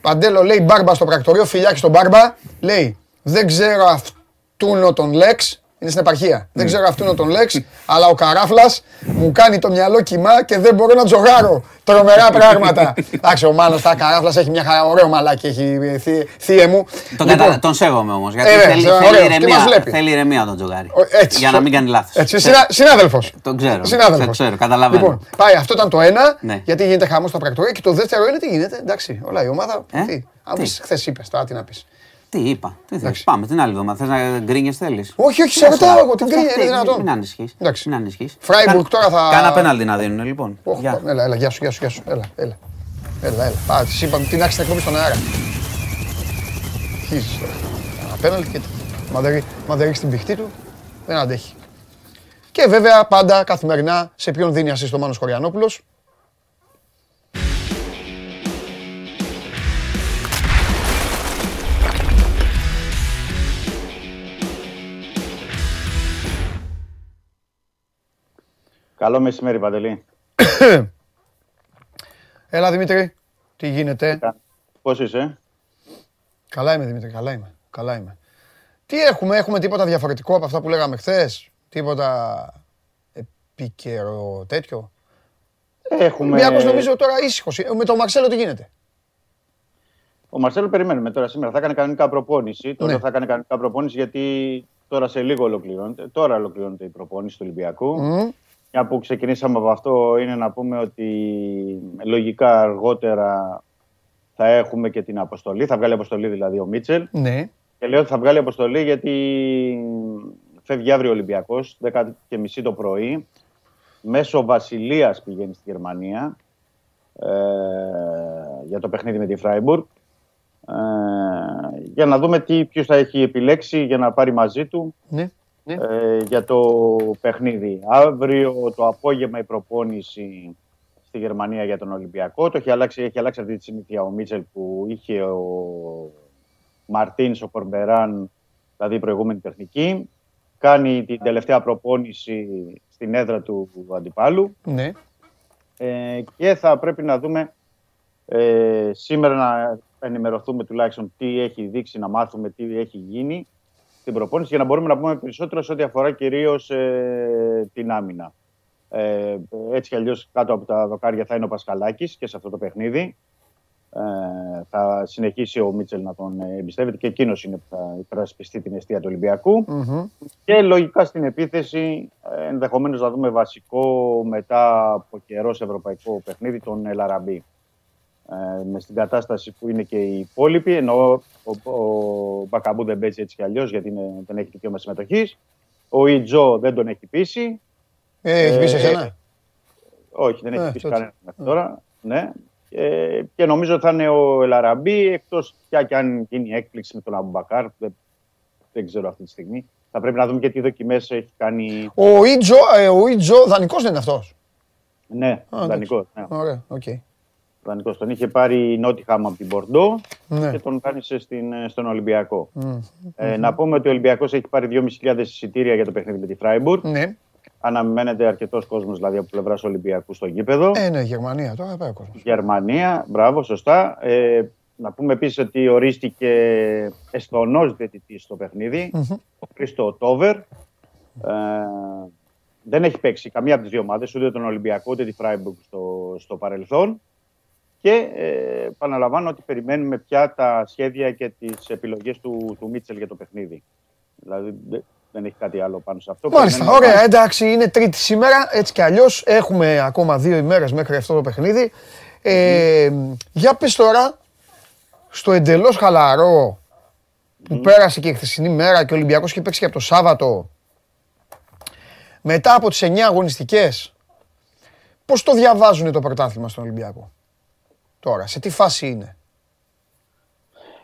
Παντέλο λέει μπάρμπα στο πρακτορείο, φιλιάκι στον μπάρμπα. Λέει, δεν ξέρω αυτούν τον Λέξ. Είναι στην επαρχία. Δεν ξέρω αυτούν τον Λέξ, αλλά ο καράφλας μου κάνει το μυαλό κοιμά και δεν μπορώ να τζογάρω. Τρομερά πράγματα. Εντάξει, ο Μάνος τα καράφλας έχει μια χαρά, ωραίο μαλάκι, έχει θύ- θύε μου. Τον, Λοιπόν, κατα... τον σέβομαι όμως. Γιατί Ε, θέλει, βέβαια, θέλει, ωραίος, και ηρεμία, μας βλέπει. θέλει ηρεμία τον τζογάρι. ο- έτσι, για να μην κάνει λάθος. Έτσι, συνα, συνάδελφος. Τον ξέρω. Συνάδελφος. Το ξέρω, καταλαβαίνω. Λοιπόν, πάει, αυτό ήταν το ένα, Ναι. γιατί γίνεται χαμός στα πρακτορία. Και το δεύτερο είναι τι γίνεται. Εντάξει, όλα η ομάδα. Ε, Τι, αν τι; πεις, χθες είπες, τώρα τι να πεις. Τι είπα. Τι θες. Εντάξει. Πάμε την άλλη εβδομάδα. Θες να γκρίνιες θέλεις; Όχι, όχι, σε ρωτάω εγώ την κρίνια, είναι δυνατόν. Μην ανησυχείς. Εντάξει. Μην ανησυχείς. Φράιμπουργκ Κάνα- τώρα θα- Κάνα πέναλτι να δίνουν λοιπόν. Όχι, Γεια. Έλα, έλα, γεια σου, γεια σου, γεια σου. Έλα, έλα. Έλα, έλα. Πάμε, της είπαμε την άξιση εκπομπή στον αέρα. Αρχίζεις τώρα. Ένα πέναλτι και μα δεν ρί- μα δεν ρίξει την πηχτή του, δεν αντέχει. Και βέβαια πάντα καθημερινά σε ποιον δίνει ασύ το Μάνος Χωριανόπουλος; Καλό μεσημέρι, Παντελή. Έλα Δημήτρη, τι γίνεται; Πώς είσαι, Καλά είμαι Δημήτρη, καλά είμαι. Καλά είμαι. Τι έχουμε, έχουμε τίποτα διαφορετικό από αυτά που λέγαμε χθες, τίποτα επίκαιρο τέτοιο; Έχουμε... Ολυμπιακός νομίζω τώρα ήσυχος. Με τον Μαρσέλο τι γίνεται; Ο Μαρσέλο περιμένουμε τώρα σήμερα. Θα έκανε κανονικά προπόνηση. Τώρα Ναι. θα έκανε κανονικά προπόνηση γιατί τώρα σε λίγο ολοκληρώνεται. Τώρα ολοκληρώνεται η προπόνηση του Ολυμπιακού. Μμ. Μια που ξεκινήσαμε από αυτό είναι να πούμε ότι λογικά αργότερα θα έχουμε και την αποστολή. Θα βγάλει αποστολή δηλαδή ο Μίτσελ. Ναι. Και λέω ότι θα βγάλει αποστολή γιατί φεύγει αύριο ο Ολυμπιακός, 10 και μισή το πρωί. Μέσω Βασιλείας πηγαίνει στη Γερμανία ε, για το παιχνίδι με τη Φράιμπουργκ. Ε, για να δούμε τι, ποιος θα έχει επιλέξει για να πάρει μαζί του Ναι. Ε, για το παιχνίδι. Αύριο το απόγευμα η προπόνηση στη Γερμανία για τον Ολυμπιακό. Το έχει αλλάξει, έχει αλλάξει αυτή τη συνήθεια ο Μίτσελ που είχε ο Μαρτίνς, ο Κορμπεράν, δηλαδή η προηγούμενη τεχνική. Κάνει την τελευταία προπόνηση στην έδρα του αντιπάλου Ναι. ε, και θα πρέπει να δούμε ε, σήμερα να ενημερωθούμε τουλάχιστον τι έχει δείξει, να μάθουμε τι έχει γίνει στην προπόνηση για να μπορούμε να πούμε περισσότερο σε ό,τι αφορά κυρίως ε, την άμυνα. Ε, έτσι κι αλλιώς κάτω από τα δοκάρια θα είναι ο Πασχαλάκης και σε αυτό το παιχνίδι. Ε, θα συνεχίσει ο Μίτσελ να τον ε, εμπιστεύεται και εκείνος είναι που θα υπερασπιστεί την αιστεία του Ολυμπιακού. Μμμ. Και λογικά στην επίθεση ε, ενδεχομένως να δούμε βασικό μετά από καιρό σε ευρωπαϊκό παιχνίδι τον Ελαραμπή. Ε, με στην κατάσταση που είναι και οι υπόλοιποι. Ενώ ο, ο Μπακαμπού δεν παίζει έτσι κι αλλιώς γιατί είναι, δεν έχει δικαίωμα συμμετοχής. Ο Ιτζο δεν τον έχει πείσει. Ε, έχει πείσει εσένα; Όχι, δεν έχει πείσει κανένα μέχρι τώρα. Ναι. Ε, και νομίζω θα είναι ο Ελ Αραμπί, εκτός πια και αν γίνει έκπληξη με τον Αμπουμπακάρ. Δεν, δεν ξέρω αυτή τη στιγμή. Θα πρέπει να δούμε και τι δοκιμές έχει κάνει. Ο Ιτζο, ε, ο Ιτζο δανεικός δεν είναι αυτός; Ναι, δανεικός. Ναι. Ωραία, OK. Okay. Δανεικός. Τον είχε πάρει η Νότιγχαμ από την Μπορντό ναι. και τον δάνεισε στην, στον Ολυμπιακό. Mm. Ε, να πούμε ότι ο Ολυμπιακός έχει πάρει 2.500 εισιτήρια για το παιχνίδι με τη Φράιμπουργκ. Ναι. Αναμένεται αρκετός κόσμος δηλαδή από πλευράς Ολυμπιακού στο γήπεδο. Ε, ναι, Γερμανία τώρα πάει ο κόσμος. Γερμανία, μπράβο, σωστά. Ε, να πούμε επίσης ότι ορίστηκε Εσθονό διαιτητή στο παιχνίδι, mm-hmm. ο Χρήστο Τόβερ. Ε, δεν έχει παίξει καμία από τις δύο ομάδες, ούτε τον Ολυμπιακό ούτε τη Φράιμπουργκ στο, στο παρελθόν. Και ε, επαναλαμβάνω ότι περιμένουμε πια τα σχέδια και τις επιλογές του, του Μίτσελ για το παιχνίδι. Δηλαδή δεν έχει κάτι άλλο πάνω σε αυτό. Μάλιστα, ωραία, εντάξει, είναι τρίτη σήμερα, έτσι κι αλλιώς έχουμε ακόμα δύο ημέρες μέχρι αυτό το παιχνίδι. Ε, Για πες τώρα, στο εντελώς χαλαρό που πέρασε και η χθεσινή μέρα και ο Ολυμπιακός είχε παίξει και από το Σάββατο, μετά από τις 9 αγωνιστικές, πώς το διαβάζουν το πρωτάθλημα στον Ολυμπιακό; Τώρα, σε τι φάση είναι;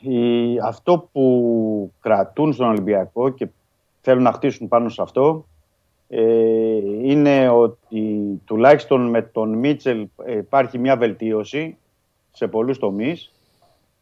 Η, αυτό που κρατούν στον Ολυμπιακό και θέλουν να χτίσουν πάνω σε αυτό ε, είναι ότι τουλάχιστον με τον Μίτσελ υπάρχει μια βελτίωση σε πολλούς τομείς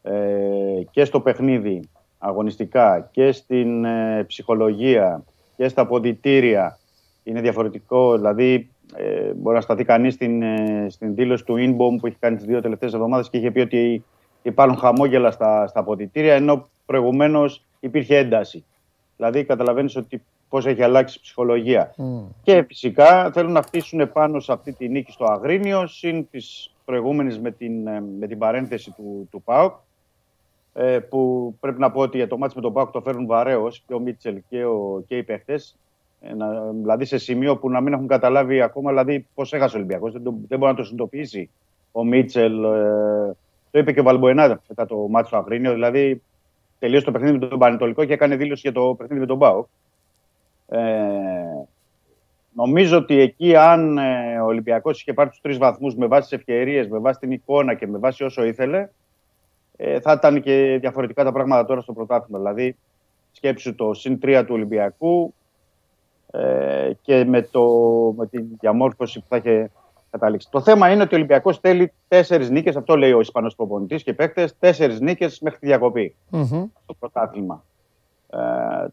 ε, και στο παιχνίδι αγωνιστικά και στην ε, ψυχολογία και στα ποδητήρια είναι διαφορετικό. Δηλαδή, ε, μπορεί να σταθεί κανείς στην, ε, στην δήλωση του Inbom που έχει κάνει τις δύο τελευταίες εβδομάδες και είχε πει ότι υπάρχουν χαμόγελα στα, στα ποδητήρια, ενώ προηγουμένως υπήρχε ένταση. Δηλαδή, καταλαβαίνεις ότι πώς έχει αλλάξει η ψυχολογία. Και φυσικά θέλουν να χτίσουν πάνω σε αυτή τη νίκη στο Αγρίνιο, συν της προηγούμενης με την, ε, με την παρένθεση του, του ΠΑΟΚ. Ε, που πρέπει να πω ότι για το μάτι με τον ΠΑΟΚ το φέρουν βαρέως και ο Μίτσελ και, ο, και οι παίχτε. Ε, δηλαδή σε σημείο που να μην έχουν καταλάβει ακόμα δηλαδή πώς έχασε ο Ολυμπιακός. Δεν, δεν μπορεί να το συνειδητοποιήσει ο Μίτσελ. Ε, το είπε και ο Βαλμποενά μετά το μάτι στο Αγρίνιο. Δηλαδή τελείωσε το παιχνίδι με τον Πανετολικό και έκανε δήλωση για το παιχνίδι με τον Μπάου. Ε, νομίζω ότι εκεί, αν ε, ο Ολυμπιακός είχε πάρει τους τρεις βαθμούς με βάση τις ευκαιρίες, με βάση την εικόνα και με βάση όσο ήθελε, ε, θα ήταν και διαφορετικά τα πράγματα τώρα στο πρωτάθλημα. Δηλαδή, σκέψου το συν 3 του Ολυμπιακού, ε, και με, το, με την διαμόρφωση που θα είχε καταλήξει. Το θέμα είναι ότι ο Ολυμπιακός θέλει τέσσερις νίκες, αυτό λέει ο Ισπανός προπονητής και παίκτες, τέσσερις νίκες μέχρι τη διακοπή mm-hmm. στο πρωτάθλημα. Ε,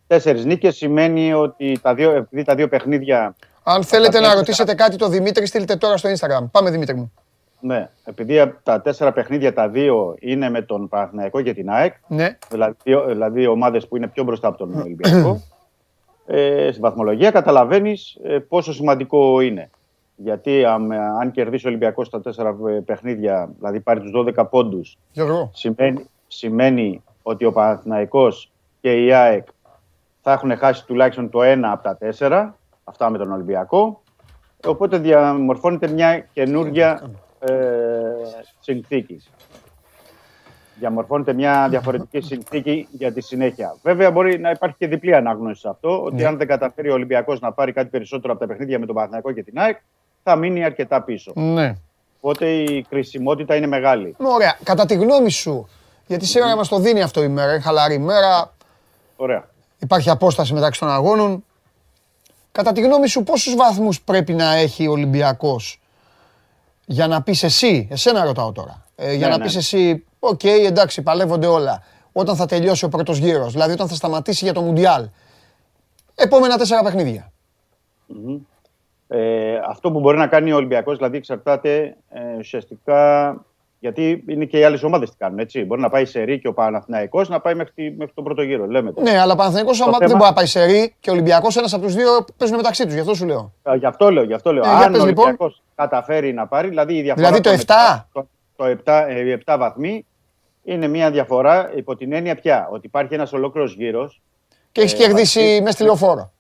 τέσσερις νίκες σημαίνει ότι τα δύο, επειδή τα δύο παιχνίδια. Αν θέλετε να ρωτήσετε κάτι το Δημήτρη, στείλτε τώρα στο Instagram. Πάμε, Δημήτρη μου. Ναι, επειδή τα τέσσερα παιχνίδια τα δύο είναι με τον Παναθηναϊκό και την ΑΕΚ, ναι. δηλαδή, δηλαδή ομάδες που είναι πιο μπροστά από τον Ολυμπιακό ε, στη βαθμολογία, καταλαβαίνεις ε, πόσο σημαντικό είναι. Γιατί αν, αν κερδίσει ο Ολυμπιακός τα τέσσερα ε, παιχνίδια, δηλαδή πάρει τους 12 πόντους, σημαίνει, σημαίνει ότι ο Παναθηναϊκός και η ΑΕΚ θα έχουν χάσει τουλάχιστον το ένα από τα τέσσερα, αυτά με τον Ολυμπιακό. Οπότε διαμορφώνεται μια καινούργια ε, συνθήκη διαμορφώνεται μια διαφορετική συνθήκη για τη συνέχεια. Βέβαια, μπορεί να υπάρχει και διπλή ανάγνωση σε αυτό, ότι ναι. αν δεν καταφέρει ο Ολυμπιακός να πάρει κάτι περισσότερο από τα παιχνίδια με τον Παναθηναϊκό και την ΑΕΚ, θα μείνει αρκετά πίσω. Ναι. Οπότε η κρισιμότητα είναι μεγάλη. Ωραία. Κατά τη γνώμη σου, γιατί σήμερα mm. μας το δίνει αυτό η μέρα, είναι χαλαρή ημέρα. Ωραία. Υπάρχει απόσταση μεταξύ των αγώνων. Κατά τη γνώμη σου, πόσους βαθμούς πρέπει να έχει ο Ολυμπιακός για να πεις εσύ, εσένα ρωτάω τώρα, ε, για ναι, να ναι. πεις εσύ OK, okay, εντάξει, παλεύονται όλα. Όταν θα τελειώσει ο πρώτος γύρος, δηλαδή όταν θα σταματήσει για το Μουντιάλ. Επόμενα τέσσερα παιχνίδια. Mm-hmm. Ε, αυτό που μπορεί να κάνει ο Ολυμπιακός, δηλαδή εξαρτάται ε, ουσιαστικά. Γιατί είναι και οι άλλες ομάδες τι κάνουν. Έτσι. Μπορεί να πάει σερί και ο Παναθηναϊκός να πάει μέχρι, μέχρι τον πρώτο γύρο. Λέμε το. Ναι, αλλά ο Παναθηναϊκός θέμα... δεν μπορεί να πάει σερί και ο Ολυμπιακός ένας από τους δύο παίζουν μεταξύ τους. Γι' αυτό σου λέω. Ε, γι' αυτό λέω. Γι αυτό λέω. Ε, Αν ο Ολυμπιακό λοιπόν. Καταφέρει να πάρει, δηλαδή η διαφορά. Δηλαδή το 7. Το, το 7, ε, 7 βαθμοί είναι μια διαφορά υπό την έννοια πια ότι υπάρχει ένας ολόκληρος γύρος. Και έχεις ε, κερδίσει μες στη λεωφόρο.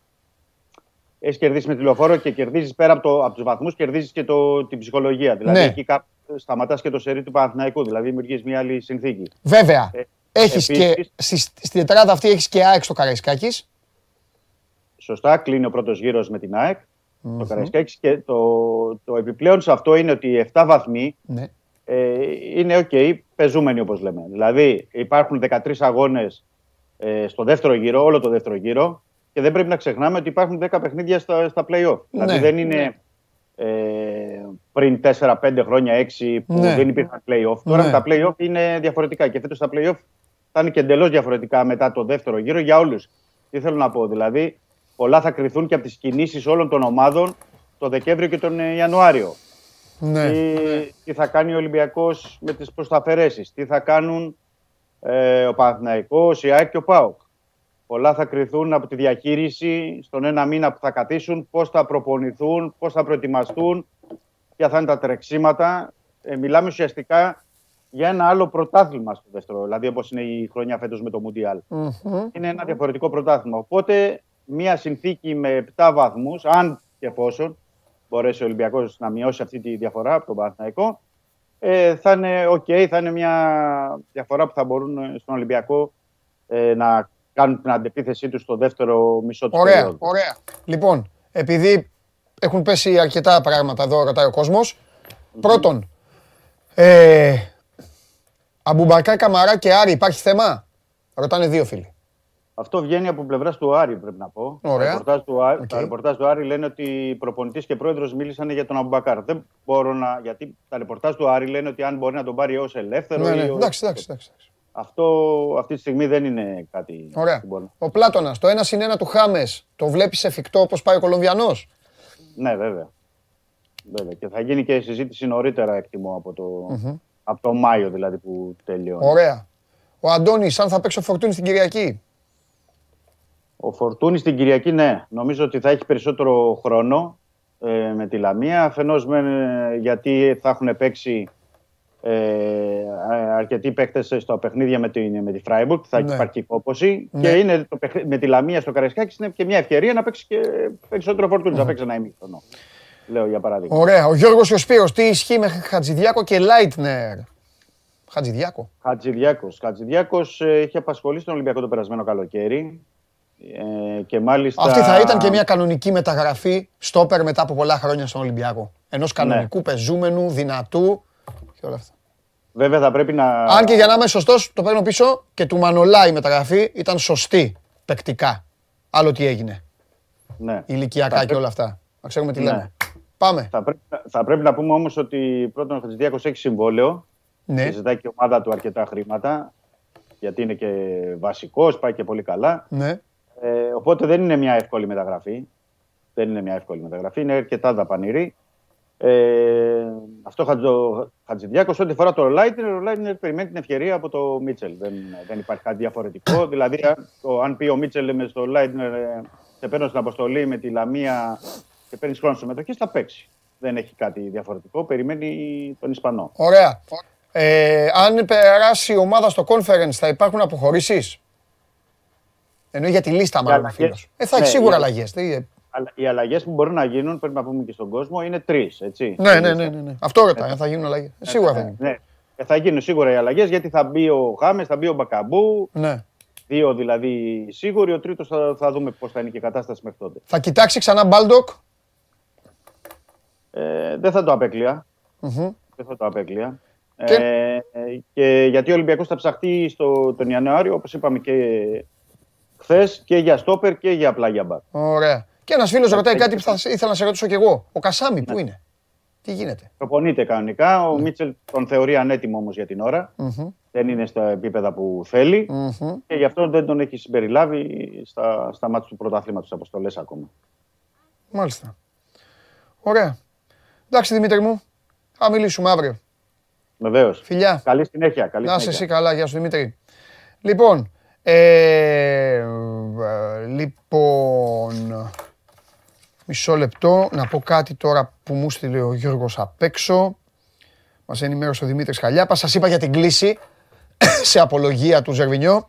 Έχεις κερδίσει μες τη λεωφόρο και κερδίζεις πέρα από, το, από τους βαθμούς, κερδίζεις και το, την ψυχολογία. Δηλαδή ναι. εκεί σταματάς και το σερί του Παναθηναϊκού. Δηλαδή δημιουργείς μια άλλη συνθήκη. Βέβαια. Ε, έχεις και, στη, στη τετράδα αυτή έχεις και ΑΕΚ στο Καραϊσκάκης. Σωστά, κλείνει ο πρώτος γύρος με την ΑΕΚ. Mm-hmm. Το Καραϊσκάκης και το, το επιπλέον σε αυτό είναι ότι οι 7 βαθμοί ναι. ε, είναι OK, πεζούμενοι όπως λέμε. Δηλαδή υπάρχουν 13 αγώνες ε, στο δεύτερο γύρο, όλο το δεύτερο γύρο και δεν πρέπει να ξεχνάμε ότι υπάρχουν 10 παιχνίδια στα, στα play-off. Ναι. Δηλαδή δεν είναι ε, πριν 4-5 χρόνια, 6 που ναι. δεν υπήρχαν play-off. Τώρα ναι. τα play-off είναι διαφορετικά και φέτος τα play-off θα είναι και εντελώς διαφορετικά μετά το δεύτερο γύρο για όλους. Τι θέλω να πω, δηλαδή πολλά θα κρυθούν και από τις κινήσεις όλων των ομάδων το Δεκέμβριο και τον Ιανουάριο. Ναι. Τι, τι θα κάνει ο Ολυμπιακός με τις προσταφαιρέσεις, τι θα κάνουν ε, ο Παναθηναϊκός, η ΑΕΚ και ο ΠΑΟΚ; Πολλά θα κρυθούν από τη διαχείριση στον ένα μήνα που θα κατήσουν, πώς θα προπονηθούν, πώς θα προετοιμαστούν, ποια θα είναι τα τρεξίματα. Ε, μιλάμε ουσιαστικά για ένα άλλο πρωτάθλημα στο δεύτερο, δηλαδή όπως είναι η χρονιά φέτος με το μουντιαλ Είναι ένα διαφορετικό πρωτάθλημα. Οπότε μια συνθήκη με 7 βαθμούς, αν και πόσο μπορέσει ο Ολυμπιακός να μειώσει αυτή τη διαφορά από τον Παναθηναϊκό, ε, θα είναι ok, θα είναι μια διαφορά που θα μπορούν στον Ολυμπιακό ε, να κάνουν την αντεπίθεσή τους στο δεύτερο μισό του Ωραία, ωραία. Λοιπόν, επειδή έχουν πέσει αρκετά πράγματα εδώ, ρωτάει ο κόσμος. Πρώτον, ε, Αμπουμπακά, Καμαρά και Άρη, υπάρχει θέμα; Ρωτάνε δύο φίλοι. Αυτό βγαίνει από πλευράς του Άρη, πρέπει να πω. Ωραία. Τα ρεπορτάζ του, Άρη, okay. τα ρεπορτάζ του Άρη λένε ότι προπονητής και πρόεδρος μίλησαν για τον Αμπουμπακάρ. Δεν μπορώ να. Γιατί τα ρεπορτάζ του Άρη λένε ότι αν μπορεί να τον πάρει ως ελεύθερο. Ναι, ναι. Ή εντάξει, εντάξει, εντάξει. Αυτό αυτή τη στιγμή δεν είναι κάτι. Ωραία. Ο Πλάτονα, το ένας συν ένα του Χάμες, το βλέπεις εφικτό όπως πάει ο Κολομβιανός; Ναι, βέβαια. βέβαια. Και θα γίνει και συζήτηση νωρίτερα, εκτιμώ, από το, mm-hmm. από το Μάιο δηλαδή που τελειώνει. Ωραία. Ο Αντώνης, αν θα παίξει ο Φορτούνη στην Κυριακή; Ο Φορτούνης στην Κυριακή, ναι. Νομίζω ότι θα έχει περισσότερο χρόνο ε, με τη Λαμία. Αφενός γιατί θα έχουν παίξει ε, αρκετοί παίκτες στο παιχνίδια με, την, με τη Φράιμπουργκ, θα ναι. υπάρχει κόπωση. Ναι. Και είναι το, με τη Λαμία στο Καραϊσκάκη είναι και μια ευκαιρία να παίξει και περισσότερο φορτούνι, mm. να παίξει ένα ημίχρονο. Λέω για παράδειγμα. Ωραία. Ο Γιώργος και ο Σπύρος, τι ισχύει με Χατζηδιάκο και Λάιτνερ. Χατζηδιάκο. Χατζηδιάκος. Χατζηδιάκος ε, είχε απασχολήσει τον Ολυμπιακό το περασμένο καλοκαίρι. Ε, και μάλιστα... Αυτή θα ήταν και μια κανονική μεταγραφή στόπερ μετά από πολλά χρόνια στον Ολυμπιακό. Ενός κανονικού, ναι. πεζούμενου, δυνατού και όλα αυτά. Βέβαια θα πρέπει να. Αν και για να είμαι σωστός, το παίρνω πίσω και του Μανολά η μεταγραφή ήταν σωστή παικτικά. Άλλο τι έγινε. Ναι. Ηλικιακά και όλα αυτά. Να ξέρουμε τι ναι. λέμε. Πάμε. Θα πρέπει, θα πρέπει να πούμε όμως ότι πρώτον ο Χατζηδιάκο έχει συμβόλαιο. Ναι. Και ζητάει και η ομάδα του αρκετά χρήματα. Γιατί είναι και βασικός, πάει και πολύ καλά. Ναι. Ε, οπότε δεν είναι μια εύκολη μεταγραφή. Δεν είναι μια εύκολη μεταγραφή. Είναι αρκετά δαπανηρή. Ε, αυτό Χατζο, Χατζηδιάκος, ό,τι αφορά το Λάιτνερ, ο Λάιτνερ περιμένει την ευκαιρία από το Μίτσελ. Δεν, δεν υπάρχει κάτι διαφορετικό. δηλαδή, το, αν πει ο Μίτσελ με στο Λάιτνερ, ε, σε παίρνω στην αποστολή με τη Λαμία και παίρνεις χρόνο συμμετοχής, θα παίξει. Δεν έχει κάτι διαφορετικό. Περιμένει τον Ισπανό. Ωραία. Ε, αν περάσει η ομάδα στο conference, θα υπάρχουν αποχωρήσεις; Ενώ για τη λίστα, μάλλον. Ε, θα έχει ναι, σίγουρα αλλαγές οι αλλαγές που μπορούν να γίνουν, πρέπει να πούμε και στον κόσμο, είναι τρεις. Ναι, ναι, ναι, ναι, ναι. Αυτό ρωτάει, αν θα γίνουν αλλαγές. Ε, σίγουρα θα γίνουν. Ναι. Ε, θα γίνουν σίγουρα οι αλλαγές γιατί θα μπει ο Χάμες, θα μπει ο Μπακαμπού. Ναι. Δύο δηλαδή σίγουροι. Ο τρίτος θα, θα δούμε πώς θα είναι και η κατάσταση μέχρι τότε. Θα κοιτάξει ξανά Μπάλντοκ; Ε, δεν θα το απέκλεια. Mm-hmm. Δεν θα το απέκλεια. Και... Ε, και γιατί ο Ολυμπιακός θα ψαχτεί στο, τον Ιανουάριο, όπως είπαμε και χθες, και για στόπερ και για απλά για μπαρ. Ωραία. Και ένας φίλος ρωτάει κάτι που θα ήθελα να σε ρωτήσω κι εγώ. Ο Κασάμι, πού ναι. είναι, τι γίνεται; Προπονείται κανονικά. Ο ναι. Μίτσελ τον θεωρεί ανέτοιμο όμως για την ώρα. Δεν είναι στα επίπεδα που θέλει. Και γι' αυτό δεν τον έχει συμπεριλάβει στα, στα μάτια του πρωταθλήματο αποστολέ ακόμα. Μάλιστα. Ωραία. Εντάξει Δημήτρη μου, θα μιλήσουμε αύριο. Βεβαίως. Φιλιά. Καλή συνέχεια. Καλή να είσαι εσύ καλά, γεια σου Δημήτρη. Λοιπόν, ε, λοιπόν, Μισό λεπτό να πω κάτι τώρα που μου στείλε ο Γιώργος απ' έξω. Μας ενημέρωσε ο Δημήτρης Χαλιάπας. Σας είπα για την κλίση σε απολογία του Ζερβινιό.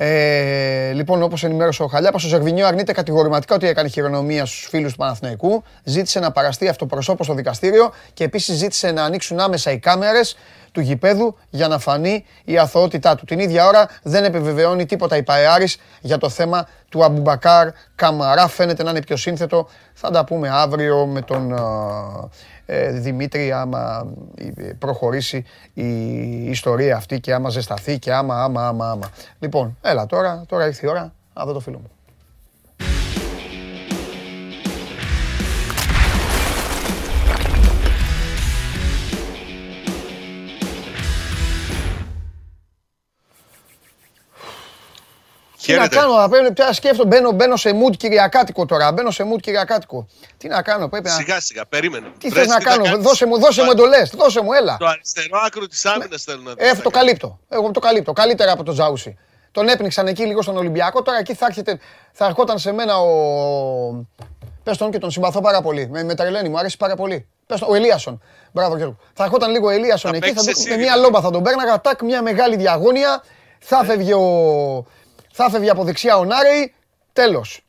Ε, λοιπόν, όπως ενημέρωσε ο Χαλιάπας, ο Ζερβινιό αρνείται κατηγορηματικά ότι έκανε χειρονομία στους φίλους του Παναθηναϊκού. Ζήτησε να παραστεί αυτοπροσώπο στο δικαστήριο και επίσης ζήτησε να ανοίξουν άμεσα οι κάμερες του γηπέδου για να φανεί η αθωότητά του. Την ίδια ώρα δεν επιβεβαιώνει τίποτα η Παεάρης για το θέμα του Αμπουμπακάρ Καμαρά. Φαίνεται να είναι πιο σύνθετο. Θα τα πούμε αύριο με τον ε, Δημήτρη άμα προχωρήσει η ιστορία αυτή και άμα ζεσταθεί και άμα, άμα, άμα, άμα. Λοιπόν, έλα τώρα, τώρα ήρθε η ώρα να δω το φίλο μου. Τι να κάνω, να πρέπει πια σκέφτομαι, μπαίνω, μπαίνω σε mood κυριακάτικο τώρα. Μπαίνω σε mood κυριακάτικο. Τι να κάνω, πρέπει να. Σιγά σιγά, περίμενε. Τι θες να κάνω, δώσε μου, δώσε μου εντολές, δώσε μου, έλα. Το αριστερό άκρο της άμυνας θέλω να δω. Ε, το καλύπτω. Εγώ το καλύπτω. Καλύτερα από τον Τζάουσι. Τον έπνιξαν εκεί λίγο στον Ολυμπιακό. Τώρα εκεί θα, έρχεται, θα ερχόταν σε μένα ο. Πες τον και τον συμπαθώ πάρα πολύ. Με, με τρελαίνει, μου αρέσει πάρα πολύ. Πες τον, ο Ελίασον. Μπράβο, Γιώργο. Θα ερχόταν λίγο ο Ελίασον εκεί. Θα, με μια λόμπα θα τον πέρναγα. Τάκ, μια μεγάλη διαγώνια. Θα ναι. φεύγει ο, θα φεύγει από δεξιά ο Νάρεϊ. Τέλος.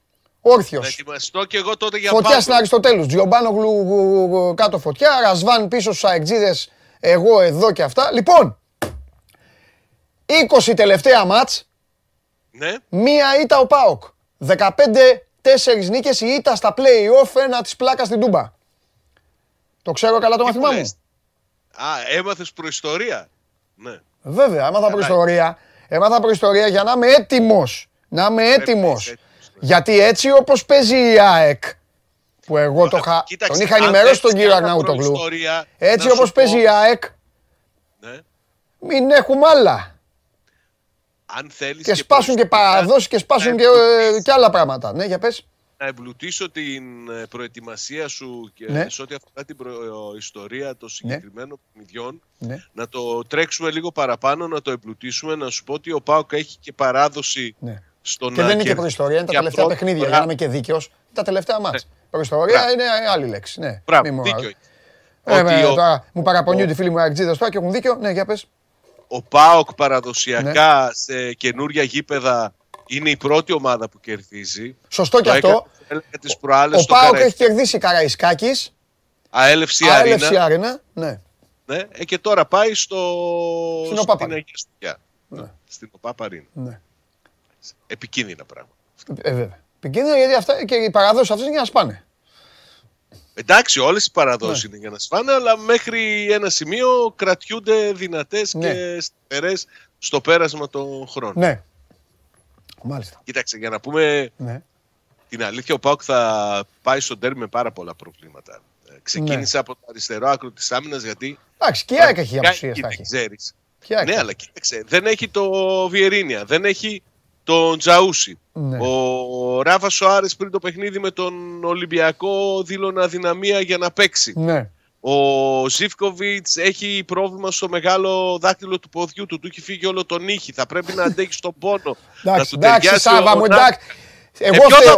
Όρθιος. Ετοιμαστώ και εγώ τότε για Φωτιά στην Αριστοτέλους. Τζιομπάνογλου κάτω φωτιά. Ρασβάν πίσω στους αεκτζίδες. Εγώ εδώ και αυτά. Λοιπόν, 20 τελευταία μάτς. Ναι. Μία ήττα ο Πάοκ. 15 τέσσερις νίκες η ήττα στα play-off ένα της πλάκας στην Τούμπα. Το ξέρω καλά το μαθημά μου; Α, έμαθες προϊστορία. Ναι. Βέβαια, έμαθα προϊστορία. Έμαθα προϊστορία για να είμαι έτοιμος. Να είμαι έτοιμος. Γιατί έτσι όπως παίζει η ΑΕΚ. Που εγώ το είχα, τον είχα ενημερώσει τον κύριο Αρναούτογλου. Έτσι όπως παίζει η ΑΕΚ. Ναι. Μην έχουμε άλλα. Αν θέλεις και σπάσουν και παραδόσεις και σπάσουν και, ε, και άλλα πράγματα. Ναι, για πες να εμπλουτίσω την ε, προετοιμασία σου και ναι. σε ό,τι αφορά την ιστορία των ναι. συγκεκριμένων ναι. παιχνιδιών. Ναι. Να το τρέξουμε λίγο παραπάνω, να το εμπλουτίσουμε, να σου πω ότι ο Πάοκ έχει και παράδοση ναι. στον Και δεν είναι και προϊστορία, είναι τα τελευταία παιχνίδια, για να είμαι και δίκαιος. Τα τελευταία μάτς. Ναι. Προϊστορία είναι άλλη λέξη. Ναι. Μπράβο, δίκιο. Ε, ότι ο... τώρα, μου παραπονιούνται οι φίλοι μου Αγτζίδε τώρα και έχουν δίκιο. Ναι, για πες. Ο Πάοκ παραδοσιακά ναι. σε καινούρια γήπεδα είναι η πρώτη ομάδα που κερδίζει. Σωστό και αυτό. Τις προάλλες ο Πάοκ έχει κερδίσει Καραϊσκάκης. Αέλευση Αρίνα. Ναι. ναι. Ε, και τώρα πάει στο... στην Οπάπα. Ναι. Στην Οπάπα Ναι. Επικίνδυνα πράγμα. Ε, βέβαια. Επικίνδυνα γιατί αυτά, και οι παραδόσεις αυτές είναι για να σπάνε. Εντάξει, όλες οι παραδόσεις ναι. είναι για να σπάνε, αλλά μέχρι ένα σημείο κρατιούνται δυνατές ναι. και στερεέ στο πέρασμα των χρόνων. Ναι. Μάλιστα. Κοίταξε, για να πούμε ναι. την αλήθεια, ο Πάουκ θα πάει στον τέρμι με πάρα πολλά προβλήματα. Ε, ξεκίνησε ναι. από το αριστερό άκρο της άμυνας γιατί. Εντάξει, και η ΑΕΚ έχει απουσίε. Ναι, αλλά κοίταξε, δεν έχει το Βιερίνια, δεν έχει τον Τζαούσι. Ναι. Ο Ράφα Σοάρες πριν το παιχνίδι με τον Ολυμπιακό δήλωνε αδυναμία για να παίξει. Ναι. Ο Ζήφκοβιτς έχει πρόβλημα στο μεγάλο δάκτυλο του ποδιού του. Του έχει φύγει όλο τον ήχη. Θα πρέπει να αντέξει τον πόνο. να του εντάξει, Σάβα μου, εντάξει. Εγώ ε, φταίω.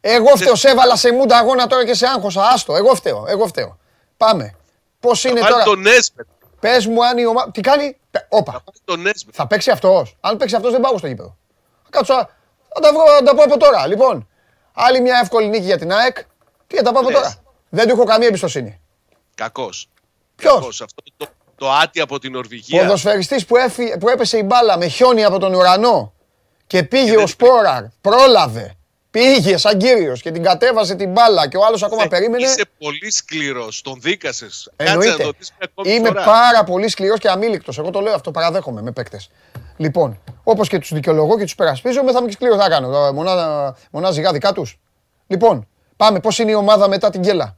Εγώ φταίω. Σε έβαλα σε μούντα αγώνα τώρα και σε άγχωσα. Άστο. Εγώ φταίω. Εγώ φταίω. Πάμε. Πώς είναι τώρα; Τον Πες μου αν η ομάδα. Τι κάνει; Όπα. Θα παίξει αυτός. Αν παίξει αυτός δεν πάω στο γήπεδο. Κάτσω. Θα τα, βρω, τα πω από τώρα. Λοιπόν, άλλη μια εύκολη νίκη για την ΑΕΚ. Τι θα τα πω από τώρα. Δεν του έχω καμία εμπιστοσύνη. Κακός. Ποιος; Αυτό το, το άτι από την Νορβηγία. Ποδοσφαιριστής που, που έπεσε η μπάλα με χιόνι από τον ουρανό και πήγε ο Σπόραρ, πρόλαβε. Πήγε σαν κύριος και την κατέβασε την μπάλα και ο άλλος ακόμα περίμενε. Είσαι πολύ σκληρός, τον δίκασες. Εννοείται. Είμαι πάρα πολύ σκληρός και αμήλικτος. Εγώ το λέω αυτό, παραδέχομαι με παίκτες. Λοιπόν, όπως και τους δικαιολογώ και τους περασπίζομαι, θα είμαι και σκληρός. Θα κάνω. Μονά, μονά ζυγά δικά τους. Λοιπόν, πάμε. Πώς είναι η ομάδα μετά την γκέλα.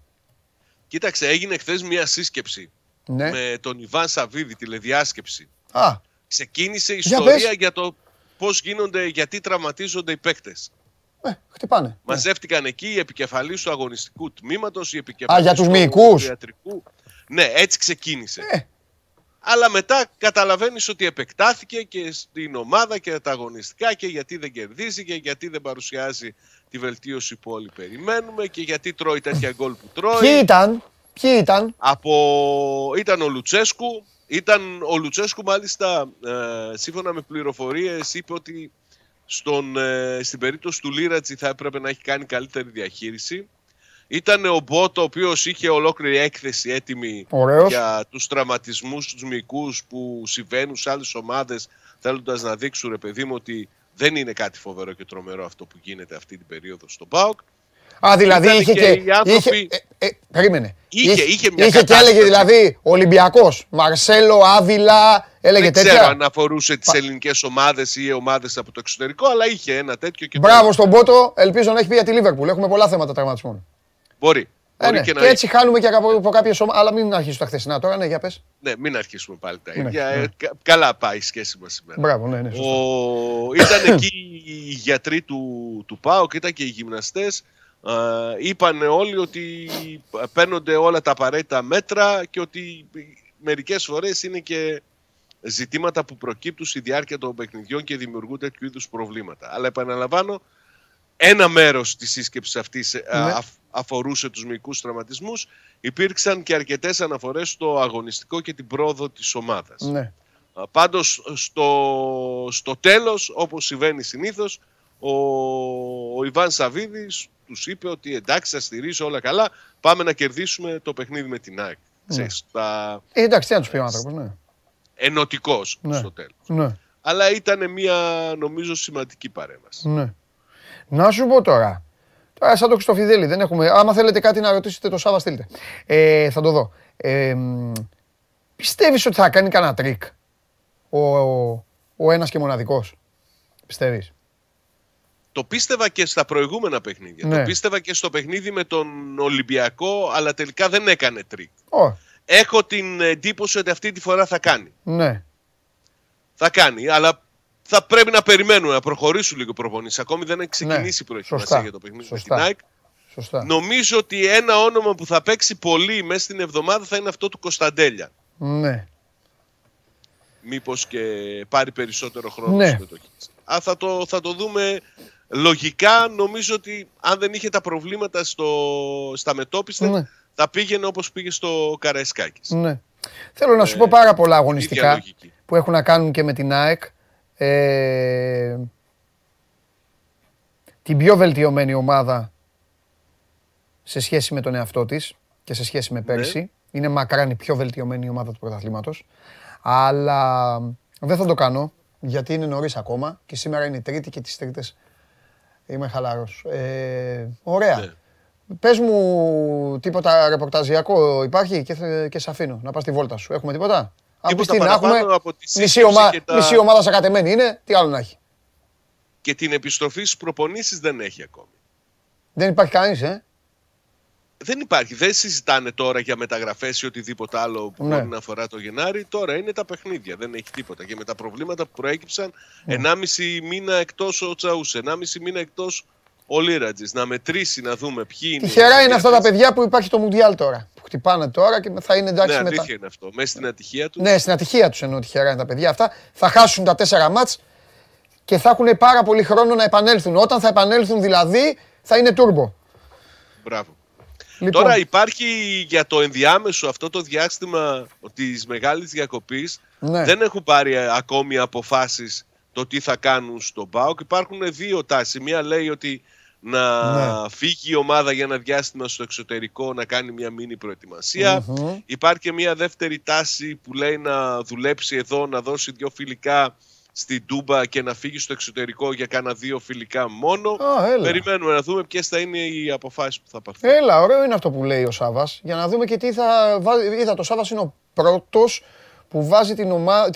Κοίταξε, έγινε χθες μια σύσκεψη ναι. με τον Ιβάν Σαββίδη, τηλεδιάσκεψη. Α. Ξεκίνησε η ιστορία για, για το πώς γίνονται, γιατί τραυματίζονται οι παίκτες. Ε, χτυπάνε. Ναι. Μαζεύτηκαν εκεί οι επικεφαλεί του αγωνιστικού τμήματος, οι επικεφαλεί για τους του ιατρικού. Ναι, έτσι ξεκίνησε. Ε. Αλλά μετά καταλαβαίνεις ότι επεκτάθηκε και στην ομάδα και τα αγωνιστικά και γιατί δεν κερδίζει και γιατί δεν παρουσιάζει τη βελτίωση που όλοι περιμένουμε και γιατί τρώει τέτοια γκολ που τρώει. Ποιοι ήταν, ποιοι ήταν; Από... Ήταν ο Λουτσέσκου, ήταν ο Λουτσέσκου μάλιστα ε, σύμφωνα με πληροφορίες είπε ότι Στον, ε, στην περίπτωση του Λίρατζη θα έπρεπε να έχει κάνει καλύτερη διαχείριση. Ήταν ο Μπότο, ο οποίος είχε ολόκληρη έκθεση έτοιμη Ωραίος. για τους τραυματισμούς τους μυϊκούς που συμβαίνουν σε άλλες ομάδες, θέλοντας να δείξουν, ρε παιδί μου, ότι δεν είναι κάτι φοβερό και τρομερό αυτό που γίνεται αυτή την περίοδο στο ΠΑΟΚ. Α, δηλαδή Ήταν είχε και και. οι άνθρωποι- Είχε, ε, ε, περίμενε. Είχε- είχε μια είχε και κατάσταση. έλεγε δηλαδή Ολυμπιακός. Μαρσέλο, Άβυλα, έλεγε δεν τέτοια. ξέρω αν αφορούσε τις ελληνικές ομάδες ή ομάδες από το εξωτερικό, αλλά είχε ένα τέτοιο και το- Μπράβο στον Πότο, ελπίζω να έχει πει για τη Λίβερπουλ. Έχουμε πολλά θέματα τραυματισμών. Μπορεί. Ε, Μπορεί ναι. και Και, να έτσι χάνουμε και από, από κάποιες ομάδε. Αλλά μην αρχίσουμε τα χθεσινά τώρα, ναι, για πες. Ναι, μην αρχίσουμε πάλι τα Ναι, ίδια. ναι. Ε, κα- καλά πάει η σχέση μας σήμερα. Μπράβο, ναι, ναι. σωστά. Ο... Ήταν εκεί οι γιατροί του, του ΠΑΟΚ, ήταν και οι γυμναστές. Ε, είπαν όλοι ότι παίρνονται όλα τα απαραίτητα μέτρα και ότι μερικές φορές είναι και ζητήματα που προκύπτουν στη διάρκεια των παιχνιδιών και δημιουργούν τέτοιου είδους προβλήματα. Αλλά επαναλαμβάνω, ένα μέρος της σύσκεψης αυτής ε, Ναι. Αφ- αφορούσε τους μυϊκούς τραυματισμούς. Υπήρξαν και αρκετές αναφορές στο αγωνιστικό και την πρόοδο της ομάδας. Ναι. Α, Πάντως στο, στο τέλος, όπως συμβαίνει συνήθως, ο, ο Ιβάν Σαββίδης τους είπε ότι εντάξει θα στηρίζω όλα καλά, πάμε να κερδίσουμε το παιχνίδι με την ΑΕΚ. Ξέρεις, τα... Ε, εντάξει, τι να τους πει ο άνθρωπος, ναι. Ενωτικός Ναι. στο τέλος. ναι. Αλλά ήταν μια νομίζω σημαντική παρέμβαση. Ναι. Να σου πω τώρα. Τώρα σαν το Χριστοφιδέλη δεν έχουμε. Άμα θέλετε κάτι να ρωτήσετε το Σάβα, στείλτε. Ε, θα το δω. Ε, μ, πιστεύεις ότι θα κάνει κανένα τρίκ ο, ο, ο ένας και μοναδικός; Πιστεύεις; Το πίστευα και στα προηγούμενα παιχνίδια. Ναι. Το πίστευα και στο παιχνίδι με τον Ολυμπιακό, αλλά τελικά δεν έκανε τρίκ. Ω, Έχω την εντύπωση ότι αυτή τη φορά θα κάνει. ναι. Θα κάνει, αλλά θα πρέπει να περιμένουμε να προχωρήσουν λίγο οι προπονήσεις. Ακόμη δεν έχει ξεκινήσει η προετοιμασία Ναι. Σωστά. για το παιχνίδι Σωστά. με την ΑΕΚ. Σωστά. Νομίζω ότι ένα όνομα που θα παίξει πολύ μέσα στην εβδομάδα θα είναι αυτό του Κωνσταντέλια. Ναι. Μήπως και πάρει περισσότερο χρόνο Ναι. συμμετοχής. Α, θα, το, θα το δούμε λογικά. Νομίζω ότι αν δεν είχε τα προβλήματα στο, στα μετόπιστα Ναι. θα πήγαινε όπως πήγε στο Καραϊσκάκης. ναι. Θέλω να σου πω πάρα πολλά ίδια αγωνιστικά λογική. που έχουν να κάνουν και με την ΑΕΚ. Ε, την πιο βελτιωμένη ομάδα σε σχέση με τον εαυτό της και σε σχέση με πέρσι. Είναι μακράν η πιο βελτιωμένη ομάδα του πρωταθλήματος. Αλλά δεν θα το κάνω γιατί είναι νωρίς ακόμα και σήμερα είναι η Τρίτη και τις Τρίτες είμαι χαλαρός. Ε, ωραία. Ναι. Πες μου τίποτα ρεπορταζιακό υπάρχει και, θε- και σε αφήνω να πας τη βόλτα σου. Έχουμε τίποτα; Αν πεις Τίποτα τι να παραπάνω έχουμε, από τη μισή, σύσκεψη ομα... και τα- μισή ομάδα σακατεμένη είναι, τι άλλο να έχει. Και την επιστροφή στις προπονήσεις δεν έχει ακόμη. Δεν υπάρχει κανείς, ε. Δεν υπάρχει. Δεν συζητάνε τώρα για μεταγραφές ή οτιδήποτε άλλο που Ναι. μπορεί να αφορά το Γενάρη. Τώρα είναι τα παιχνίδια. Δεν έχει τίποτα. Και με τα προβλήματα που προέκυψαν, Ναι. 1,5 μήνα εκτός ο Τσαούς, 1,5 μήνα εκτός ο Λίρατζη. Να μετρήσει, να δούμε ποιοι είναι. Τυχερά οι είναι αυτά τα διαθέσεις. παιδιά που υπάρχει το Μουντιάλ τώρα. Που χτυπάνε τώρα και θα είναι εντάξει Ναι, μετά. αλήθεια είναι αυτό. Μέσα στην ατυχία τους. Ναι, στην ατυχία τους εννοώ τυχερά είναι τα παιδιά αυτά. Θα χάσουν τα τέσσερα μάτς και θα έχουν πάρα πολύ χρόνο να επανέλθουν. Όταν θα επανέλθουν δηλαδή θα είναι τούρμπο. Μπράβο. Λοιπόν, Τώρα υπάρχει για το ενδιάμεσο αυτό το διάστημα της μεγάλης διακοπής Ναι. δεν έχουν πάρει ε, ακόμη αποφάσεις το τι θα κάνουν στον ΠΑΟΚ. Υπάρχουν δύο τάσεις. Μία λέει ότι να Ναι. φύγει η ομάδα για ένα διάστημα στο εξωτερικό να κάνει μια μίνι προετοιμασια Υπάρχει και μια δεύτερη τάση που λέει να δουλέψει εδώ, να δώσει δύο φιλικά στην Τούμπα και να φύγει στο εξωτερικό για κάνα δύο φιλικά μόνο. Α, έλα. Περιμένουμε να δούμε ποιες θα είναι οι αποφάσεις που θα πάρθουν. Έλα, ωραίο είναι αυτό που λέει ο Σάβα. Για να δούμε και τι θα βάλει. Είδα, το Σάβα είναι ο πρώτος που βάζει την ομάδα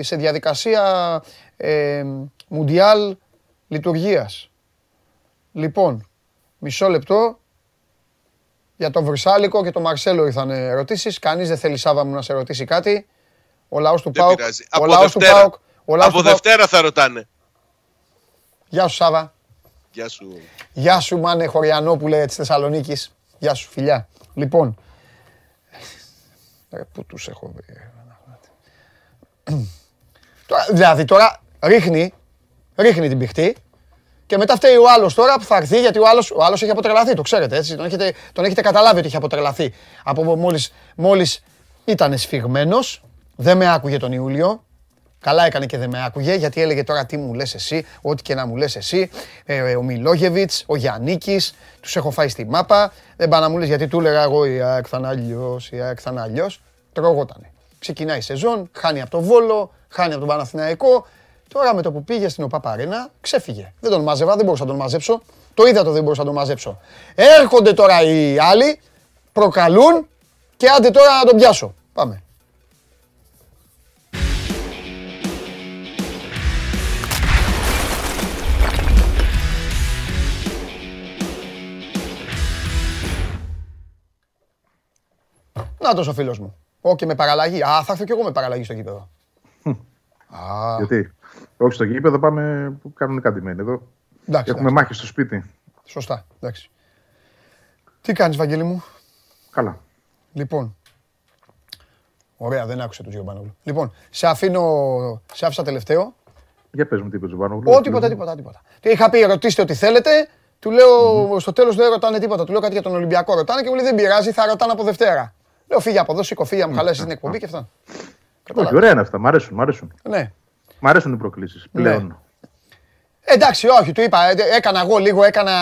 σε διαδικασία ε, μουντιάλ λειτουργίας. Λοιπόν, μισό λεπτό. Για τον Βρυσάλικο και τον Μαρσέλο ήρθαν ερωτήσεις. Κανείς δεν θέλει Σάβα μου να σε ρωτήσει κάτι. Ο λαός του Δεν Πάουκ. πειράζει. Ο Από λαός του Δευτέρα. ΠΑΟΚ. Ο λαός Από του ΠΑΟΚ. Δευτέρα θα ρωτάνε. Γεια σου Σάβα. Γεια σου. Γεια σου, Μάνε Χωριανόπουλε της Θεσσαλονίκης. Γεια σου, φιλιά. Λοιπόν. Ρε, πού τους έχω βρει. ρε. Τώρα, δηλαδή τώρα ρίχνει, ρίχνει την πηχτή και μετά φταίει ο άλλος τώρα που θα έρθει γιατί ο άλλος ο άλλος έχει αποτρελαθεί. Το ξέρετε έτσι. Τον έχετε, τον έχετε καταλάβει ότι έχει αποτρελαθεί. Από μόλις μόλις ήταν σφιγμένος, δεν με άκουγε τον Ιούλιο. Καλά έκανε και δεν με άκουγε γιατί έλεγε τώρα τι μου λες εσύ, ό,τι και να μου λες εσύ. Ε, ε ο Μιλόγεβιτς, ο Γιαννίκης, τους έχω φάει στη μάπα. Δεν πάνε να μου λες γιατί του έλεγα εγώ η ΑΕΚ θα είναι αλλιώς, η ΑΕΚ θα είναι αλλιώς. Τρογότανε. Ξεκινάει η σεζόν, χάνει από το Βόλο, χάνει από τον Παναθηναϊκό. Τώρα με το που πήγε στην ΟΠΑΠΑΡΕΝΑ ξέφυγε. Δεν τον μάζευα, δεν μπορούσα να τον μαζέψω. Το είδα το δεν μπορούσα να τον μαζέψω. Έρχονται τώρα οι άλλοι, προκαλούν και άντε τώρα να τον πιάσω. Πάμε. Να το ο φίλος μου. Όχι με παραλλαγή. Α, θα έρθω κι εγώ με παραλλαγή στο γήπεδο. Γιατί; Όχι στο γήπεδο, πάμε που κάνουν κάτι μένει εδώ. Εντάξει, Έχουμε μάχη στο σπίτι. Σωστά. Εντάξει. Τι κάνεις, Βαγγέλη μου; Καλά. Λοιπόν. Ωραία, δεν άκουσε τον Τζιομπάνογλου. Λοιπόν, σε αφήνω, σε άφησα τελευταίο. Για πες μου τι είπε ο Τζιομπάνογλου. Ό, τίποτα, τίποτα, τίποτα. Τι είχα πει, ρωτήστε ό,τι θέλετε. Του λέω, mm-hmm. στο τέλος δεν ρωτάνε τίποτα. Του λέω κάτι για τον Ολυμπιακό. Ρωτάνε και μου λέει δεν πειράζει, θα ρωτάνε από Δευτέρα. Λέω φύγει από εδώ, σήκω, φύγει, μου χαλάσει την εκπομπή και αυτά. Όχι, ωραία είναι αυτά. Μ' αρέσουν. Μ' αρέσουν. Ναι. Μ' αρέσουν οι προκλήσεις ναι. πλέον. Εντάξει, όχι, του είπα, ε, έκανα εγώ λίγο, έκανα.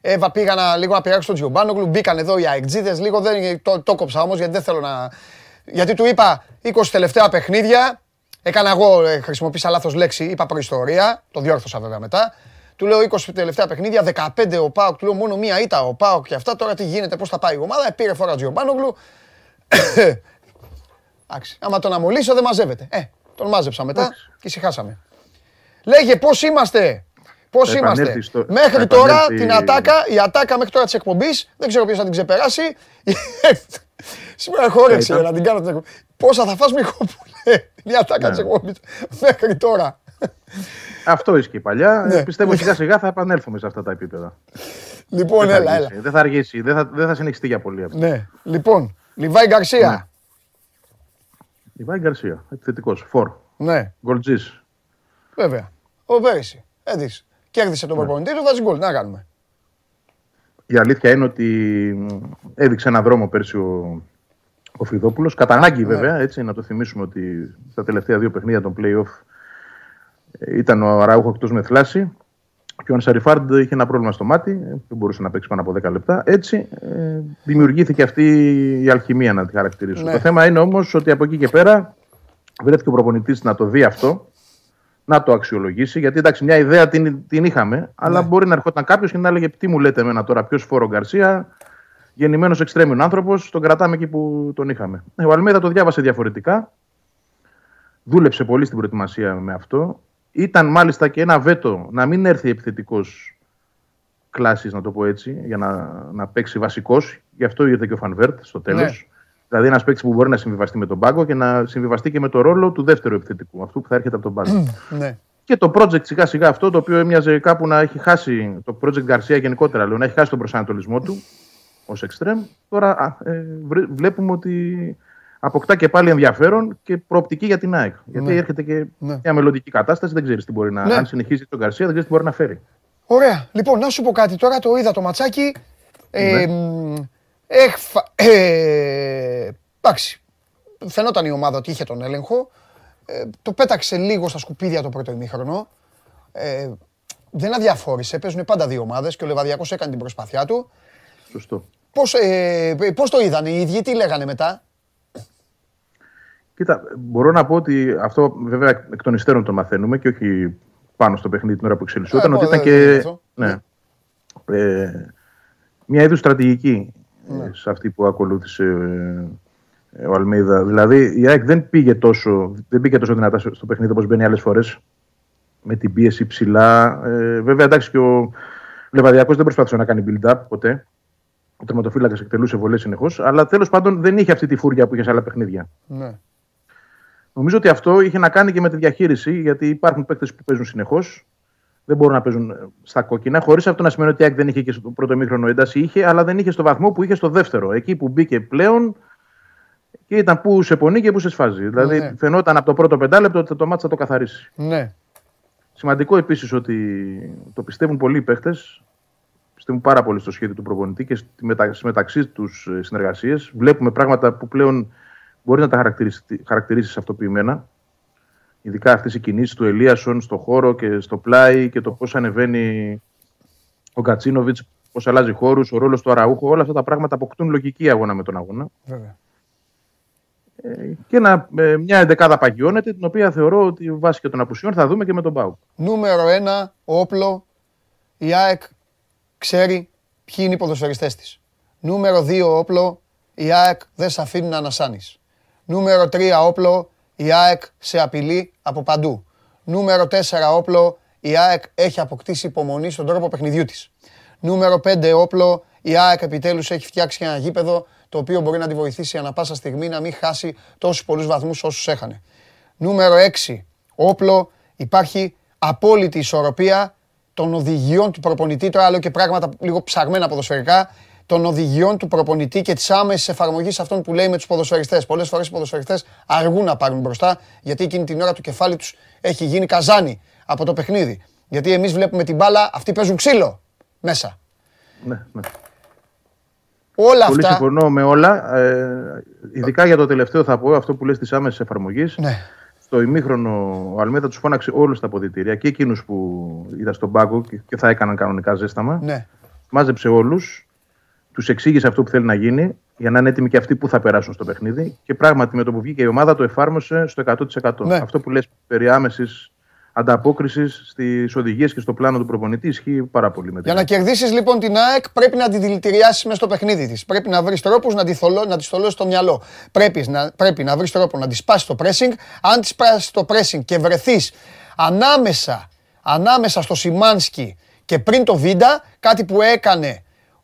Έβα, πήγα να, λίγο να πειράξω τον Τζιομπάνογλου, μπήκαν εδώ οι αεκτζίδες, λίγο δεν, το, το κόψα όμως γιατί δεν θέλω να. Γιατί του είπα 20 τελευταία παιχνίδια, έκανα εγώ, ε, χρησιμοποίησα λάθος λέξη, είπα προϊστορία, το διόρθωσα βέβαια μετά. Του λέω 20 τελευταία παιχνίδια, 15 ο Πάοκ, του λέω μόνο μία ήττα ο Πάοκ και αυτά. Τώρα τι γίνεται, πώς θα πάει η ομάδα. Ε, πήρε φορά Τζιομπάνογλου. Εντάξει, άμα τον αμολύσω δεν μαζεύεται. Ε, τον μάζεψα μετά και ησυχάσαμε. Λέγε πώς είμαστε. Πώς είμαστε. Μέχρι τώρα την ατάκα, η ατάκα μέχρι τώρα της εκπομπής, δεν ξέρω ποιος θα την ξεπεράσει. Σήμερα έχω όρεξη να την κάνω την εκπομπή. Πόσα θα φας Μιχόπουλε, η ατάκα ναι. τη εκπομπής μέχρι τώρα. Αυτό ισχύει παλιά. Ναι. Πιστεύω σιγά σιγά θα επανέλθουμε σε αυτά τα επίπεδα. Λοιπόν, δεν έλα, έλα. Δεν θα αργήσει, δεν θα, δεν θα συνεχιστεί για πολύ αυτό. Ναι. Λοιπόν, Λιβάη Γκαρσία. Ναι. Λιβάη Γκαρσία, επιθετικός. Φορ. Ναι. Γκολτζής. Βέβαια. Ο πέρυσι. Έδειξε. Κέρδισε τον ναι. προπονητή του, βάζει γκολ. Να κάνουμε. Η αλήθεια είναι ότι έδειξε ένα δρόμο πέρσι ο, ο Φιδόπουλο. Κατά ανάγκη, ναι. βέβαια, έτσι, να το θυμίσουμε ότι στα τελευταία δύο παιχνίδια των playoff ήταν ο Ραούχο εκτός με θλάση. Και ο Ανσαριφάρντ είχε ένα πρόβλημα στο μάτι, δεν μπορούσε να παίξει πάνω από 10 λεπτά. Έτσι ε, δημιουργήθηκε αυτή η αλχημία, να τη χαρακτηρίσω. Ναι. Το θέμα είναι όμως ότι από εκεί και πέρα βρέθηκε ο προπονητής να το δει αυτό, να το αξιολογήσει. Γιατί εντάξει, μια ιδέα την, την είχαμε, αλλά ναι. μπορεί να ερχόταν κάποιος και να έλεγε Τι μου λέτε εμένα τώρα, ποιος φόρο Γκαρσία, γεννημένος εξτρέμιον άνθρωπος, τον κρατάμε εκεί που τον είχαμε. Ε, ο Αλμέδα το διάβασε διαφορετικά. Δούλεψε πολύ στην προετοιμασία με αυτό. Ήταν μάλιστα και ένα βέτο να μην έρθει επιθετικός κλάσης, να το πω έτσι, για να, να παίξει βασικός. Γι' αυτό ήρθε και ο Φανβέρτ στο τέλος. Ναι. Δηλαδή ένας παίκτης που μπορεί να συμβιβαστεί με τον πάγκο και να συμβιβαστεί και με το ρόλο του δεύτερου επιθετικού, αυτού που θα έρχεται από τον πάγκο. ναι. Και το project σιγά σιγά αυτό, το οποίο έμοιαζε κάπου να έχει χάσει, το project Garcia γενικότερα, λέω, να έχει χάσει τον προσανατολισμό του ως εξτρέμ. Τώρα ε, βλέπουμε ότι αποκτά και πάλι ενδιαφέρον και προοπτική για την ΑΕΚ. Γιατί ναι. έρχεται και ναι. μια μελλοντική κατάσταση, δεν ξέρεις τι μπορεί να. Ναι. Αν συνεχίσει τον Γκαρσία, δεν ξέρεις τι μπορεί να φέρει. Ωραία. Λοιπόν, να σου πω κάτι τώρα, το είδα το ματσάκι. Ε, ναι. Έχφα... Ε, εντάξει. Φαινόταν η ομάδα ότι είχε τον έλεγχο. Ε, το πέταξε λίγο στα σκουπίδια το πρώτο ημίχρονο. Ε, δεν αδιαφόρησε. Παίζουν πάντα δύο ομάδες και ο Λεβαδιακός έκανε την προσπάθειά του. Σωστό. Πώς, ε, πώς το είδαν οι ίδιοι, τι λέγανε μετά; Κοίτα, μπορώ να πω ότι αυτό βέβαια εκ των υστέρων το μαθαίνουμε και όχι πάνω στο παιχνίδι την ώρα που εξελισσόταν, ότι ήταν και ναι, ε, μια είδους στρατηγική ναι. σε αυτή που ακολούθησε ε, ο Αλμίδα. Δηλαδή η ΑΕΚ δεν πήγε τόσο, δεν πήγε τόσο δυνατά στο παιχνίδι όπως μπαίνει άλλες φορές με την πίεση ψηλά. Ε, βέβαια εντάξει και ο Λεβαδιακός δεν προσπάθησε να κάνει build-up ποτέ. Ο τερματοφύλακας εκτελούσε βολές συνεχώς. Αλλά τέλος πάντων δεν είχε αυτή τη φούρια που είχες σε άλλα παιχνίδια. Ναι. Νομίζω ότι αυτό είχε να κάνει και με τη διαχείριση, γιατί υπάρχουν παίκτες που παίζουν συνεχώς. Δεν μπορούν να παίζουν στα κόκκινα. Χωρίς αυτό να σημαίνει ότι η δεν είχε και στο πρώτο μήχρονο ένταση. Είχε, αλλά δεν είχε στο βαθμό που είχε στο δεύτερο. Εκεί που μπήκε πλέον και ήταν που σε πονεί και που σε σφάζει. Δηλαδή ναι. φαινόταν από το πρώτο πεντάλεπτο ότι το μάτι θα το καθαρίσει. Ναι. Σημαντικό επίσης ότι το πιστεύουν πολλοί οι παίκτες. Πιστεύουν πάρα πολύ στο σχέδιο του προπονητή και στις μεταξύ τους ε, συνεργασίες. Βλέπουμε πράγματα που πλέον μπορεί να τα χαρακτηρίσει, χαρακτηρίσεις αυτοποιημένα. Ειδικά αυτές οι κινήσεις του Ελίασον στο χώρο και στο πλάι και το πώς ανεβαίνει ο Κατσίνοβιτς, πώς αλλάζει χώρους, ο ρόλος του Αραούχου. Όλα αυτά τα πράγματα αποκτούν λογική αγώνα με τον αγώνα. Βέβαια. Ε, και ένα, ε, μια εντεκάδα παγιώνεται, την οποία θεωρώ ότι βάσει και των απουσιών θα δούμε και με τον Πάου. Νούμερο ένα, όπλο, η ΑΕΚ ξέρει ποιοι είναι οι ποδοσφαιριστές της. Νούμερο 2 όπλο, η ΑΕΚ δεν σε αφήνει να ανασάνεις. Νούμερο 3 όπλο, η ΑΕΚ σε απειλεί από παντού. Νούμερο 4 όπλο, η ΑΕΚ έχει αποκτήσει υπομονή στον τρόπο παιχνιδιού της. Νούμερο 5 όπλο, η ΑΕΚ επιτέλους έχει φτιάξει ένα γήπεδο το οποίο μπορεί να τη βοηθήσει ανα πάσα στιγμή να μην χάσει τόσους πολλούς βαθμούς όσους έχανε. Νούμερο 6 όπλο, υπάρχει απόλυτη ισορροπία των οδηγιών του προπονητή, τώρα λέω και πράγματα λίγο ψαγμένα ποδοσφαιρικά, των οδηγιών του προπονητή και της άμεσης εφαρμογής αυτών που λέει με τους ποδοσφαιριστές. Πολλές φορές οι ποδοσφαιριστές αργούν να πάρουν μπροστά, γιατί εκείνη την ώρα το κεφάλι τους έχει γίνει καζάνι από το παιχνίδι. Γιατί εμείς βλέπουμε την μπάλα, αυτοί παίζουν ξύλο μέσα. Ναι, ναι. Όλα Πολύ αυτά. συμφωνώ με όλα. Ε, ειδικά για το τελευταίο θα πω αυτό που λες της άμεσης εφαρμογής. Ναι. Στο ημίχρονο ο Αλμέδα τους φώναξε όλους τα αποδητήρια και εκείνους που ήταν στον πάγκο και- και θα έκαναν κανονικά ζέσταμα. Ναι. Μάζεψε όλους, τους εξήγησε αυτό που θέλει να γίνει για να είναι έτοιμοι και αυτοί που θα περάσουν στο παιχνίδι. Και πράγματι με το που βγήκε η ομάδα το εφάρμοσε στο 100%. Ναι. Αυτό που λες περί άμεσης ανταπόκρισης στις οδηγίες και στο πλάνο του προπονητή ισχύει πάρα πολύ με Για να κερδίσεις λοιπόν την ΑΕΚ, πρέπει να τη δηλητηριάσει μέσα στο παιχνίδι της. Πρέπει να βρεις τρόπους να τη θολώ, να τη θολώσεις το μυαλό. Πρέπει να, πρέπει να βρεις τρόπο να τη σπάσει το pressing. Αν τη σπάσει το pressing και βρεθείς ανάμεσα, ανάμεσα στο Σιμάνσκι και πριν το Βίντα, κάτι που έκανε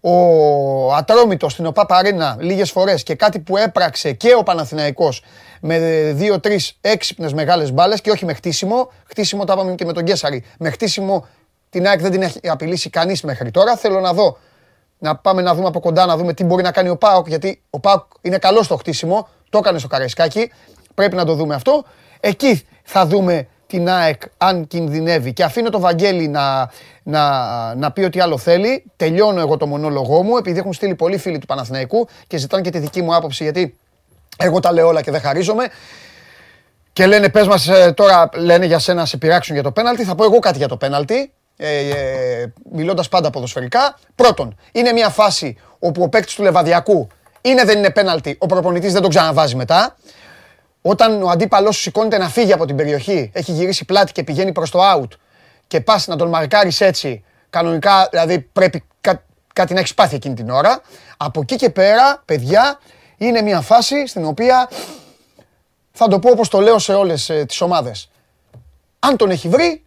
ο Ατρόμητος στην ΟΠΑ Παρίνα λίγες φορές και κάτι που έπραξε και ο Παναθηναϊκός με δύο-τρεις έξυπνες μεγάλες μπάλες και όχι με χτίσιμο. Χτίσιμο τα είπαμε και με τον Κέσαρη. Με χτίσιμο την ΑΕΚ δεν την έχει απειλήσει κανείς μέχρι τώρα. Θέλω να δω, να πάμε να δούμε από κοντά, να δούμε τι μπορεί να κάνει ο ΠΑΟΚ, γιατί ο ΠΑΟΚ είναι καλό στο χτίσιμο, το έκανε στο Καραϊσκάκι, πρέπει να το δούμε αυτό. Εκεί θα δούμε την ΑΕΚ αν κινδυνεύει. Και αφήνω το Βαγγέλη να, να, να πει ό,τι άλλο θέλει. Τελειώνω εγώ το μονόλογό μου, επειδή έχουν στείλει πολλοί φίλοι του Παναθηναϊκού και ζητάνε και τη δική μου άποψη, γιατί εγώ τα λέω όλα και δεν χαρίζομαι. Και λένε, πες μας ε, τώρα, λένε για σένα να σε πειράξουν για το πέναλτι. Θα πω εγώ κάτι για το πέναλτι, ε, ε, μιλώντας πάντα ποδοσφαιρικά. Πρώτον, είναι μια φάση όπου ο παίκτης του Λεβαδιακού είναι δεν είναι πέναλτι, ο προπονητής δεν τον ξαναβάζει μετά. Όταν ο αντίπαλός σου σηκώνεται να φύγει από την περιοχή, έχει γυρίσει πλάτη και πηγαίνει προς το out και πας να τον μαρκάρεις έτσι, κανονικά δηλαδή πρέπει κά- κάτι να έχεις πάθει εκείνη την ώρα. Από εκεί και πέρα, παιδιά, είναι μια φάση στην οποία θα το πω όπως το λέω σε όλες ε, τις ομάδες. Αν τον έχει βρει,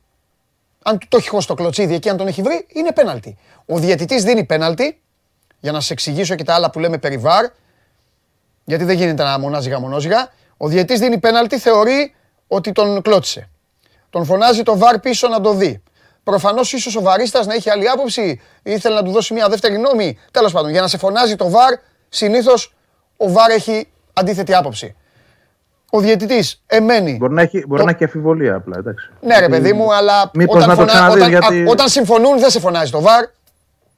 αν του το έχει χώσει το κλωτσίδι εκεί, αν τον έχει βρει, είναι πέναλτι. Ο διαιτητής δίνει πέναλτι, για να σε εξηγήσω και τα άλλα που λέμε περί βαρ, γιατί δεν γίνεται να μονάζιγα μονόζιγα. Ο διαιτητής δίνει πέναλτι, θεωρεί ότι τον κλώτσισε. Τον φωνάζει το βαρ πίσω να το δει. Προφανώς ίσως ο βαρίστας να έχει άλλη άποψη, ήθελε να του δώσει μια δεύτερη γνώμη. Τέλος πάντων, για να σε φωνάζει το βαρ, συνήθως ο βαρ έχει αντίθετη άποψη. Ο διαιτητής εμένει. Μπορεί να έχει, μπορεί Το- να έχει αφιβολία απλά. Εντάξει. Ναι, ρε παιδί μου, αλλά Μήπως όταν, να το φωνα- ξαναδείς, όταν, γιατί- α, όταν συμφωνούν δεν σε φωνάζει το βαρ.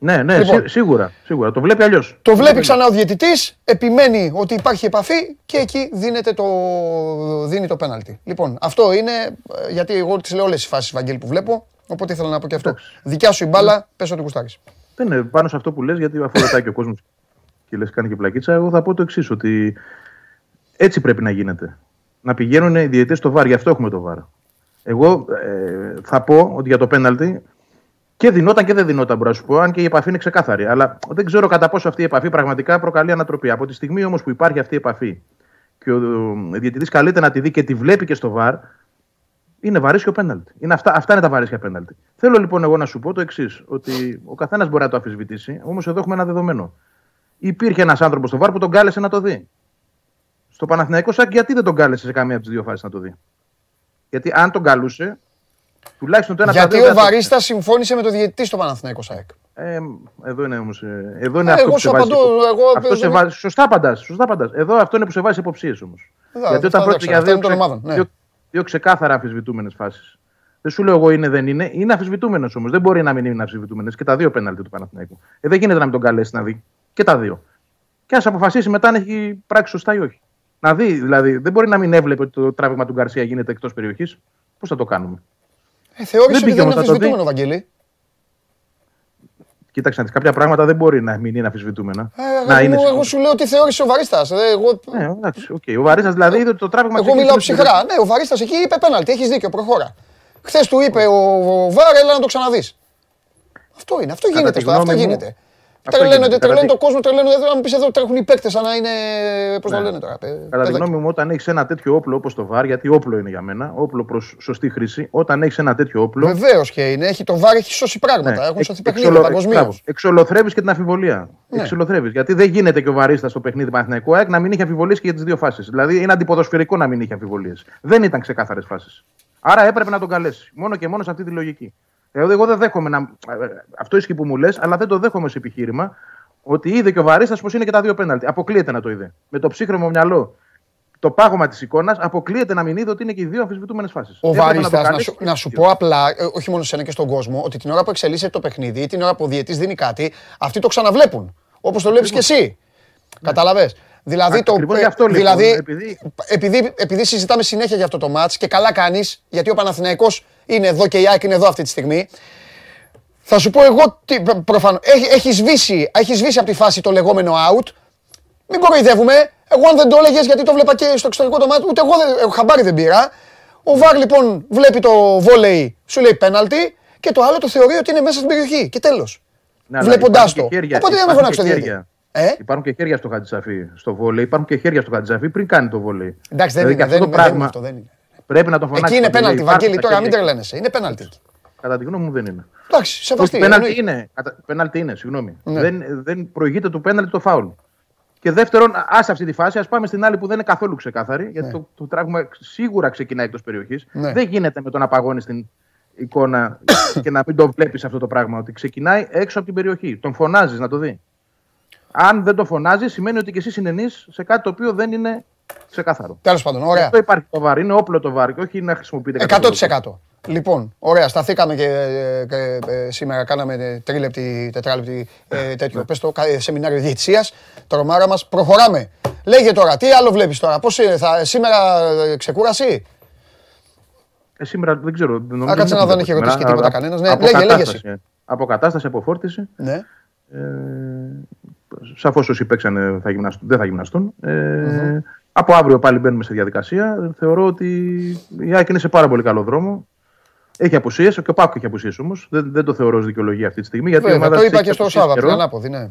Ναι, ναι, Λοιπόν. σί- σίγουρα, σίγουρα. Το βλέπει αλλιώς. Το βλέπει ξανά ο διαιτητής, επιμένει ότι υπάρχει επαφή και εκεί δίνεται το, δίνει το πέναλτι. Λοιπόν, αυτό είναι ε, γιατί εγώ τις λέω όλες τι φάσεις Βαγγέλη που βλέπω. Οπότε ήθελα να πω και αυτό. Δικιά σου η μπάλα, πες ό,τι γουστάρεις. Δεν είναι πάνω σε αυτό που λες, γιατί αφού ρωτάει και ο κόσμος και λες κάνει και πλακίτσα, εγώ θα πω το εξής ότι έτσι πρέπει να γίνεται. Να πηγαίνουν οι διαιτητές στο βάρ, γι' αυτό έχουμε το βάρ. Εγώ ε, θα πω ότι για το πέναλτι και δινόταν και δεν δινόταν, μπορώ να σου πω, αν και η επαφή είναι ξεκάθαρη. Αλλά δεν ξέρω κατά πόσο αυτή η επαφή πραγματικά προκαλεί ανατροπή. Από τη στιγμή όμως που υπάρχει αυτή η επαφή και ο διαιτητής καλείται να τη δει και τη βλέπει και στο βαρ, είναι βαρύσιο πέναλτι. Είναι αυτά, αυτά είναι τα βαρύσια πέναλτι. Θέλω λοιπόν εγώ να σου πω το εξής: Ότι ο καθένας μπορεί να το αμφισβητήσει, όμως εδώ έχουμε ένα δεδομένο. Υπήρχε ένας άνθρωπος στο βάρ που τον κάλεσε να το δει. Στο Παναθηναϊκό Σάκ, γιατί δεν τον κάλεσε σε καμία από τις δύο φάσεις να το δει; Γιατί αν τον καλούσε, τουλάχιστον το ένα από τα Γιατί δύο ο δεν θα το Βαρίστα συμφώνησε με το διαιτητή στο Παναθηναϊκό ΣΑΕΚ. ε, εδώ είναι όμως. Εδώ είναι Ε, αυτό εγώ που σου σε βάζει. απαντώ, υπο- εγώ- αυτό σε δεν- βάζει- Σωστά απαντάς. Σωστά απαντάς. Εδώ αυτό είναι που σε βάζει υποψίες όμως. Εδώ, Γιατί αυτά όταν δεν πρόκειται ξέρω, για αυτά δύο, είναι των ξε- ομάδων, ναι. δύο, δύο ξεκάθαρα αμφισβητούμενες φάσεις. Δεν σου λέω εγώ είναι, δεν είναι. Είναι αμφισβητούμενος όμως. Δεν μπορεί να μην είναι αμφισβητούμενες και τα δύο πέναλτι του Παναθηναϊκού. Ε, δεν γίνεται να μην τον καλέσει να δει και τα δύο. Και ας αποφασίσει μετά αν έχει πράξει σωστά ή όχι. Να δει, δηλαδή, δεν μπορεί να μην έβλεπε ότι το τράβηγμα του Γκαρσία γίνεται εκτός περιοχής. Πώς θα το κάνουμε. Ε, θεώρησε ότι δεν είναι αμφισβητούμενο, Βαγγέλη. Κοίταξε, κάποια πράγματα δεν μπορεί να μην είναι αμφισβητούμενα. Ε, να εγώ, είναι... εγώ σου λέω ότι θεώρησε ο Βαρίστας. Ε, εγώ... Ναι, εντάξει, okay. Ο Βαρίστας δηλαδή είδε το τράβημα Εγώ μιλάω ψυχρά. Ναι, ο Βαρίστας εκεί είπε πέναλτι. Έχεις δίκιο, προχώρα. Χθες του είπε ο, ο Βάρ, έλα να το ξαναδείς. Αυτό είναι, αυτό γίνεται. Στο, αυτό γίνεται. Τρελαίνονται, τρελαίνουν το κόσμο, τρελαίνουν. Δεν μου πει εδώ τρέχουν οι παίκτες σαν να είναι. Πώς το ναι. λένε τώρα. Κατά τη γνώμη μου, όταν έχεις ένα τέτοιο όπλο όπως το βάρ, γιατί όπλο είναι για μένα, όπλο προς σωστή χρήση, όταν έχεις ένα τέτοιο όπλο. Βεβαίως και είναι. Έχει το βάρ, έχει σώσει πράγματα. Ναι. Έχουν σωθεί παιχνίδια παγκοσμίως. Εξολοθρεύεις και την αμφιβολία. Ναι. Εξολοθρεύεις. Γιατί δεν γίνεται και ο βαρίστα στο παιχνίδι Παναθηναϊκό ΑΕΚ να μην είχε αμφιβολίες και για τις δύο φάσεις. Δηλαδή είναι αντιποδοσφαιρικό να μην είχε αμφιβολίες. Δεν ήταν ξεκάθαρες φάσεις. Άρα έπρεπε να τον καλέσει. Μόνο και μόνο σε αυτή τη λογική. Δηλαδή, εγώ δεν δέχομαι να. Αυτό ισχύει που μου λες, αλλά δεν το δέχομαι σε επιχείρημα ότι είδε και ο Βαρίστα πως είναι και τα δύο πέναλτι. Αποκλείεται να το είδε. Με το ψύχρεμο μυαλό, το πάγωμα της εικόνας, αποκλείεται να μην είδε ότι είναι και οι δύο αμφισβητούμενες φάσεις. Ο Βαρίστα, να, σου, να σου πω απλά, ε, όχι μόνο σε ένα και στον κόσμο, ότι την ώρα που εξελίσσεται το παιχνίδι ή την ώρα που ο διαιτή δίνει κάτι, αυτοί το ξαναβλέπουν. Όπως το βλέπεις και εσύ. Ναι. Καταλαβέ. Δηλαδή, το, αυτό, λοιπόν, δηλαδή επειδή... Επειδή, επειδή συζητάμε συνέχεια για αυτό το μάτς και καλά κάνεις, γιατί ο Παναθηναϊκός είναι εδώ και η ΑΕΚ είναι εδώ αυτή τη στιγμή, θα σου πω εγώ, προφανώς, έχει, έχεις, σβήσει, έχεις σβήσει από τη φάση το λεγόμενο out. Μην κοροϊδεύουμε. Εγώ αν δεν το έλεγες γιατί το βλέπα και στο εξωτερικό το μάτι, ούτε εγώ δεν, χαμπάρι δεν πήρα. Ο Βάρ λοιπόν βλέπει το βόλεϊ, σου λέει πέναλτι και το άλλο το θεωρεί ότι είναι μέσα στην περιοχή. Και τέλος. Ναι, Βλέποντάς το. Οπότε δεν με φωνάξει το Ε; Υπάρχουν και χέρια στο Χατζησαφή στο βόλεϊ. Υπάρχουν και χέρια στο Χατζησαφή πριν κάνει το βόλεϊ. Εντάξει, δεν, δηλαδή, είναι, δεν, το πράγμα, αυτό, δεν είναι. Πρέπει να το φωνάξεις. Εκεί είναι πέναλτι, Βαγγέλη, τώρα μην τρελαίνεσαι. Είναι πέναλτι. Κατά τη γνώμη μου δεν είναι. Εντάξει, σεβαστή. Πέναλτι είναι, πέναλτι είναι, συγγνώμη. Ναι. Δεν, δεν προηγείται του πέναλτι το φάουλ. Και δεύτερον, ας αυτή τη φάση, ας πάμε στην άλλη που δεν είναι καθόλου ξεκάθαρη, γιατί ναι. το, το τράγμα σίγουρα ξεκινάει εκτός περιοχής. Ναι. Δεν γίνεται με το να παγώνεις την εικόνα και να μην το βλέπεις αυτό το πράγμα. Ότι ξεκινάει έξω από την περιοχή. Τον φωνάζεις να το δει. Αν δεν το φωνάζεις, σημαίνει ότι και εσύ συνενείς σε κάτι το οποίο δεν είναι ξεκάθαρο. Τέλος πάντων, ωραία. Αυτό υπάρχει το βάρ. Είναι όπλο το βάρ και όχι να χρησιμοποιείται 100%. Λοιπόν, ωραία, σταθήκαμε και, και, και σήμερα κάναμε τρίλεπτη, τετράλεπτη ε, τέτοιο. Πες το, σεμινάριο διαιτησίας, τρομάρα μας. Προχωράμε. Λέγε τώρα, τι άλλο βλέπεις τώρα, πώς είναι, θα, σήμερα ε, ξεκούραση; Ε, σήμερα δεν ξέρω. Α, κάτσε να δεν έχει ρωτήσει και τίποτα κανένας. Ναι, λέγε, λέγε. Αποκατάσταση, αποφόρτιση. Ναι. Ε, Σαφώς όσοι παίξανε θα γυμναστούν, δεν θα γυμναστούν. Ε, mm-hmm. Από αύριο πάλι μπαίνουμε σε διαδικασία. Θεωρώ ότι η Άκη είναι σε πάρα πολύ καλό δρόμο. Έχει απουσίες, και ο Πάκο έχει απουσίες όμως. Δεν, δεν το θεωρώ ως δικαιολογία αυτή τη στιγμή. Γιατί Βέβαια, το είπα και στο Σάββατο, ανάποδη, ναι.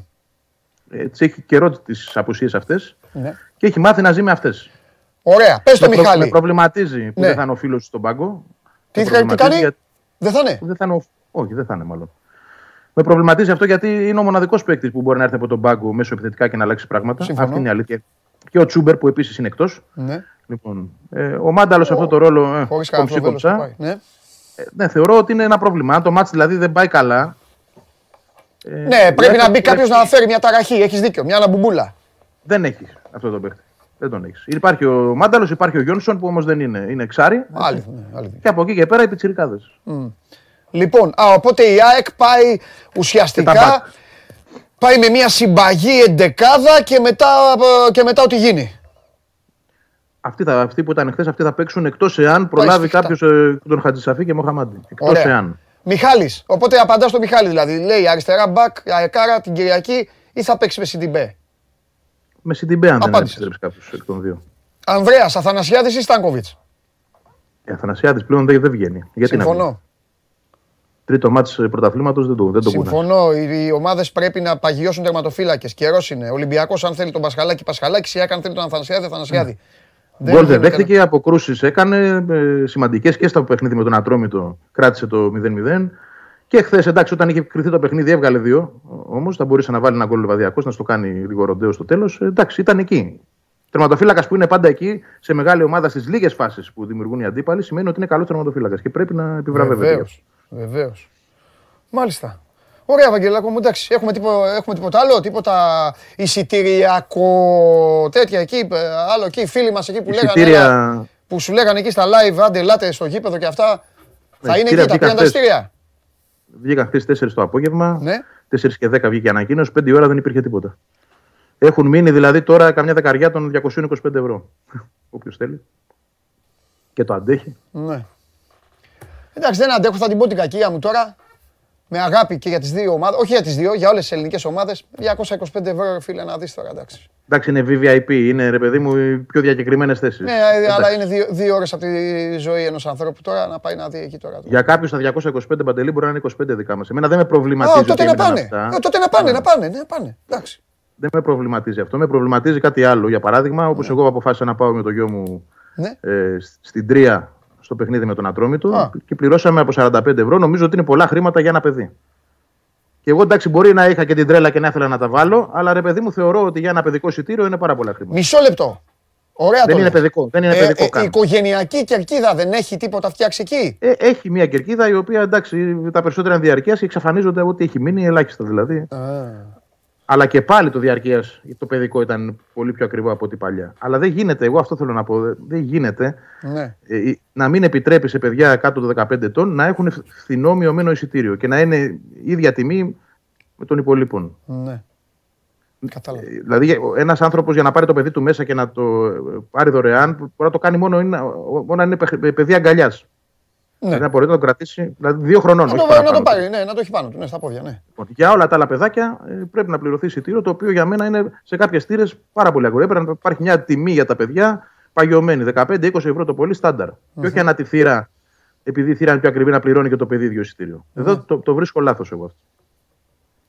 Έτσι έχει καιρό τις απουσίες αυτές ναι. και έχει μάθει να ζει με αυτές. Ωραία, πες το με Μιχάλη. Με προβληματίζει που ναι. δεν θα είναι ο φίλος στον πάγκο. Τι, τι κάνει, για... δεν θα είναι; Δεν θα είναι ο... Όχι, δεν θα είναι μάλλον. Με προβληματίζει αυτό γιατί είναι ο μοναδικός παίκτης που μπορεί να έρθει από τον πάγκο μέσω επιθετικά και να αλλάξει πράγματα. Συμφωνώ. Αυτή είναι η αλήθεια. Και ο Τσούμπερ που επίσης είναι εκτός. Ναι. Λοιπόν, ε, ο Μάνταλος σε αυτό το ρόλο. Ε, κομψή Ναι. Ε, ναι, θεωρώ ότι είναι ένα πρόβλημα. Αν το μάτι δηλαδή δεν πάει καλά. Ε, ναι, πρέπει να μπει κάποιος να φέρει μια ταραχή. Έχεις δίκιο, μια αναμπουμπούλα. Δεν έχει αυτό το παίχτη. Δεν τον έχεις. Υπάρχει ο Μάνταλος, υπάρχει ο Γιόνσον που όμως δεν είναι. Είναι εξάρι. Άλλη, ναι, και από εκεί και πέρα οι πιτσιρικάδες. Mm. Λοιπόν, α, οπότε η ΑΕΚ πάει ουσιαστικά. Πάει με μια συμπαγή εντεκάδα και μετά, και μετά ό,τι γίνει. Αυτοί, θα, αυτοί που ήταν χθες, αυτοί θα παίξουν εκτός εάν προλάβει κάποιος ε, τον Χατζησαφή και Μοχαμάντη. Εκτός εάν. Μιχάλης. Οπότε απαντάς στο Μιχάλη δηλαδή. Λέει αριστερά μπακ, αεκάρα την Κυριακή ή θα παίξεις με Σιντιμπέ; Με Σιντιμπέ, αν δεν επιστρέψει κάποιος εκ των δύο. Ανδρέας, Αθανασιάδης ή Στάνκοβιτς; Η Αθανασιάδης πλέον δεν, δεν βγαίνει. Γιατί Συμφωνώ. Τρίτο μάτι πρωταθλήματος δεν το, δεν το Συμφωνώ. Οι, οι ομάδες πρέπει να παγιώσουν τερματοφύλακες. Καιρός είναι. Ολυμπιακός, αν θέλει τον Πασχαλάκη, Πασχαλάκης. Ή αν θέλει τον Αθανασιάδη, Αθανασιάδη. Γκολ δεν δέχτηκε, αποκρούσεις έκανε ε, σημαντικές και στο παιχνίδι με τον Ατρόμητο. Κράτησε το 0-0. Και χθες, εντάξει, όταν είχε κρυθεί το παιχνίδι, έβγαλε δύο. Όμως θα μπορούσε να βάλει ένα γκολ βαδιακό, να στο κάνει λίγο ροντέο στο τέλος. Ε, εντάξει, ήταν εκεί. Τερματοφύλακας που είναι πάντα εκεί σε μεγάλη ομάδα στις λίγες φάσεις που δημιουργούν οι αντίπαλοι σημαίνει ότι είναι καλός τερματοφύλακας και πρέπει να επιβραβεύεται. Βεβαίως. Μάλιστα. Ωραία, Βαγγελάκο μου, εντάξει. Έχουμε, τίποτα, έχουμε τίποτα άλλο, τίποτα εισιτηριακό, τέτοια εκεί, ε, άλλο εκεί, φίλοι μας εκεί που λέγανε, που σου λέγανε εκεί στα live, άντε, ελάτε στο γήπεδο και αυτά. θα είναι εκεί τα πήγαν τα εισιτήρια. Βγήκα χθες 4 το απόγευμα, ναι. 4 και 10 βγήκε ανακοίνωση, 5 ώρα δεν υπήρχε τίποτα. Έχουν μείνει δηλαδή τώρα καμιά δεκαριά των 225 ευρώ. Όποιος θέλει. Και το αντέχει. Ναι. Εντάξει, δεν αντέχω, θα την πω την κακία μου τώρα. Με αγάπη και για τις δύο ομάδες. Όχι για τις δύο, για όλες τις ελληνικές ομάδες. 225 ευρώ, φίλε, να δεις τώρα, εντάξει. Εντάξει, είναι VVIP, είναι ρε παιδί μου οι πιο διακεκριμένες θέσεις. Ναι, αλλά είναι δύο, δύο ώρες από τη ζωή ενός ανθρώπου τώρα να πάει να δει εκεί τώρα. Για κάποιους τα 225 παντελή μπορεί να είναι 25 δικά μας. Εμένα δεν με προβληματίζει. τότε να πάνε. τότε να πάνε, να πάνε. Ναι, πάνε. Εντάξει. Δεν με προβληματίζει αυτό. Με προβληματίζει κάτι άλλο. Για παράδειγμα, όπως ναι. εγώ αποφάσισα να πάω με το γιο μου ναι. ε, στην Τρία στο παιχνίδι με τον Ατρόμητο και πληρώσαμε από 45 ευρώ. Νομίζω ότι είναι πολλά χρήματα για ένα παιδί. Και εγώ εντάξει, μπορεί να είχα και την τρέλα και να ήθελα να τα βάλω, αλλά ρε παιδί μου θεωρώ ότι για ένα παιδικό εισιτήριο είναι πάρα πολλά χρήματα. Μισό λεπτό. Ωραία δεν είναι παιδικό. Δεν είναι ε, παιδικό ε, η οικογενειακή κερκίδα δεν έχει τίποτα φτιάξει εκεί; Ε, έχει μια κερκίδα η οποία εντάξει, τα περισσότερα είναι διαρκείας και εξαφανίζονται ό,τι έχει μείνει, ελάχιστα δηλαδή. Αλλά και πάλι το διαρκείας το παιδικό ήταν πολύ πιο ακριβό από ό,τι παλιά. Αλλά δεν γίνεται, εγώ αυτό θέλω να πω. Δεν γίνεται ναι. ε, να μην επιτρέπει σε παιδιά κάτω των 15 ετών να έχουν φθηνό μειωμένο εισιτήριο και να είναι ίδια τιμή με των υπολείπων. Ναι. Κατάλαβα. Ε, δηλαδή, ένας άνθρωπος για να πάρει το παιδί του μέσα και να το πάρει δωρεάν, μπορεί να το κάνει μόνο, μόνο να είναι παιδί αγκαλιάς. Ναι. Να μπορεί να το κρατήσει δηλαδή δύο χρονών. Να, το, να το πάρει, ναι, να το έχει πάνω του, ναι, στα πόδια. Ναι. Λοιπόν, για όλα τα άλλα παιδάκια ε, πρέπει να πληρωθεί εισιτήριο, το οποίο για μένα είναι σε κάποιες θύρες πάρα πολύ ακριβό. Πρέπει να υπάρχει μια τιμή για τα παιδιά παγιωμένη, 15-20 ευρώ το πολύ στάνταρ. Mm-hmm. Και όχι ανά τη θύρα, επειδή η θύρα είναι πιο ακριβή, να πληρώνει και το παιδί ίδιο εισιτήριο. Mm-hmm. Εδώ το, το βρίσκω λάθος εγώ αυτό.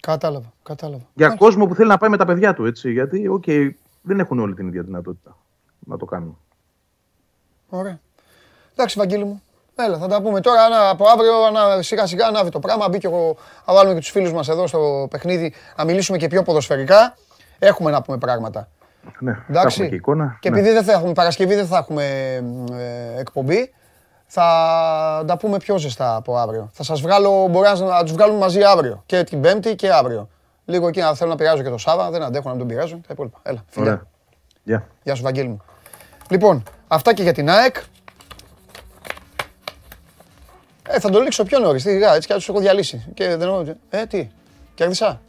Κατάλαβα, κατάλαβα. Για Άχι. κόσμο που θέλει να πάει με τα παιδιά του, έτσι. Γιατί, okay, δεν έχουν όλη την ίδια δυνατότητα να το κάνουν. Ωραία. Εντάξει, Βαγγέλη μου. Έλα, θα τα πούμε τώρα να, από αύριο να, σιγά σιγά ανάβει το πράγμα. Μπήκε εγώ, να βάλουμε και τους φίλους μας εδώ στο παιχνίδι να μιλήσουμε και πιο ποδοσφαιρικά. Έχουμε να πούμε πράγματα. Ναι, Εντάξει. και εικόνα. Και ναι. επειδή δεν θα έχουμε Παρασκευή, δεν θα έχουμε ε, εκπομπή, θα τα πούμε πιο ζεστά από αύριο. Θα σας βγάλω, μπορεί να τους βγάλουμε μαζί αύριο. Και την Πέμπτη και αύριο. Λίγο εκεί να θέλω να πειράζω και το Σάβα, δεν αντέχω να τον πειράζω. Τα υπόλοιπα. Έλα, φιλιά. Γεια σου, Βαγγέλη μου. Λοιπόν, αυτά και για την ΑΕΚ. Ε, θα το λήξω πιο νωρίς. Έτσι κι αλλιώ έχω διαλύσει. Και δεν Ε, τι. Κέρδισα;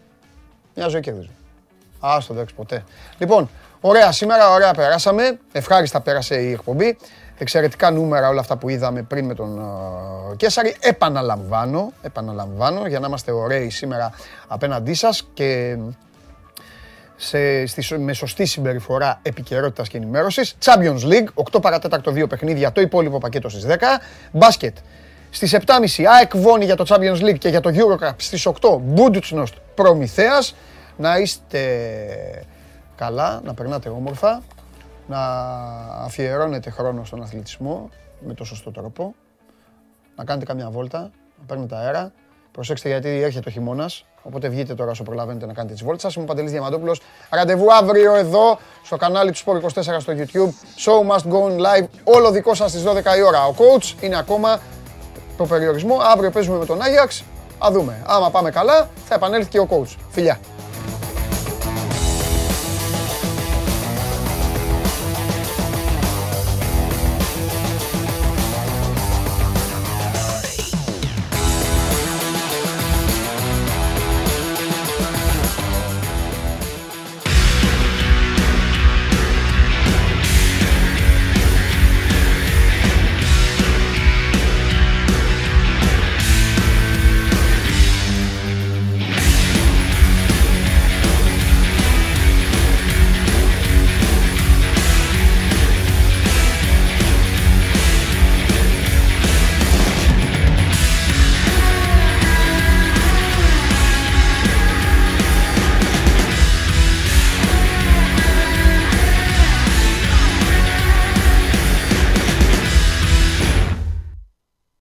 Μια ζωή κέρδιζα. Άστο εντάξει ποτέ. Λοιπόν, ωραία σήμερα, ωραία περάσαμε. Ευχάριστα πέρασε η εκπομπή. Εξαιρετικά νούμερα όλα αυτά που είδαμε πριν με τον uh, Κέσαρη. Επαναλαμβάνω, επαναλαμβάνω για να είμαστε ωραίοι σήμερα απέναντί σας και σε, στη, με σωστή συμπεριφορά επικαιρότητας και ενημέρωσης. Champions League, 8 παρατέταρτο 2 παιχνίδια, το υπόλοιπο πακέτο στις 10. Μπάσκετ, Στις 7.30 ΑΕΚ Βόνη για το Champions League και για το Eurocup στις 8 Μπούντουτσνοστ Προμηθέας. Να είστε καλά, να περνάτε όμορφα, να αφιερώνετε χρόνο στον αθλητισμό με το σωστό τρόπο, να κάνετε καμιά βόλτα, να παίρνετε αέρα. Προσέξτε γιατί έρχεται ο χειμώνας. Οπότε βγείτε τώρα όσο προλαβαίνετε να κάνετε τις βόλτες σας. Είμαι ο Παντελής Διαμαντόπουλος. Ραντεβού αύριο εδώ στο κανάλι του Sport 24 στο YouTube. Show must go on live. Όλο δικό σας στις 12 η ώρα. Ο coach είναι ακόμα το περιορισμό. Αύριο παίζουμε με τον Άγιαξ. Α δούμε. Άμα πάμε καλά, θα επανέλθει και ο coach. Φιλιά.